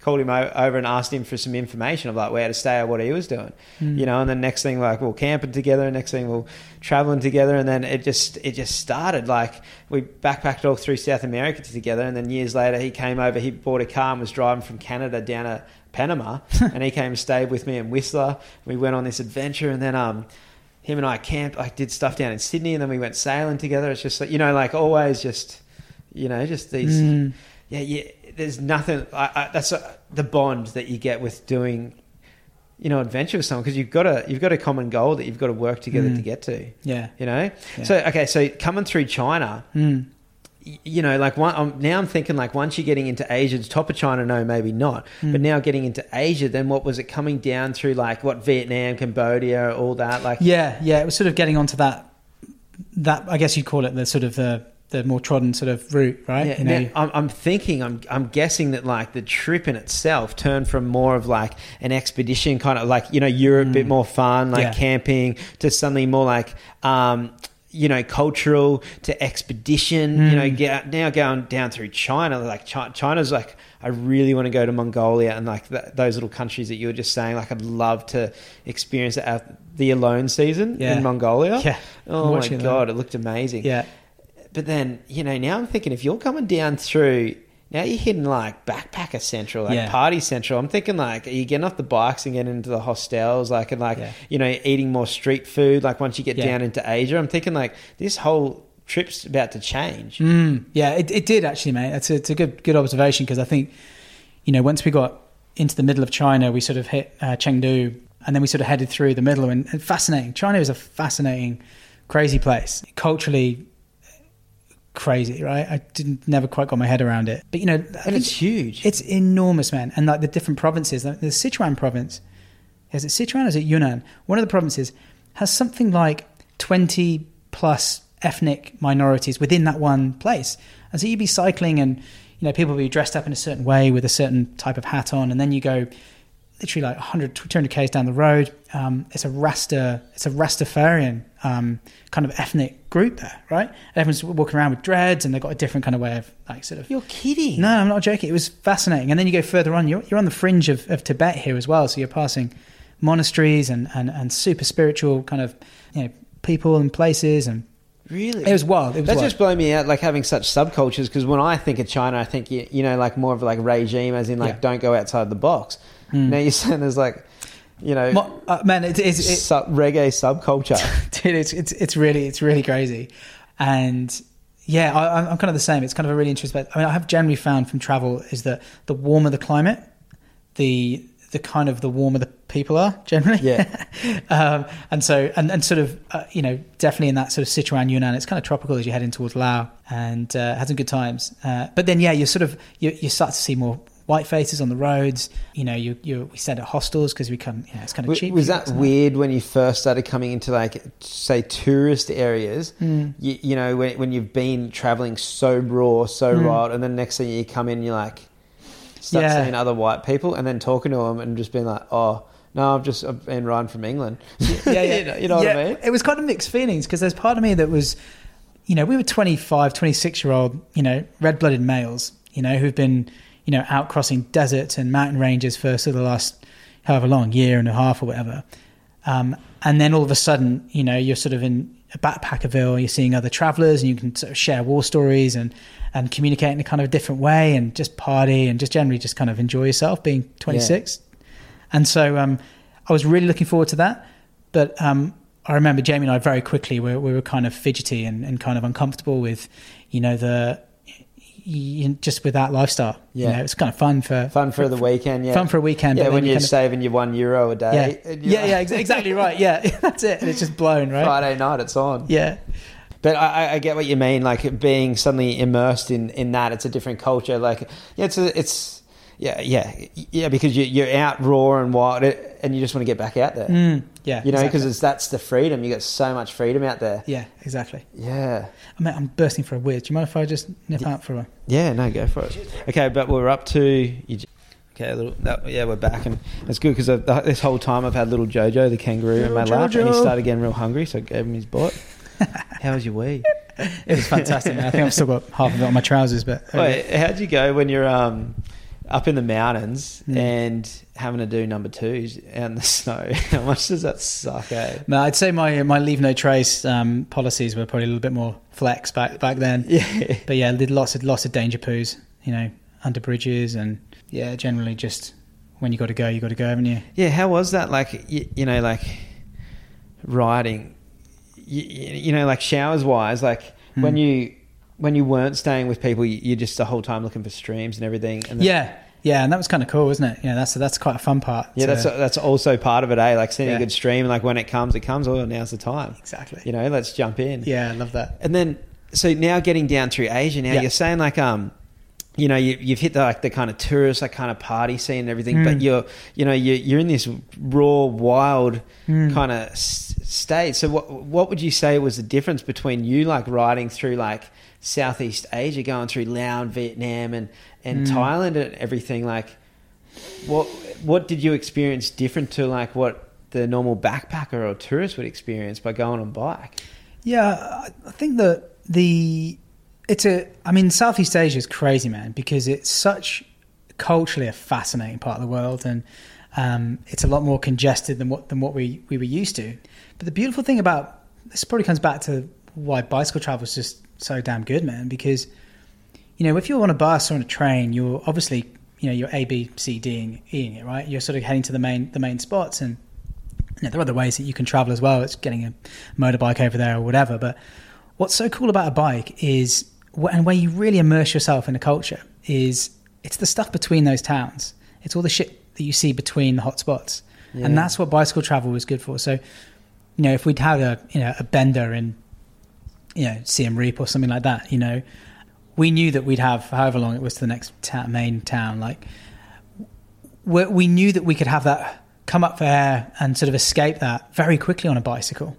called him over and asked him for some information of like where to stay or what he was doing. Mm. You know, and then next thing like we're camping together, And next thing we're traveling together and then it just it just started. Like we backpacked all through South America together and then years later he came over, he bought a car and was driving from Canada down to Panama and he came and stayed with me in Whistler. We went on this adventure and then um him and I camped, I did stuff down in Sydney, and then we went sailing together. It's just like you know, like always, just you know, just these. Mm. Yeah, yeah. There's nothing. I, I, that's uh the bond that you get with doing, you know, adventure with someone because you've got a you've got a common goal that you've got to work together Mm. to get to. Yeah. You know. Yeah. So okay, so coming through China, Mm. You know, like one, um, now I'm thinking like once you're getting into Asia, top of China, no, maybe not. Mm. But now getting into Asia, then what was it coming down through like what Vietnam, Cambodia, all that? Like Yeah, yeah. It was sort of getting onto that. That I guess you'd call it the sort of the the more trodden sort of route, right? Yeah, you know, now, I'm, I'm thinking, I'm, I'm guessing that like the trip in itself turned from more of like an expedition, kind of like you know Europe, a bit more fun, like Mm. Yeah. camping, to something more like um, you know cultural to expedition. You know, Mm. get, now going down through China, like Chi- China's like I really want to go to Mongolia and like th- those little countries that you were just saying. Like I'd love to experience the alone season Yeah. in Mongolia. Yeah. Oh my Watching that. god, it looked amazing yeah, but then you know now I'm thinking if you're coming down through Now you're hitting like backpacker central, like Yeah. party central. I'm thinking like, are you getting off the bikes and getting into the hostels, like and like Yeah. you know eating more street food? Like once you get Yeah. down into Asia, I'm thinking like this whole trip's about to change. Mm, yeah, it, it did actually, mate. It's a, it's a good good observation because I think, you know, once we got into the middle of China, we sort of hit uh, Chengdu, and then we sort of headed through the middle. And, and fascinating. China is a fascinating, crazy place. Culturally, crazy, right? I didn't never quite got my head around it. But you know, I And it's huge. it's enormous, man. And like the different provinces, like the Sichuan province, is it Sichuan or is it Yunnan? One of the provinces has something like 20 plus ethnic minorities within that one place. And so you'd be cycling and, you know, people would be dressed up in a certain way with a certain type of hat on. And then you go literally like 100, 200 Ks down the road. Um, it's a Rasta, it's a Rastafarian um, kind of ethnic group there, right? And everyone's walking around with dreads and they've got a different kind of way of like sort of You're kidding. no, I'm not joking. It was fascinating. And then you go further on, you're, you're on the fringe of, of Tibet here as well. So you're passing monasteries and, and, and super spiritual kind of you know, people and places. And Really? it was wild. It was That wild. just blow me out, like having such subcultures. Because when I think of China, I think you, you know, like more of like regime, as in like Yeah. don't go outside the box. Mm. Now you're saying there's like, you know, Mo- uh, man, it, it's, it, sub, reggae subculture. dude, it's, it's, it's really, it's really crazy. And yeah, I, I'm- I'm kind of the same. It's kind of a really interesting, I mean, I have generally found from travel is that the warmer the climate, the, the kind of the warmer the people are generally. Yeah. um, and so, and, and sort of, uh, you know, definitely in that sort of Sichuan Yunnan, it's kind of tropical as you're heading towards Laos and uh, had some good times. Uh, but then, yeah, you sort of, you, you start to see more white faces on the roads. You know, you, you we stayed at hostels because we come, you know, it's kind of W- cheap. Was that weird when you first started coming into like say tourist areas? Mm. You, you know when, when you've been traveling so raw, so Mm. wild, and then next thing you come in, you're like start Yeah. seeing other white people, and then talking to them and just being like, oh no, I've just I've been riding from England. yeah, yeah. you know, you know yeah, what I mean? It was kind of mixed feelings because there's part of me that was, you know, we were 25, 26 year old, you know, red blooded males, you know, who've been, you know, out crossing deserts and mountain ranges for sort of the last however long, year and a half or whatever. Um, and then all of a sudden, you know, you're sort of in a backpackerville, you're seeing other travelers and you can sort of share war stories and, and communicate in a kind of different way and just party and just generally just kind of enjoy yourself being 26. And so um, I was really looking forward to that. But um, I remember Jamie and I very quickly we, we were kind of fidgety and, and kind of uncomfortable with, you know, the y- just with that lifestyle. Yeah. you know, it's kind of fun for Fun for the weekend, yeah. fun for a weekend. yeah, when you're you kind of- saving your one euro a day. you're yeah, like, yeah, exactly right. Yeah, that's it. And it's just blown, right? Friday night, it's on. Yeah, But I, I- I get what you mean. Like being suddenly immersed in, in that, it's a different culture. Like yeah, it's a, it's yeah yeah yeah because you, you're out raw and wild, and you just want to get back out there. mm, yeah. You know, because exactly. it's that's the freedom. You got so much freedom out there. yeah, exactly. Yeah. I mean, I'm bursting for a wheeze. Do you mind if I just nip out for a? Yeah, no, go for it. Okay, but we're up to you. j- Okay, a little. That, yeah, we're back, and it's good because this whole time I've had little Jojo, the kangaroo, in my Little lap, and he started getting real hungry, so I gave him his bot. How was your wee? It was fantastic. man. I think I've still got half of it on my trousers, but Wait, how'd you go when you're um up in the mountains Mm. and having to do number twos out in the snow? How much does that suck, eh? No, I'd say my my leave no trace um, policies were probably a little bit more flex back back then. Yeah. But yeah, did lots of lots of danger poos, you know, under bridges and yeah, generally just when you got to go, you got to go, haven't you? Yeah, how was that? Like, you, you know, like riding, you, you know, like showers wise, like Hmm. when you when you weren't staying with people, you, you're just the whole time looking for streams and everything. And then- Yeah, yeah, and that was kind of cool, wasn't it? Yeah, that's that's quite a fun part. yeah, to- that's that's also part of it, eh? Like seeing Yeah. a good stream, like when it comes, it comes. Oh, now's the time. exactly. You know, let's jump in. Yeah, I love that. And then, so now getting down through Asia, now Yeah. you're saying like, um, you know, you, you've hit the, like the kind of tourist, like kind of party scene and everything, but Mm. you're, you know, you're, you're in this raw, wild Mm. kind of s- state. So what, what would you say was the difference between you like riding through like Southeast Asia, going through Laos, Vietnam and, and Mm. Thailand and everything? Like what, what did you experience different to like what the normal backpacker or tourist would experience by going on bike? Yeah, I- I think that the it's a. I mean, Southeast Asia is crazy, man, because it's such culturally a fascinating part of the world, and um, it's a lot more congested than what than what we we were used to. But the beautiful thing about this probably comes back to why bicycle travel is just so damn good, man, because you know, if you're on a bus or on a train, you're obviously, you know, you're A, B, C, D, Eing it, right? You're sort of heading to the main the main spots, and you know, there are other ways that you can travel as well. It's getting a motorbike over there or whatever. But what's so cool about a bike is, and where you really immerse yourself in a culture is, it's the stuff between those towns. It's all the shit that you see between the hot spots, Yeah. and that's what bicycle travel was good for. So, you know, if we'd had a you know a bender in, you know, Siem Reap or something like that, you know, we knew that we'd have however long it was to the next ta- main town. Like, we, knew that we could have that come up air and sort of escape that very quickly on a bicycle,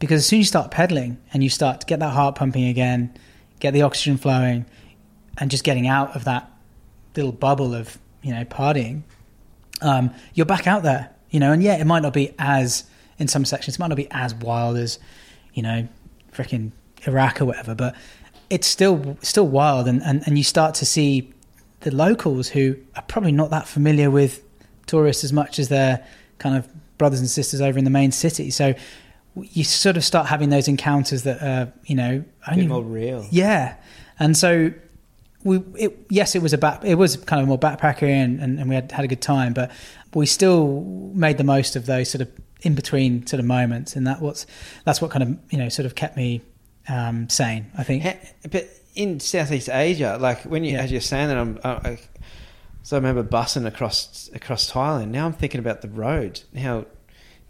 because as soon as you start pedaling and you start to get that heart pumping again, get the oxygen flowing, and just getting out of that little bubble of you know partying, um, you're back out there. You know, and yeah, it might not be as in some sections, it might not be as wild as you know, freaking Iraq or whatever, but it's still still wild, and, and, and you start to see the locals who are probably not that familiar with tourists as much as their kind of brothers and sisters over in the main city. So you sort of start having those encounters that are, you know, A bit more real. yeah, and so we it, yes, it was a back, it was kind of more backpacker and, and, and we had had a good time, but we still made the most of those sort of in between sort of moments, and that what's that's what kind of you know sort of kept me um, sane. I think. But in Southeast Asia, like when you Yeah. as you're saying that, I'm. I, I, so I remember bussing across across Thailand. Now I'm thinking about the roads, how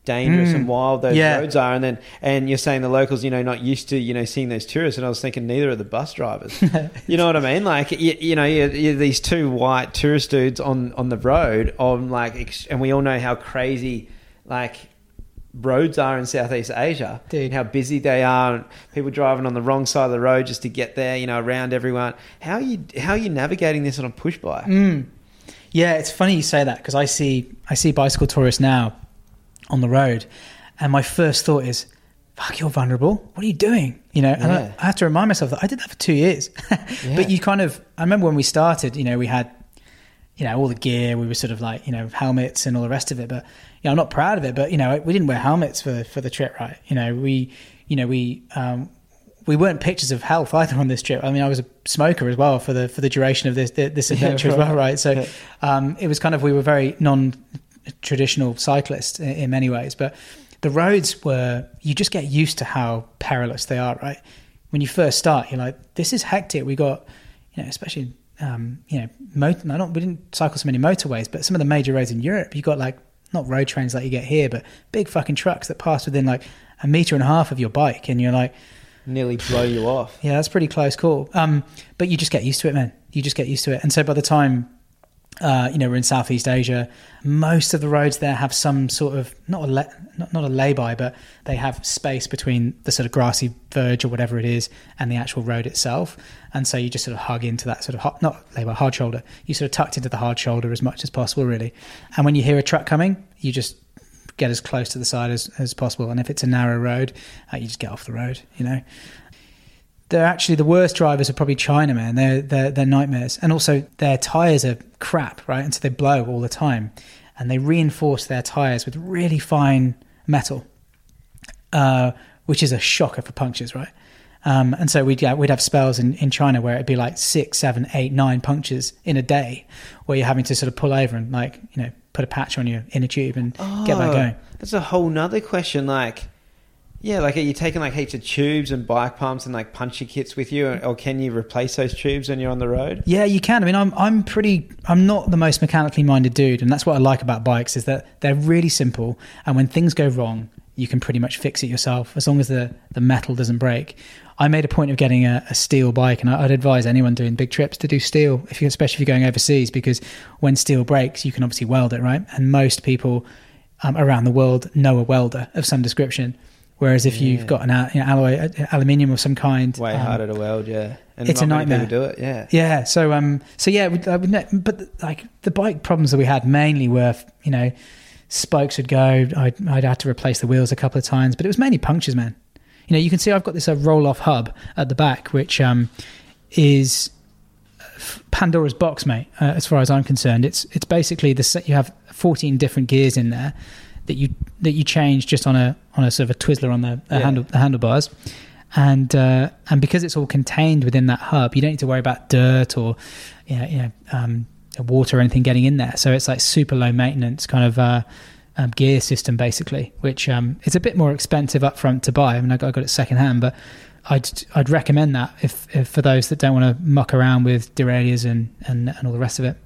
dangerous Mm. and wild those Yeah. roads are, and then and you're saying the locals, you know, not used to you know seeing those tourists, and I was thinking neither are the bus drivers. you know what I mean? Like you, you know, you're, you're these two white tourist dudes on on the road, on like, and we all know how crazy like roads are in Southeast Asia, Dude. and how busy they are, and people driving on the wrong side of the road just to get there, you know, around everyone. How are you how are you navigating this on a push bike? Mm. Yeah, it's funny you say that because I see I see bicycle tourists now on the road, and my first thought is, "Fuck, you're vulnerable. What are you doing?" You know, and I, I have to remind myself that I did that for two years. Yeah. But you kind of, I remember when we started, you know, we had, you know, all the gear. We were sort of like, you know, helmets and all the rest of it. But you know, I'm not proud of it. But you know, we didn't wear helmets for for the trip, right? You know, we, you know, we. Um, we weren't pictures of health either on this trip. I mean, I was a smoker as well for the for the duration of this this adventure as well, right? So, um, it was kind of we were very non-traditional cyclists in, in many ways, but the roads were you just get used to how perilous they are, right? When you first start, you're like, this is hectic. We got, you know, especially um, you know, mot- no, not we didn't cycle so many motorways, but some of the major roads in Europe, you got like not road trains like you get here, but big fucking trucks that pass within like a meter and a half of your bike, and you're like. Nearly blow you off. Yeah, that's pretty close call. Um, but you just get used to it, man. You just get used to it. And so by the time, uh, you know, we're in Southeast Asia, most of the roads there have some sort of not a le- not, not a lay-by, but they have space between the sort of grassy verge or whatever it is and the actual road itself. And so you just sort of hug into that sort of not lay-by, hard shoulder. You sort of tucked into the hard shoulder as much as possible, really. And when you hear a truck coming, you just get as close to the side as, as possible. And if it's a narrow road, uh, you just get off the road, you know they're actually the worst drivers are probably China, man. They're, they're, they're nightmares. And also, their tyres are crap, right? And so they blow all the time. And they reinforce their tyres with really fine metal, uh, which is a shocker for punctures, right? Um, and so we'd, yeah, we'd have spells in, in China where it'd be like six, seven, eight, nine punctures in a day where you're having to sort of pull over and, like, you know, put a patch on your inner tube and get that Oh, going. That's a whole nother question. Like, yeah, like are you taking like heaps of tubes and bike pumps and like punchy kits with you, or, can you replace those tubes when you're on the road? Yeah, you can. I mean, I'm I'm pretty. I'm not the most mechanically minded dude, and that's what I like about bikes is that they're really simple. And when things go wrong, you can pretty much fix it yourself as long as the the metal doesn't break. I made a point of getting a, a steel bike, and I- I'd advise anyone doing big trips to do steel, if you, especially if you're going overseas, because when steel breaks, you can obviously weld it, right? And most people um, around the world know a welder of some description. Whereas if Yeah. you've got an you know, alloy, uh, aluminium of some kind, Way um, harder to weld, yeah. And it's a nightmare. Do it, yeah. yeah. So um. So yeah. We, would ne- but like the bike problems that we had mainly were you know spokes would go. I'd I'd had to replace the wheels a couple of times, but it was mainly punctures, man. You know, you can see I've got this uh, Rohloff hub at the back, which um is Pandora's box, mate. Uh, as far as I'm concerned, it's it's basically the set. You have 14 different gears in there that you that you change just on a on a sort of a Twizzler on the, the Yeah. handle the handlebars, and uh, and because it's all contained within that hub, you don't need to worry about dirt or you know, you know um, water or anything getting in there. So it's like super low maintenance kind of uh, um, gear system basically, which um, it's a bit more expensive up front to buy. I mean, I got, I got it second hand, but I'd I'd recommend that if, if for those that don't want to muck around with derailleurs and, and and all the rest of it.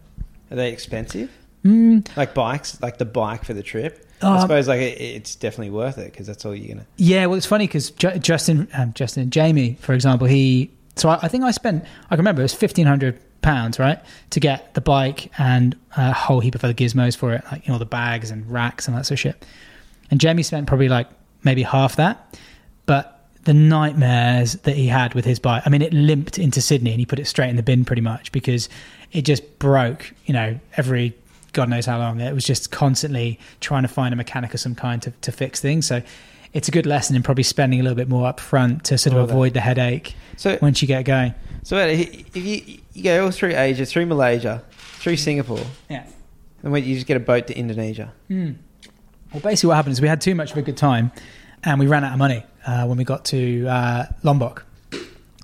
Are they expensive? Mm, Like bikes, like the bike for the trip. Um, I suppose like it, it's definitely worth it because that's all you're gonna. Yeah, well, it's funny because Justin, um, Justin, Jamie, for example, he. So I, I think I spent. I can remember it was fifteen hundred pounds, right, to get the bike and a whole heap of other gizmos for it, like you know the bags and racks and that sort of shit. And Jamie spent probably like maybe half that, but the nightmares that he had with his bike. I mean, it limped into Sydney and he put it straight in the bin pretty much because it just broke. You know, every God knows how long. It was just constantly trying to find a mechanic of some kind to, to fix things. So it's a good lesson in probably spending a little bit more up front to sort of All that. avoid the headache So once you get going. so if you, you go all through Asia, through Malaysia, through Singapore, Yeah. and you just get a boat to Indonesia. Hmm. Well, basically, what happened is we had too much of a good time, and we ran out of money uh, when we got to uh, Lombok,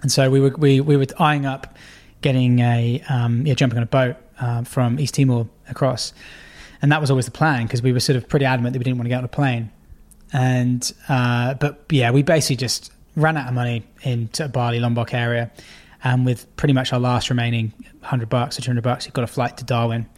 and so we were we, we were eyeing up getting a um, yeah jumping on a boat um, from East Timor across, and that was always the plan because we were sort of pretty adamant that we didn't want to get on a plane, and uh, but yeah, we basically just ran out of money into Bali Lombok area, and with pretty much our last remaining hundred bucks or two hundred bucks, we got a flight to Darwin.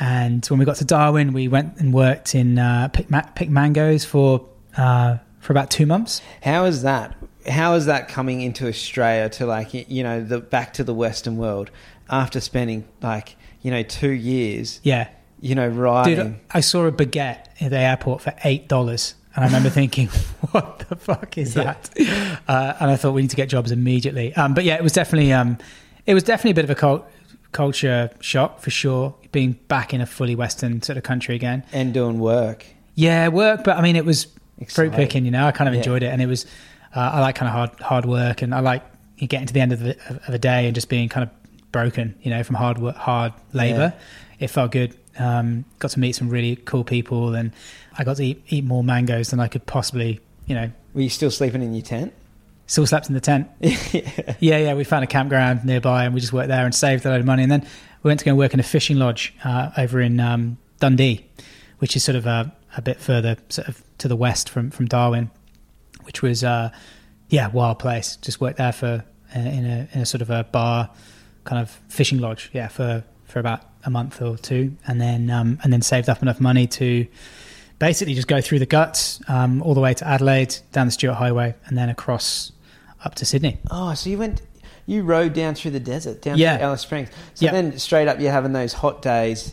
And when we got to Darwin, we went and worked in uh, pick, ma- pick mangoes for uh, for about two months. How is that? How is that coming into Australia to like you know the back to the Western world after spending like you know two years Yeah, you know riding? dude, I saw a baguette at the airport for eight dollars, and I remember thinking, "What the fuck is Yeah. that?" Uh, and I thought we need to get jobs immediately. Um, but yeah, it was definitely um, it was definitely a bit of a cult- culture shock for sure, being back in a fully Western sort of country again. and doing work. Yeah, work, but I mean, it was fruit picking. You know, I kind of Yeah. enjoyed it, and it was. Uh, I like kind of hard hard work, and I like getting to the end of, the, of a day and just being kind of broken. You know, from hard work, hard labor. It felt good. Um, got to meet some really cool people, and I got to eat, eat more mangoes than I could possibly. You know, Were you still sleeping in your tent? still slept in the tent. yeah. Yeah, yeah. We found a campground nearby, and we just worked there and saved a load of money. And then we went to go and work in a fishing lodge uh, over in um, Dundee, which is sort of a, a bit further sort of to the west from from Darwin, which was uh, yeah, wild place. Just worked there for uh, in a in a sort of a bar, kind of fishing lodge. Yeah, for for about a month or two, and then um, and then saved up enough money to basically just go through the guts um, all the way to Adelaide, down the Stuart Highway, and then across up to Sydney. Oh, so you went, you rode down through the desert, down Yeah. through Alice Springs. So Yeah. then straight up, you're having those hot days,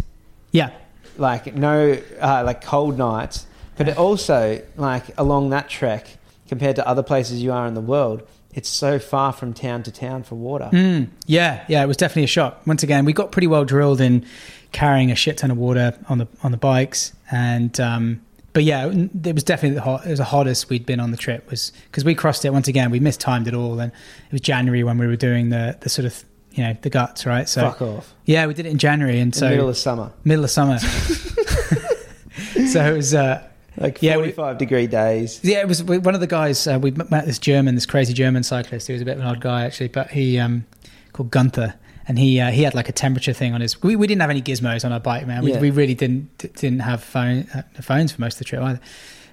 Yeah, like no, uh, like cold nights, but also like along that trek compared to other places you are in the world, it's so far from town to town for water. Mm, yeah, yeah, it was definitely a shock. Once again, we got pretty well drilled in carrying a shit ton of water on the on the bikes, and um, but yeah, it was definitely the hot. It was the hottest we'd been on the trip. Was because we crossed it once again. We mistimed it all, and it was January when we were doing the the sort of you know the guts, right? So Fuck off. yeah, we did it in January, and so middle of summer, middle of summer. so it was. Uh, like Yeah, we- 45 degree days. yeah, it was we- one of the guys. Uh, we met this German, this crazy German cyclist. He was a bit of an odd guy actually, but he um, called Gunther, and he uh, he had like a temperature thing on his. We, we didn't have any gizmos on our bike, man. We, Yeah. we really didn't didn't have phone uh, phones for most of the trip either.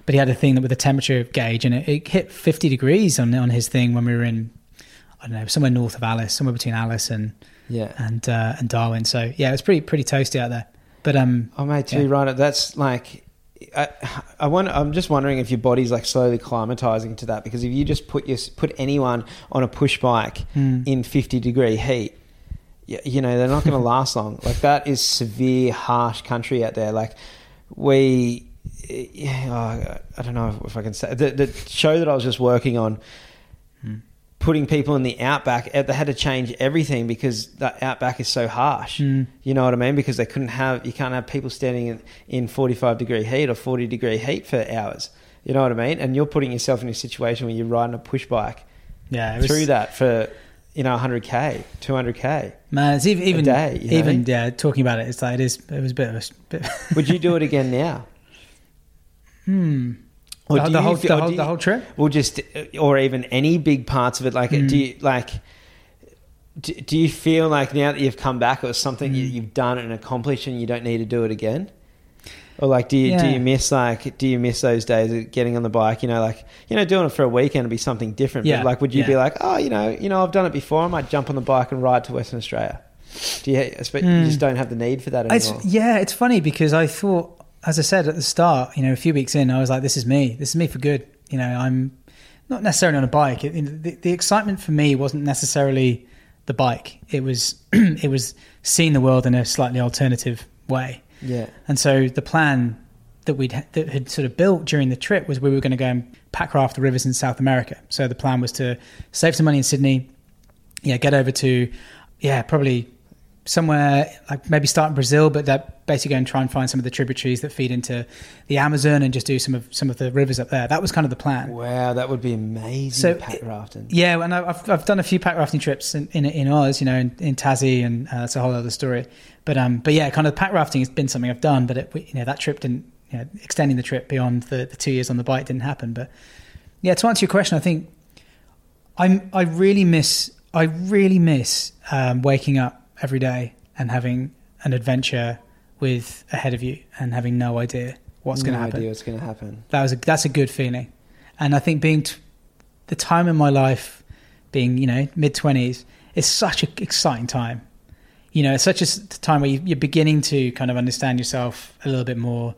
But he had a thing that with a temperature gauge, and it, it hit fifty degrees on on his thing when we were in. I don't know, somewhere north of Alice, somewhere between Alice and Yeah. and uh, and Darwin. So yeah, it was pretty pretty toasty out there. But um, Oh, mate, too Yeah. right. That's like, I, I wonder, I'm just wondering if your body's like slowly climatizing to that because if you just put your put anyone on a push bike Hmm. in 50 degree heat, you, you know they're not going to last long. Like that is severe, harsh country out there. Like we, yeah, oh, I don't know if I can say the, the show that I was just working on. Putting people in the outback, eh, they had to change everything because the outback is so harsh. Mm. You know what I mean? Because they couldn't have, you can't have people standing in, in 45 degree heat or 40 degree heat for hours. You know what I mean? And you're putting yourself in a situation where you're riding a push bike yeah, was, through that for, you know, 100K, 200K. Man, it's even even day, you know? even yeah. Talking about it, it's like it is. It was a bit of a bit. Would you do it again now? hmm. Or the, do the you whole, the, or whole, do the whole trip. Well, just or even any big parts of it. Like, Mm. do you like? Do, do you feel like now that you've come back, it was something you, Mm. you've done and accomplished, and you don't need to do it again? Or like, do you do you miss like do you miss those days of getting on the bike? You know, like you know, doing it for a weekend would be something different. Yeah, But like, would you be like, oh, you know, you know, I've done it before. I might jump on the bike and ride to Western Australia. Do you? I suppose You Mm. just don't have the need for that It's, anymore. yeah, it's funny because I thought, as I said at the start, you know, a few weeks in, I was like, "This is me. This is me for good." You know, I'm not necessarily on a bike. It, it- the, the excitement for me wasn't necessarily the bike. It was it was seeing the world in a slightly alternative way. Yeah. And so the plan that we'd that had sort of built during the trip was we were going to go and pack raft the rivers in South America. So the plan was to save some money in Sydney, yeah, get over to yeah, probably somewhere like maybe start in Brazil, but they're basically going to try and find some of the tributaries that feed into the Amazon and just do some of some of the rivers up there. That was kind of the plan. Wow, that would be amazing. So pack rafting. Yeah, and I've I've done a few pack rafting trips in in, in Oz, you know, in, in Tassie, and uh, that's a whole other story. But um, but yeah, kind of pack rafting has been something I've done, but it, you know that trip didn't, you know, extending the trip beyond the, the two years on the bike didn't happen. But yeah, to answer your question, I think I'm I really miss I really miss um, waking up every day and having an adventure with ahead of you and having no idea what's going to no happen. idea what's going to happen. that was a, that's a good feeling. And i think being t- the time in my life being you know mid 20s is such an exciting time. You know it's such a time where you, you're beginning to kind of understand yourself a little bit more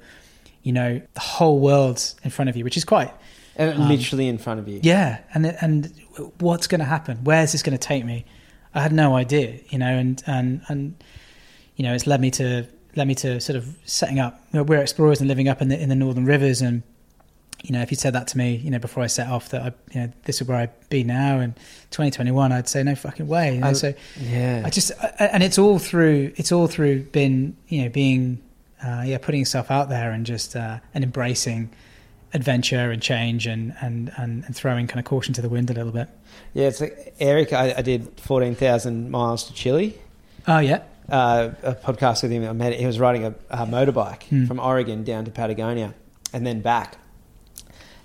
you know the whole world's in front of you which is quite And Um, literally in front of you. yeah and and what's going to happen? Where's this going to take me i had no idea you know and and and you know it's led me to led me to sort of setting up you know, we're explorers and living up in the in the northern rivers and you know if you said that to me you know before i set off that i you know this is where i'd be now in 2021 i'd say no fucking way you know? I- so Yeah. I just I- and it's all through it's all through been you know being uh, yeah putting yourself out there and just uh, and embracing adventure and change and, and and and throwing kind of caution to the wind a little bit. Yeah, it's like Eric. I, I did fourteen thousand miles to Chile. Oh yeah, Uh, a podcast with him. I met. He was riding a, a motorbike Hmm. from Oregon down to Patagonia, and then back.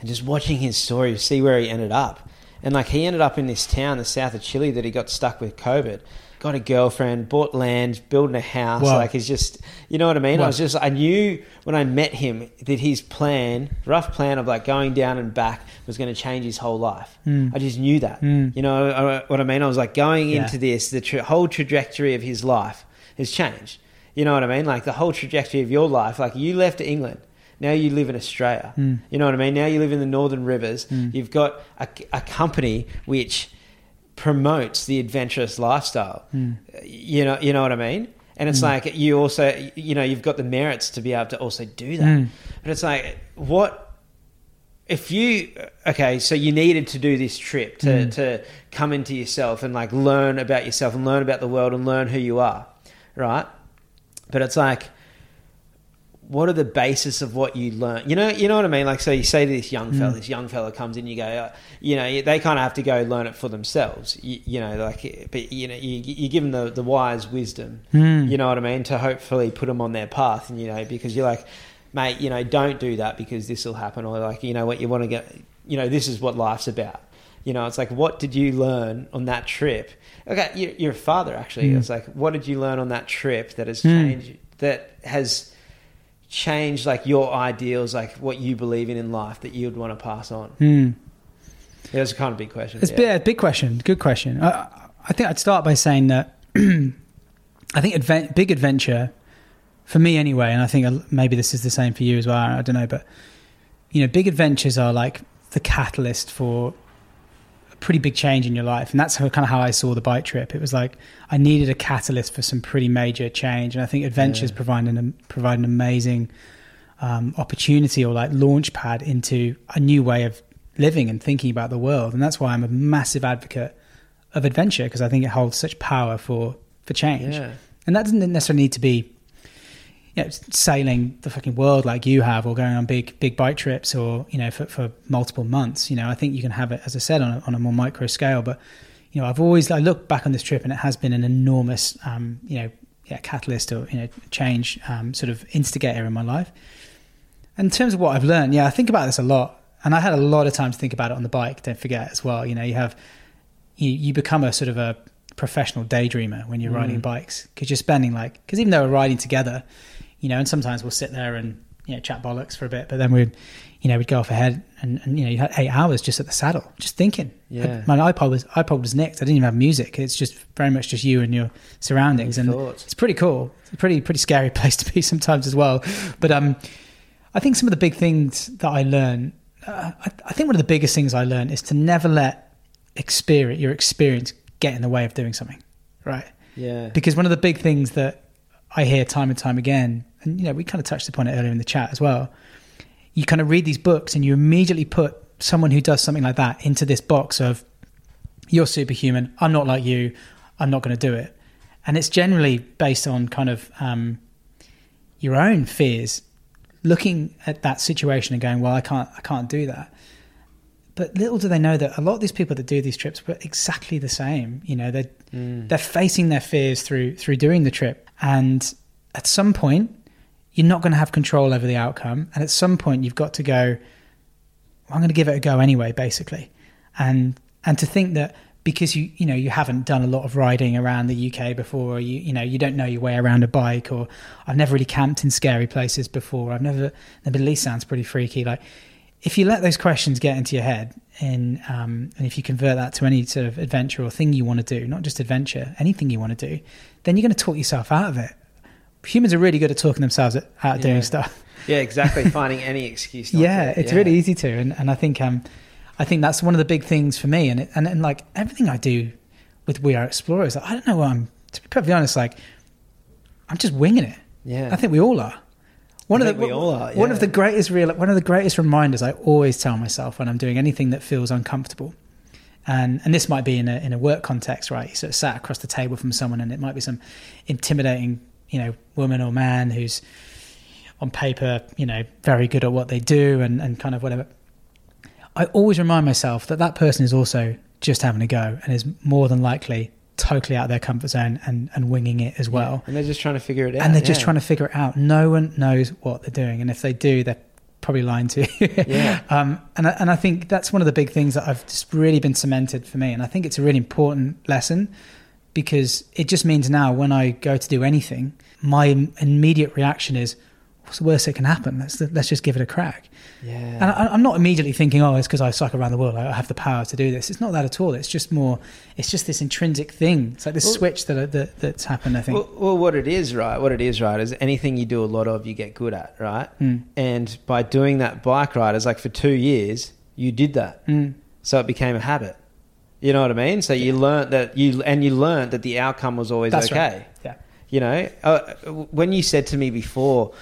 And just watching his story, see where he ended up, and like he ended up in this town, the south of Chile, that he got stuck with COVID. Got a girlfriend, bought land, building a house. Wow. Like he's just, you know what I mean. I was just, I knew when I met him that his plan, rough plan of like going down and back, was going to change his whole life. Hmm. I just knew that. Mm. You know what I mean? I was like going Yeah. into this, the tra- whole trajectory of his life has changed. You know what I mean? Like the whole trajectory of your life. Like you left England, now you live in Australia. Mm. You know what I mean? Now you live in the Northern Rivers. Mm. You've got a, a company which promotes the adventurous lifestyle. Mm. You know, you know what I mean? And it's Mm. like you also, you know, you've got the merits to be able to also do that. Mm. But it's like, what if you okay? So you needed to do this trip to Mm. to come into yourself and like learn about yourself and learn about the world and learn who you are, right? But it's like, what are the basis of what you learn? You know, you know what I mean. Like, so you say to this young fella, Mm. this young fella comes in, you go, uh, you know, they kind of have to go learn it for themselves. You, you know, like, but you know, you, you give them the, the wise wisdom. Mm. You know what I mean? To hopefully put them on their path, and you know, because you're like, mate, you know, don't do that because this will happen, or like, you know, what you want to get, you know, this is what life's about. You know, it's like, what did you learn on that trip? Okay, you're, you're a father, actually. Mm. It's like, what did you learn on that trip that has Mm. changed, that has changed like your ideals, like what you believe in in life that you would want to pass on? Mm. Yeah, That's a kind of big question. It's yeah. a big question. Good question. I, I think I'd start by saying that I think advent, big adventure, for me anyway, and I think maybe this is the same for you as well. I don't know, but you know, big adventures are like the catalyst for a pretty big change in your life, and that's how, kind of how I saw the bike trip. It was like I needed a catalyst for some pretty major change, and I think adventures Yeah. provide an provide an amazing um, opportunity or like launch pad into a new way of living and thinking about the world. And that's why I'm a massive advocate of adventure because I think it holds such power for for change. Yeah. And that doesn't necessarily need to be you know, sailing the fucking world like you have or going on big big bike trips or you know for, for multiple months. You know, I think you can have it as I said on a, on a more micro scale. But you know, I've always I look back on this trip and it has been an enormous um, you know yeah, catalyst or you know change um, sort of instigator in my life. In terms of what I've learned, yeah, I think about this a lot. And I had a lot of time to think about it on the bike. Don't forget as well. You know, you have you you become a sort of a professional daydreamer when you're Mm. riding bikes because you're spending like because even though we're riding together, you know, and sometimes we'll sit there and you know chat bollocks for a bit, but then we'd you know we'd go off ahead and, and you know you had eight hours just at the saddle, just thinking. Yeah. my iPod was iPod was nicked. I didn't even have music. It's just very much just you and your surroundings, Your and it's pretty cool. It's a pretty pretty scary place to be sometimes as well. But um, I think some of the big things that I learned, uh, I, I think one of the biggest things I learned is to never let experience your experience get in the way of doing something, right? Yeah. Because one of the big things that I hear time and time again, and you know, we kind of touched upon it earlier in the chat as well. You kind of read these books and you immediately put someone who does something like that into this box of you're superhuman, I'm not like you, I'm not going to do it. And it's generally based on kind of um, your own fears, looking at that situation and going, "Well, I can't, I can't do that." But little do they know that a lot of these people that do these trips were exactly the same. You know, they're Mm. they're facing their fears through through doing the trip, and at some point, you're not going to have control over the outcome. And at some point, you've got to go. I'm going to give it a go anyway, basically, and and to think that because you you know you haven't done a lot of riding around the UK before, or you you know you don't know your way around a bike, or I've never really camped in scary places before. I've never the Middle East sounds pretty freaky. Like if you let those questions get into your head, and um, and if you convert that to any sort of adventure or thing you want to do, not just adventure, anything you want to do, then you're going to talk yourself out of it. Humans are really good at talking themselves out of doing stuff. Yeah, exactly. Finding any excuse. Not yeah, it's Yeah. really easy to, and, and I think um, I think that's one of the big things for me, and it, and and like everything I do with We Are Explorers, I don't know. What I'm to be perfectly honest, like I'm just winging it. Yeah. I think we all are. One I of the are, one of the greatest real one of the greatest reminders I always tell myself when I'm doing anything that feels uncomfortable. And and this might be in a in a work context, right? You sort of sat across the table from someone and it might be some intimidating, you know, woman or man who's on paper, you know, very good at what they do and, and kind of whatever. I always remind myself that that person is also just having a go and is more than likely totally out of their comfort zone and, and winging it as well And they're just trying to figure it out. and they're just yeah. trying to figure it out. No one knows what they're doing, and if they do, they're probably lying to you. Yeah. um, and I, and I think that's one of the big things that I've just really been cemented for me, and I think it's a really important lesson because it just means now when I go to do anything, my immediate reaction is, "What's the worst that can happen? Let's let's just give it a crack." Yeah. And I, I'm not immediately thinking, "Oh, it's because I cycle around the world. I have the power to do this." It's not that at all. It's just more. It's just this intrinsic thing. It's like this Well- switch that, that that's happened. I think. Well, well, what it is, right? What it is, right, is anything you do a lot of, you get good at, right? Mm. And by doing that bike ride, it's like for two years, you did that, Mm. so it became a habit. You know what I mean? So you learnt that you, and you learnt that the outcome was always That's okay. right. Yeah. You know, uh, when you said to me before,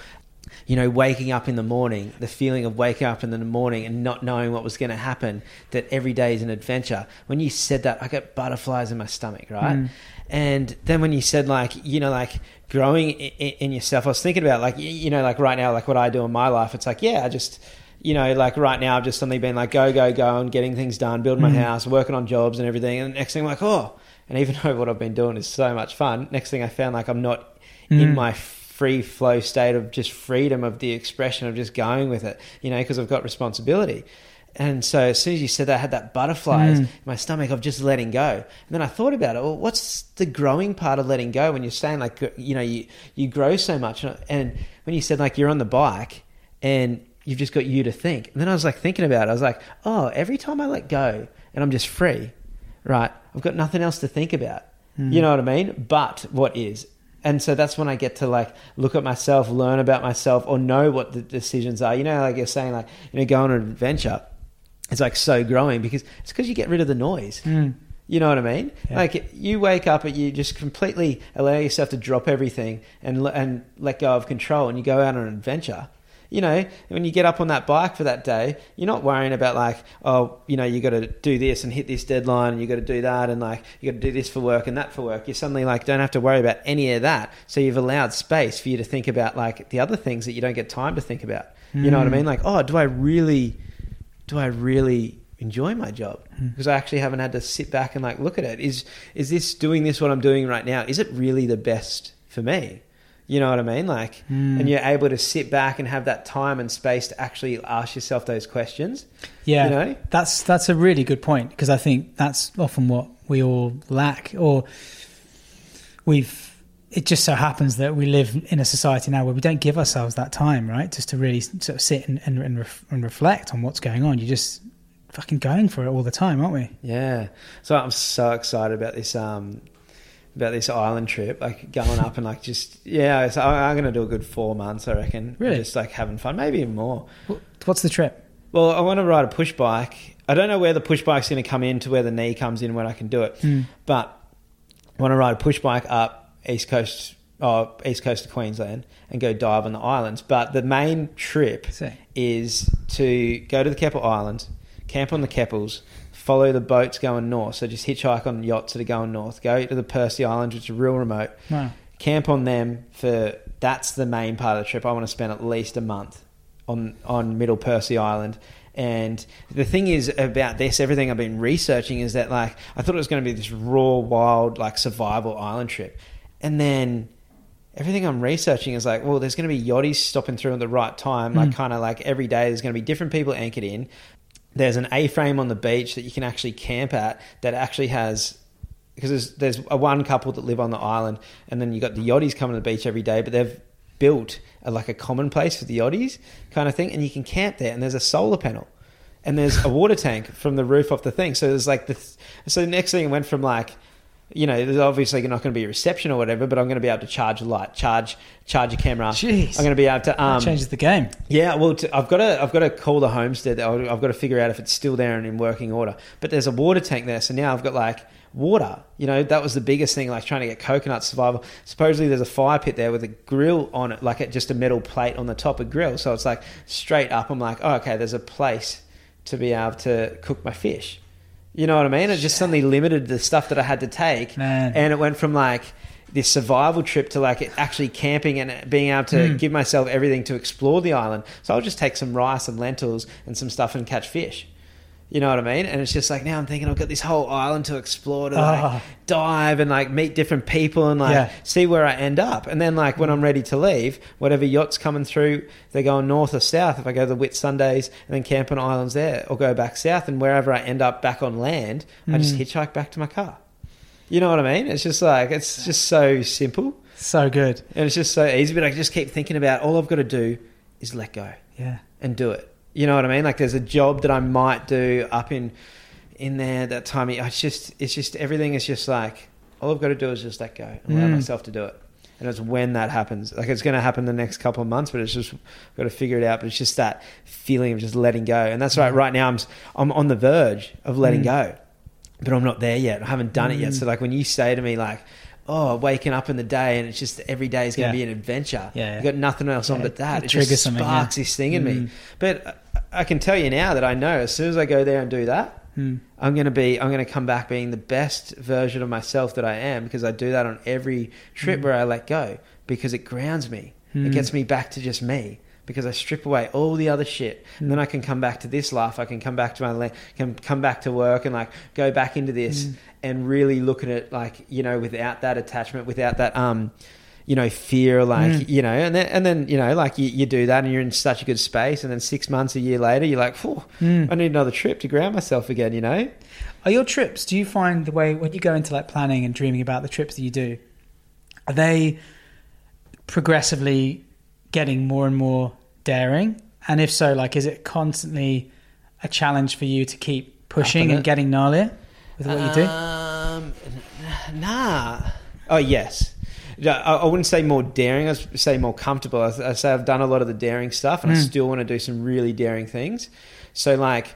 you know, waking up in the morning, the feeling of waking up in the morning and not knowing what was going to happen, that every day is an adventure. When you said that, I got butterflies in my stomach, right? Mm. And then when you said like, you know, like growing in, in yourself, I was thinking about like, you know, like right now, like what I do in my life, it's like, yeah, I just, you know, like right now, I've just suddenly been like, go, go, go, and getting things done, building my Mm. house, working on jobs and everything. And the next thing, I'm like, oh, and even though what I've been doing is so much fun, next thing I found like I'm not in Mm. my free flow state of just freedom of the expression of just going with it, you know, because I've got responsibility. And so as soon as you said that, I had that butterflies Mm. in my stomach of just letting go. And then I thought about it. Well, what's the growing part of letting go when you're saying like, you know, you, you grow so much. And when you said like you're on the bike and you've just got you to think. And then I was like thinking about it. I was like, oh, every time I let go and I'm just free, right? I've got nothing else to think about. Mm. You know what I mean? But what is? And so that's when I get to like look at myself, learn about myself, or know what the decisions are. You know, like you're saying, like you know, go on an adventure. It's like so growing because it's because you get rid of the noise. Mm. You know what I mean? Yeah. Like you wake up and you just completely allow yourself to drop everything and and let go of control, and you go out on an adventure. You know, when you get up on that bike for that day, you're not worrying about like, oh, you know, you got to do this and hit this deadline, and you got to do that, and like you got to do this for work and that for work. You suddenly like don't have to worry about any of that. So you've allowed space for you to think about like the other things that you don't get time to think about. You know what I Mm. mean? Like, oh, do I really, do I really enjoy my job? Mm. Because I actually haven't had to sit back and like look at it. Is is this doing this what I'm doing right now? Is it really the best for me? You know what I mean? Like, Mm. and you're able to sit back and have that time and space to actually ask yourself those questions. Yeah, You know? that's that's a really good point because I think that's often what we all lack, or we've. It just so happens that we live in a society now where we don't give ourselves that time, right? Just to really sort of sit and and, and, ref, and reflect on what's going on. You're just fucking going for it all the time, aren't we? Yeah. So I'm so excited about this um about this island trip, like going up and like just yeah. So I- I'm going to do a good four months, I reckon. Really? Just like having fun, maybe even more. What's the trip? Well, I want to ride a push bike. I don't know where the push bike's going to come in to where the knee comes in when I can do it, Mm. but I want to ride a push bike up east coast, oh, east coast of Queensland, and go dive on the islands. But the main trip Sick. is to go to the Keppel Islands, camp on the Keppels, follow the boats going north. So just hitchhike on yachts that are going north. Go to the Percy Islands, which are real remote. Wow. Camp on them for that's the main part of the trip. I want to spend at least a month on on Middle Percy Island. And the thing is about this, everything I've been researching is that like I thought it was going to be this raw, wild, like survival island trip, and then everything I'm researching is like, well, there's going to be yachties stopping through at the right time, like Mm. kind of like every day. There's going to be different people anchored in. There's an A-frame on the beach that you can actually camp at that actually has because there's there's a one couple that live on the island, and then you got the yachties coming to the beach every day, but they've built a, like a common place for the yachties kind of thing, and you can camp there, and there's a solar panel. And there's a water tank from the roof of the thing. So there's like the so the next thing went from like you know, there's obviously not going to be a reception or whatever, but I'm going to be able to charge a light, charge charge a camera. Jeez. I'm going to be able to That um, changes the game. yeah, well, I've got to I've got to call the homestead. I've I've got to figure out if it's still there and in working order. But there's a water tank there, so now I've got like water. You know, that was the biggest thing, like trying to get coconut survival. Supposedly, there's a fire pit there with a grill on it, like a, just a metal plate on the top of grill. So it's like straight up. I'm like, oh, okay, there's a place to be able to cook my fish. You know what I mean? It just suddenly limited the stuff that I had to take, Man. and it went from like this survival trip to like actually camping and being able to Mm. give myself everything to explore the island. So I'll just take some rice and lentils and some stuff and catch fish. You know what I mean? And it's just like now I'm thinking I've got this whole island to explore to like Ah. dive and like meet different people and like Yeah. see where I end up. And then like when I'm ready to leave, whatever yacht's coming through, they're going north or south. If I go to the Whitsundays and then camp on islands there, or go back south and wherever I end up back on land, I just Mm. hitchhike back to my car. You know what I mean? It's just like it's just so simple So good. and it's just so easy. But I just keep thinking about all I've got to do is let go Yeah. and do it. You know what I mean? Like there's a job that I might do up in in there that time. It's just it's just everything is just like all I've got to do is just let go and allow Mm. myself to do it. And it's when that happens. Like it's going to happen the next couple of months, but it's just I've got to figure it out. But it's just that feeling of just letting go. And that's right. Right now I'm I'm on the verge of letting Mm. go, but I'm not there yet. I haven't done it yet. Mm. So like when you say to me like. Oh, waking up in the day and it's just every day is going to be an adventure. Yeah, yeah. You've got nothing else on Yeah, but that. it It, triggers just sparks yeah. this thing in me. Mm. But I can tell you now that I know as soon as I go there and do that, Mm. I'm going to be I'm going to come back being the best version of myself that I am because I do that on every trip Mm. where I let go because it grounds me. Mm. It gets me back to just me because I strip away all the other shit and then I can come back to this life. I can come back to my la- can come back to work and like go back into this Mm. and really look at it like you know without that attachment, without that um you know fear like Mm. you know and then and then you know like you, you do that and you're in such a good space and then six months a year later you're like Phew, Mm. I need another trip to ground myself again you know Are your trips? Do you find the way when you go into like planning and dreaming about the trips that you do, are they progressively getting more and more daring? And if so, like, is it constantly a challenge for you to keep pushing and it. getting gnarlier with what you do? um n- nah oh yes Yeah, I I wouldn't say more daring. I'd say more comfortable. I I say I've done a lot of the daring stuff, and I Mm. still want to do some really daring things. So, like,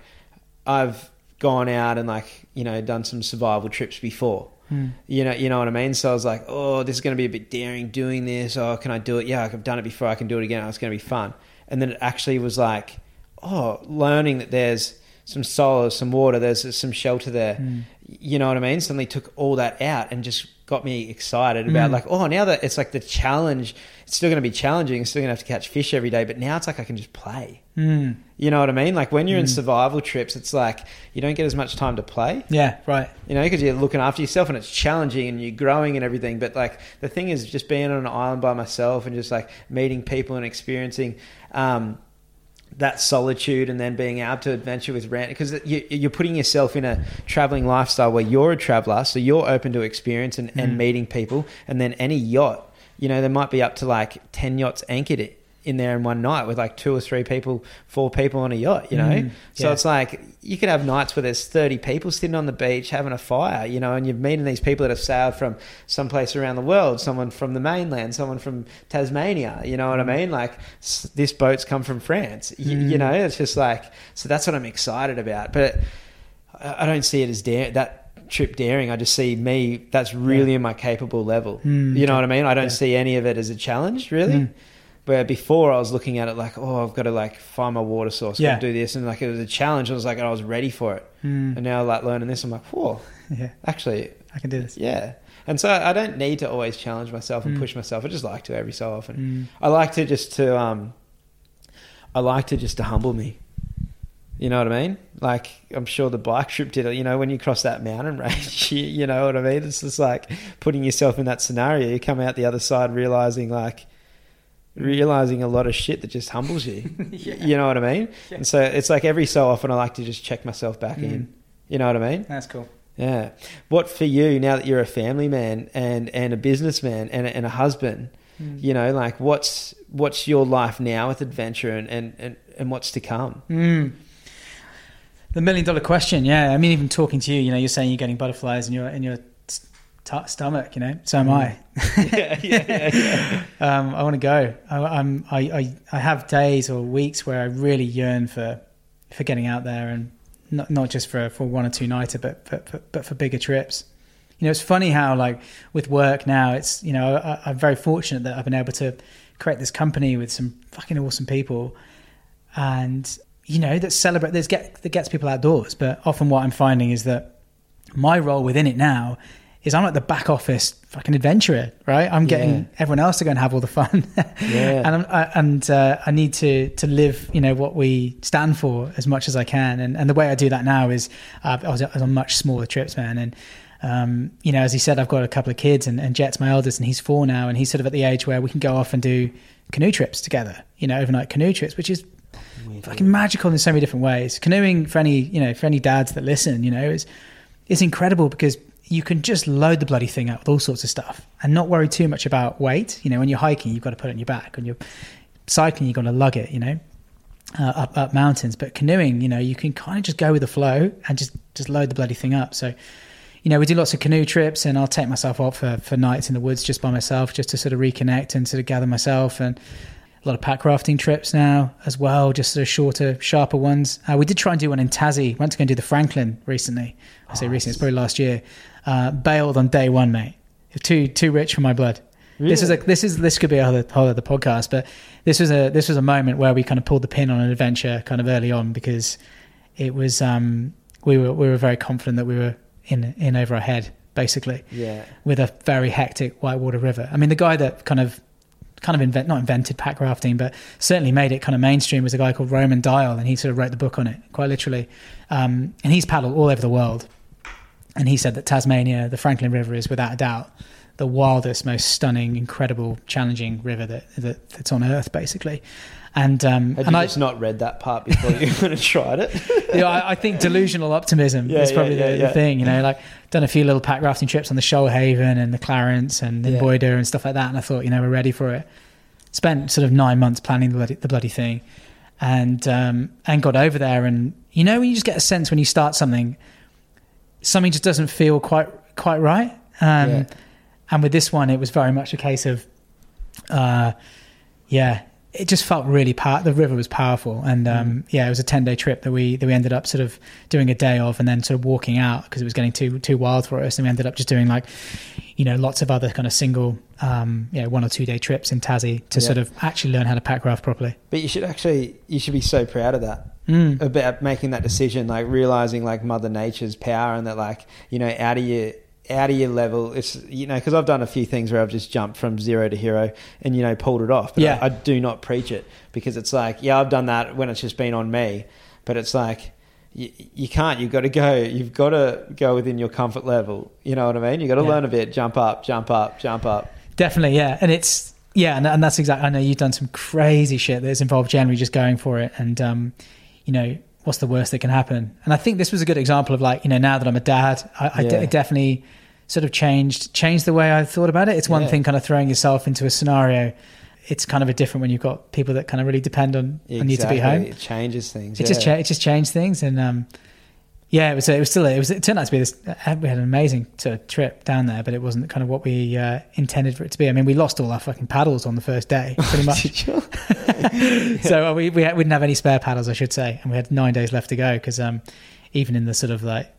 I've gone out and like you know done some survival trips before. Mm. You know, you know what I mean. So I was like, oh, this is going to be a bit daring doing this. Oh, can I do it? Yeah, I've done it before. I can do it again. Oh, it's going to be fun. And then it actually was like, oh, learning that there's some solace, some water, there's some shelter there. Mm. You know what I mean? Suddenly took all that out and just got me excited about Mm. like oh now that it's like the challenge it's still going to be challenging it's still going to have to catch fish every day but now it's like i can just play Mm. you know what i mean like when you're in Mm. survival trips it's like you don't get as much time to play Yeah, right. you know because you're looking after yourself and it's challenging and you're growing and everything but like the thing is just being on an island by myself and just like meeting people and experiencing um, that solitude and then being able to adventure with rent because you, you're putting yourself in a traveling lifestyle where you're a traveler so you're open to experience and, and Mm. meeting people and then any yacht you know there might be up to like 10 yachts anchored in there in one night with like two or three people four people on a yacht you know? Mm, so it's like you could have nights where there's 30 people sitting on the beach having a fire you know and you're meeting these people that have sailed from someplace around the world someone from the mainland someone from tasmania you know what i mean? Like s- this boat's come from france y- you Mm. know? It's just like so that's what i'm excited about but i don't see it as dare that trip daring. I just see me that's really in my capable level. Mm, you know what i mean? I don't Yeah. see any of it as a challenge really. Mm. Where before I was looking at it like, oh, I've got to like find my water source, Yeah. do this, and like it was a challenge. I was like, I was ready for it, Mm. and now like learning this, I'm like, whoa, Yeah, actually, I can do this. yeah. And so I don't need to always challenge myself and Mm. push myself. I just like to every so often. Mm. I like to just to um, I like to just to humble me. You know what I mean? Like I'm sure the bike trip did it. You know, when you cross that mountain range, you, you know what I mean. It's just like putting yourself in that scenario. You come out the other side realizing like realizing a lot of shit that just humbles you. You know what I mean? Yeah. And so it's like every so often I like to just check myself back Mm. in. You know what I mean? That's cool. Yeah. What for you now that you're a family man and and a businessman and a, and a husband? Mm. You know, like what's what's your life now with adventure and and and, and what's to come? Mm. The million dollar question, yeah. I mean, even talking to you, you know, you're saying you're getting butterflies in your in your t- stomach, you know. So am I. yeah, yeah, yeah, yeah. um, I want to go. I, I'm, I, I, I have days or weeks where I really yearn for, for getting out there and not, not just for, for one or two nighter, but, but, but, but for bigger trips. You know, it's funny how like with work now, it's, you know, I, I'm very fortunate that I've been able to create this company with some fucking awesome people and, you know, that celebrate, that, get, that gets people outdoors. But often what I'm finding is that my role within it now is I'm like the back office fucking adventurer, right? I'm getting Yeah. everyone else to go and have all the fun, Yeah. and I'm, I, and uh, I need to to live, you know, what we stand for as much as I can. And and the way I do that now is uh, I, was, I was on much smaller trips, man. And um, you know, as he said, I've got a couple of kids, and, and Jet's my eldest, and he's four now, and he's sort of at the age where we can go off and do canoe trips together, you know, overnight canoe trips, which is fucking magical in so many different ways. Canoeing for any, you know, for any dads that listen, you know, is is incredible because you can just load the bloody thing up with all sorts of stuff and not worry too much about weight. You know, when you're hiking, you've got to put it on your back. When you're cycling, you've got to lug it. You know, uh, up up mountains. But canoeing, you know, you can kind of just go with the flow and just just load the bloody thing up. So. You know, we do lots of canoe trips, and I'll take myself off for, for nights in the woods just by myself, just to sort of reconnect and sort of gather myself. And a lot of pack rafting trips now as well, just sort of shorter, sharper ones. Uh, we did try and do one in Tassie. Went to go and do the Franklin recently. I say recently, it's probably last year. Uh, bailed on day one, mate. Too too rich for my blood. This is a this is this could be a whole, whole other podcast, but this was a this was a moment where we kind of pulled the pin on an adventure kind of early on because it was um, we were we were very confident that we were in in over our head basically Yeah. with a very hectic whitewater river. I mean, the guy that kind of kind of invent not invented pack rafting, but certainly made it kind of mainstream was a guy called Roman Dial, and he sort of wrote the book on it quite literally. Um, and he's paddled all over the world, and he said that Tasmania, the Franklin River, is without a doubt the wildest, most stunning, incredible, challenging river that, that that's on Earth, basically. And um, and I, just not read that part before you would have tried it? know, I, I think delusional optimism Yeah, is probably yeah, the, yeah. the thing. You know, like done a few little pack rafting trips on the Shoalhaven and the Clarence and the Yeah. Boyder and stuff like that, and I thought, you know, we're ready for it. Spent sort of nine months planning the bloody, the bloody thing, and um, and got over there, and you know, when you just get a sense when you start something, something just doesn't feel quite quite right. Um, Yeah. And with this one, it was very much a case of, uh, yeah, it just felt really power. The river was powerful, and um, yeah, it was a ten day trip that we that we ended up sort of doing a day of, and then sort of walking out because it was getting too too wild for us, and we ended up just doing like, you know, lots of other kind of single, um, you know, one or two day trips in Tassie to Yeah. sort of actually learn how to pack raft properly. But you should actually, you should be so proud of that. Mm. about making that decision, like realizing like Mother Nature's power, and that like you know out of your out of your level. It's you know because I've done a few things where I've just jumped from zero to hero and you know pulled it off. But Yeah. I, I do not preach it because it's like yeah I've done that when it's just been on me, but it's like. You, you can't. You've got to go. You've got to go within your comfort level. You know what I mean? You've got to Yeah. learn a bit. Jump up, jump up, jump up. Definitely, yeah. And it's yeah, and, and that's exactly. I know you've done some crazy shit that's involved generally just going for it, and um, you know what's the worst that can happen. And I think this was a good example of like you know now that I'm a dad, I, I Yeah. definitely sort of changed changed the way I thought about it. It's one Yeah. thing kind of throwing yourself into a scenario. It's kind of a different when you've got people that kind of really depend on, on you to be Exactly. home. It changes things. It just cha- it just changed things, and um, yeah, it was it was still it was it turned out to be this. uh, We had an amazing sort of trip down there, but it wasn't kind of what we uh, intended for it to be. I mean, we lost all our fucking paddles on the first day, pretty much. so uh, we we, didn't have any spare paddles, I should say, and we had nine days left to go because um, even in the sort of like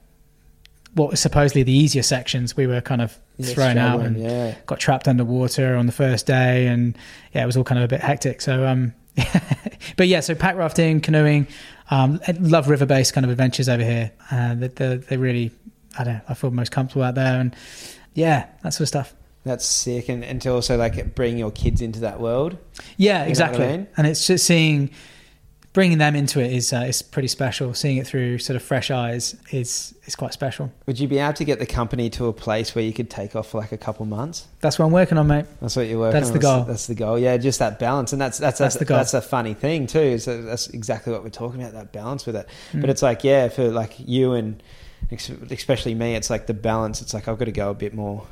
what was supposedly the easier sections, we were kind of thrown out and yeah. got trapped underwater on the first day, and yeah, it was all kind of a bit hectic. So, um, but yeah, so pack rafting, canoeing, um, love river based kind of adventures over here. Uh, they, they, really, I don't know, I feel most comfortable out there, and yeah, that sort of stuff. That's sick, and, and to also like bring your kids into that world. Yeah, what I exactly. mean? And it's just seeing, bringing them into it is uh, is pretty special. Seeing it through sort of fresh eyes is is quite special. Would you be able to get the company to a place where you could take off for like a couple months? That's what I'm working on, mate. That's what you're working on. That's on. the goal. That's the goal. Yeah, just that balance, and that's that's That's that's, the goal. that's a funny thing too. So that's exactly what we're talking about. That balance with it. Mm. But it's like yeah, for like you and especially me, it's like the balance. It's like I've got to go a bit more.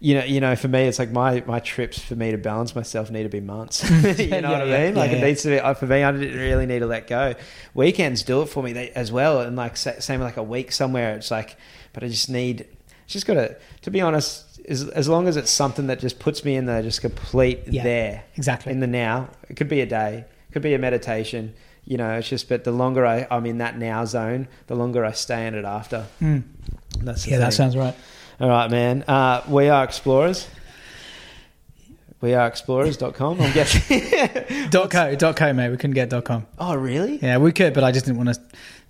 You know, you know, for me, it's like my my trips for me to balance myself need to be months. you know Yeah, what I yeah, mean? Like yeah, it yeah. needs to be. uh, For me, I didn't really need to let go. Weekends do it for me they, as well, and like sa- same like a week somewhere. It's like, but I just need. It's just got to. To be honest, as as long as it's something that just puts me in the just complete Yeah, there Exactly. in the now. It could be a day, it could be a meditation. You know, it's just. But the longer I, I'm in that now zone, the longer I stay in it after. Mm. That's Yeah, that sounds right. All right, man. Uh, we are explorers. We are explorers.com. I'm guessing. Dot co, dot co, mate. We couldn't get dot com. oh, really? Yeah, we could, but I just didn't want to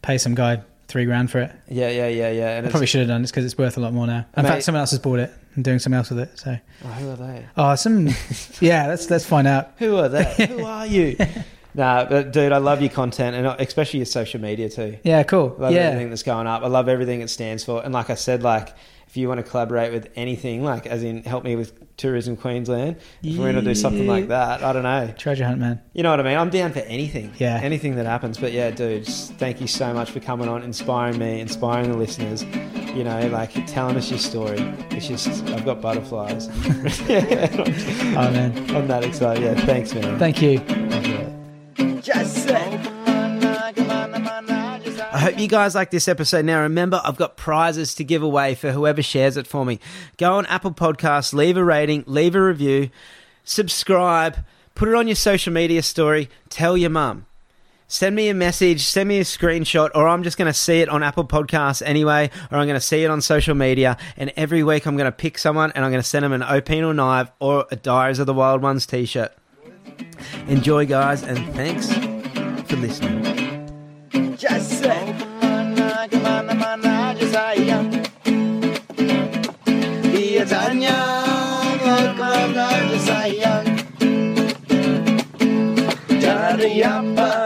pay some guy three grand for it. Yeah, yeah, yeah, yeah. And I probably should have done this because it's worth a lot more now. In Mate- fact, someone else has bought it and doing something else with it. So, oh, who are they? oh, some, yeah, let's let's find out. Who are they? who are you? Nah, but dude, I love your content and especially your social media too. Yeah, cool. love yeah, everything that's going up. I love everything it stands for. And like I said, like if you want to collaborate with anything, like as in help me with tourism Queensland, if we're going to do something like that, I don't know. treasure hunt, man. You know what I mean? I'm down for anything. Yeah. Anything that happens. But yeah, dude, thank you so much for coming on, inspiring me, inspiring the listeners. You know, like telling us your story. It's just, I've got butterflies. Oh man, I'm that excited. Yeah, thanks, man. thank you. Just say. I hope you guys like this episode. Now, remember, I've got prizes to give away for whoever shares it for me. Go on Apple Podcasts, leave a rating, leave a review, subscribe, put it on your social media story, tell your mum. Send me a message, send me a screenshot, or I'm just going to see it on Apple Podcasts anyway, or I'm going to see it on social media. And every week I'm going to pick someone and I'm going to send them an Opinel knife or a Diaries of the Wild Ones t shirt. Enjoy, guys, and thanks for listening. kadarnya karena sayang. Dari apa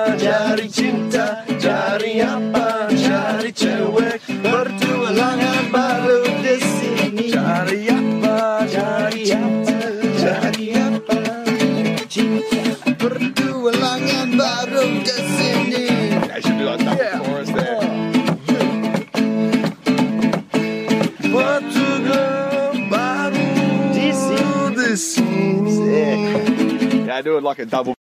Yeah, do it like a double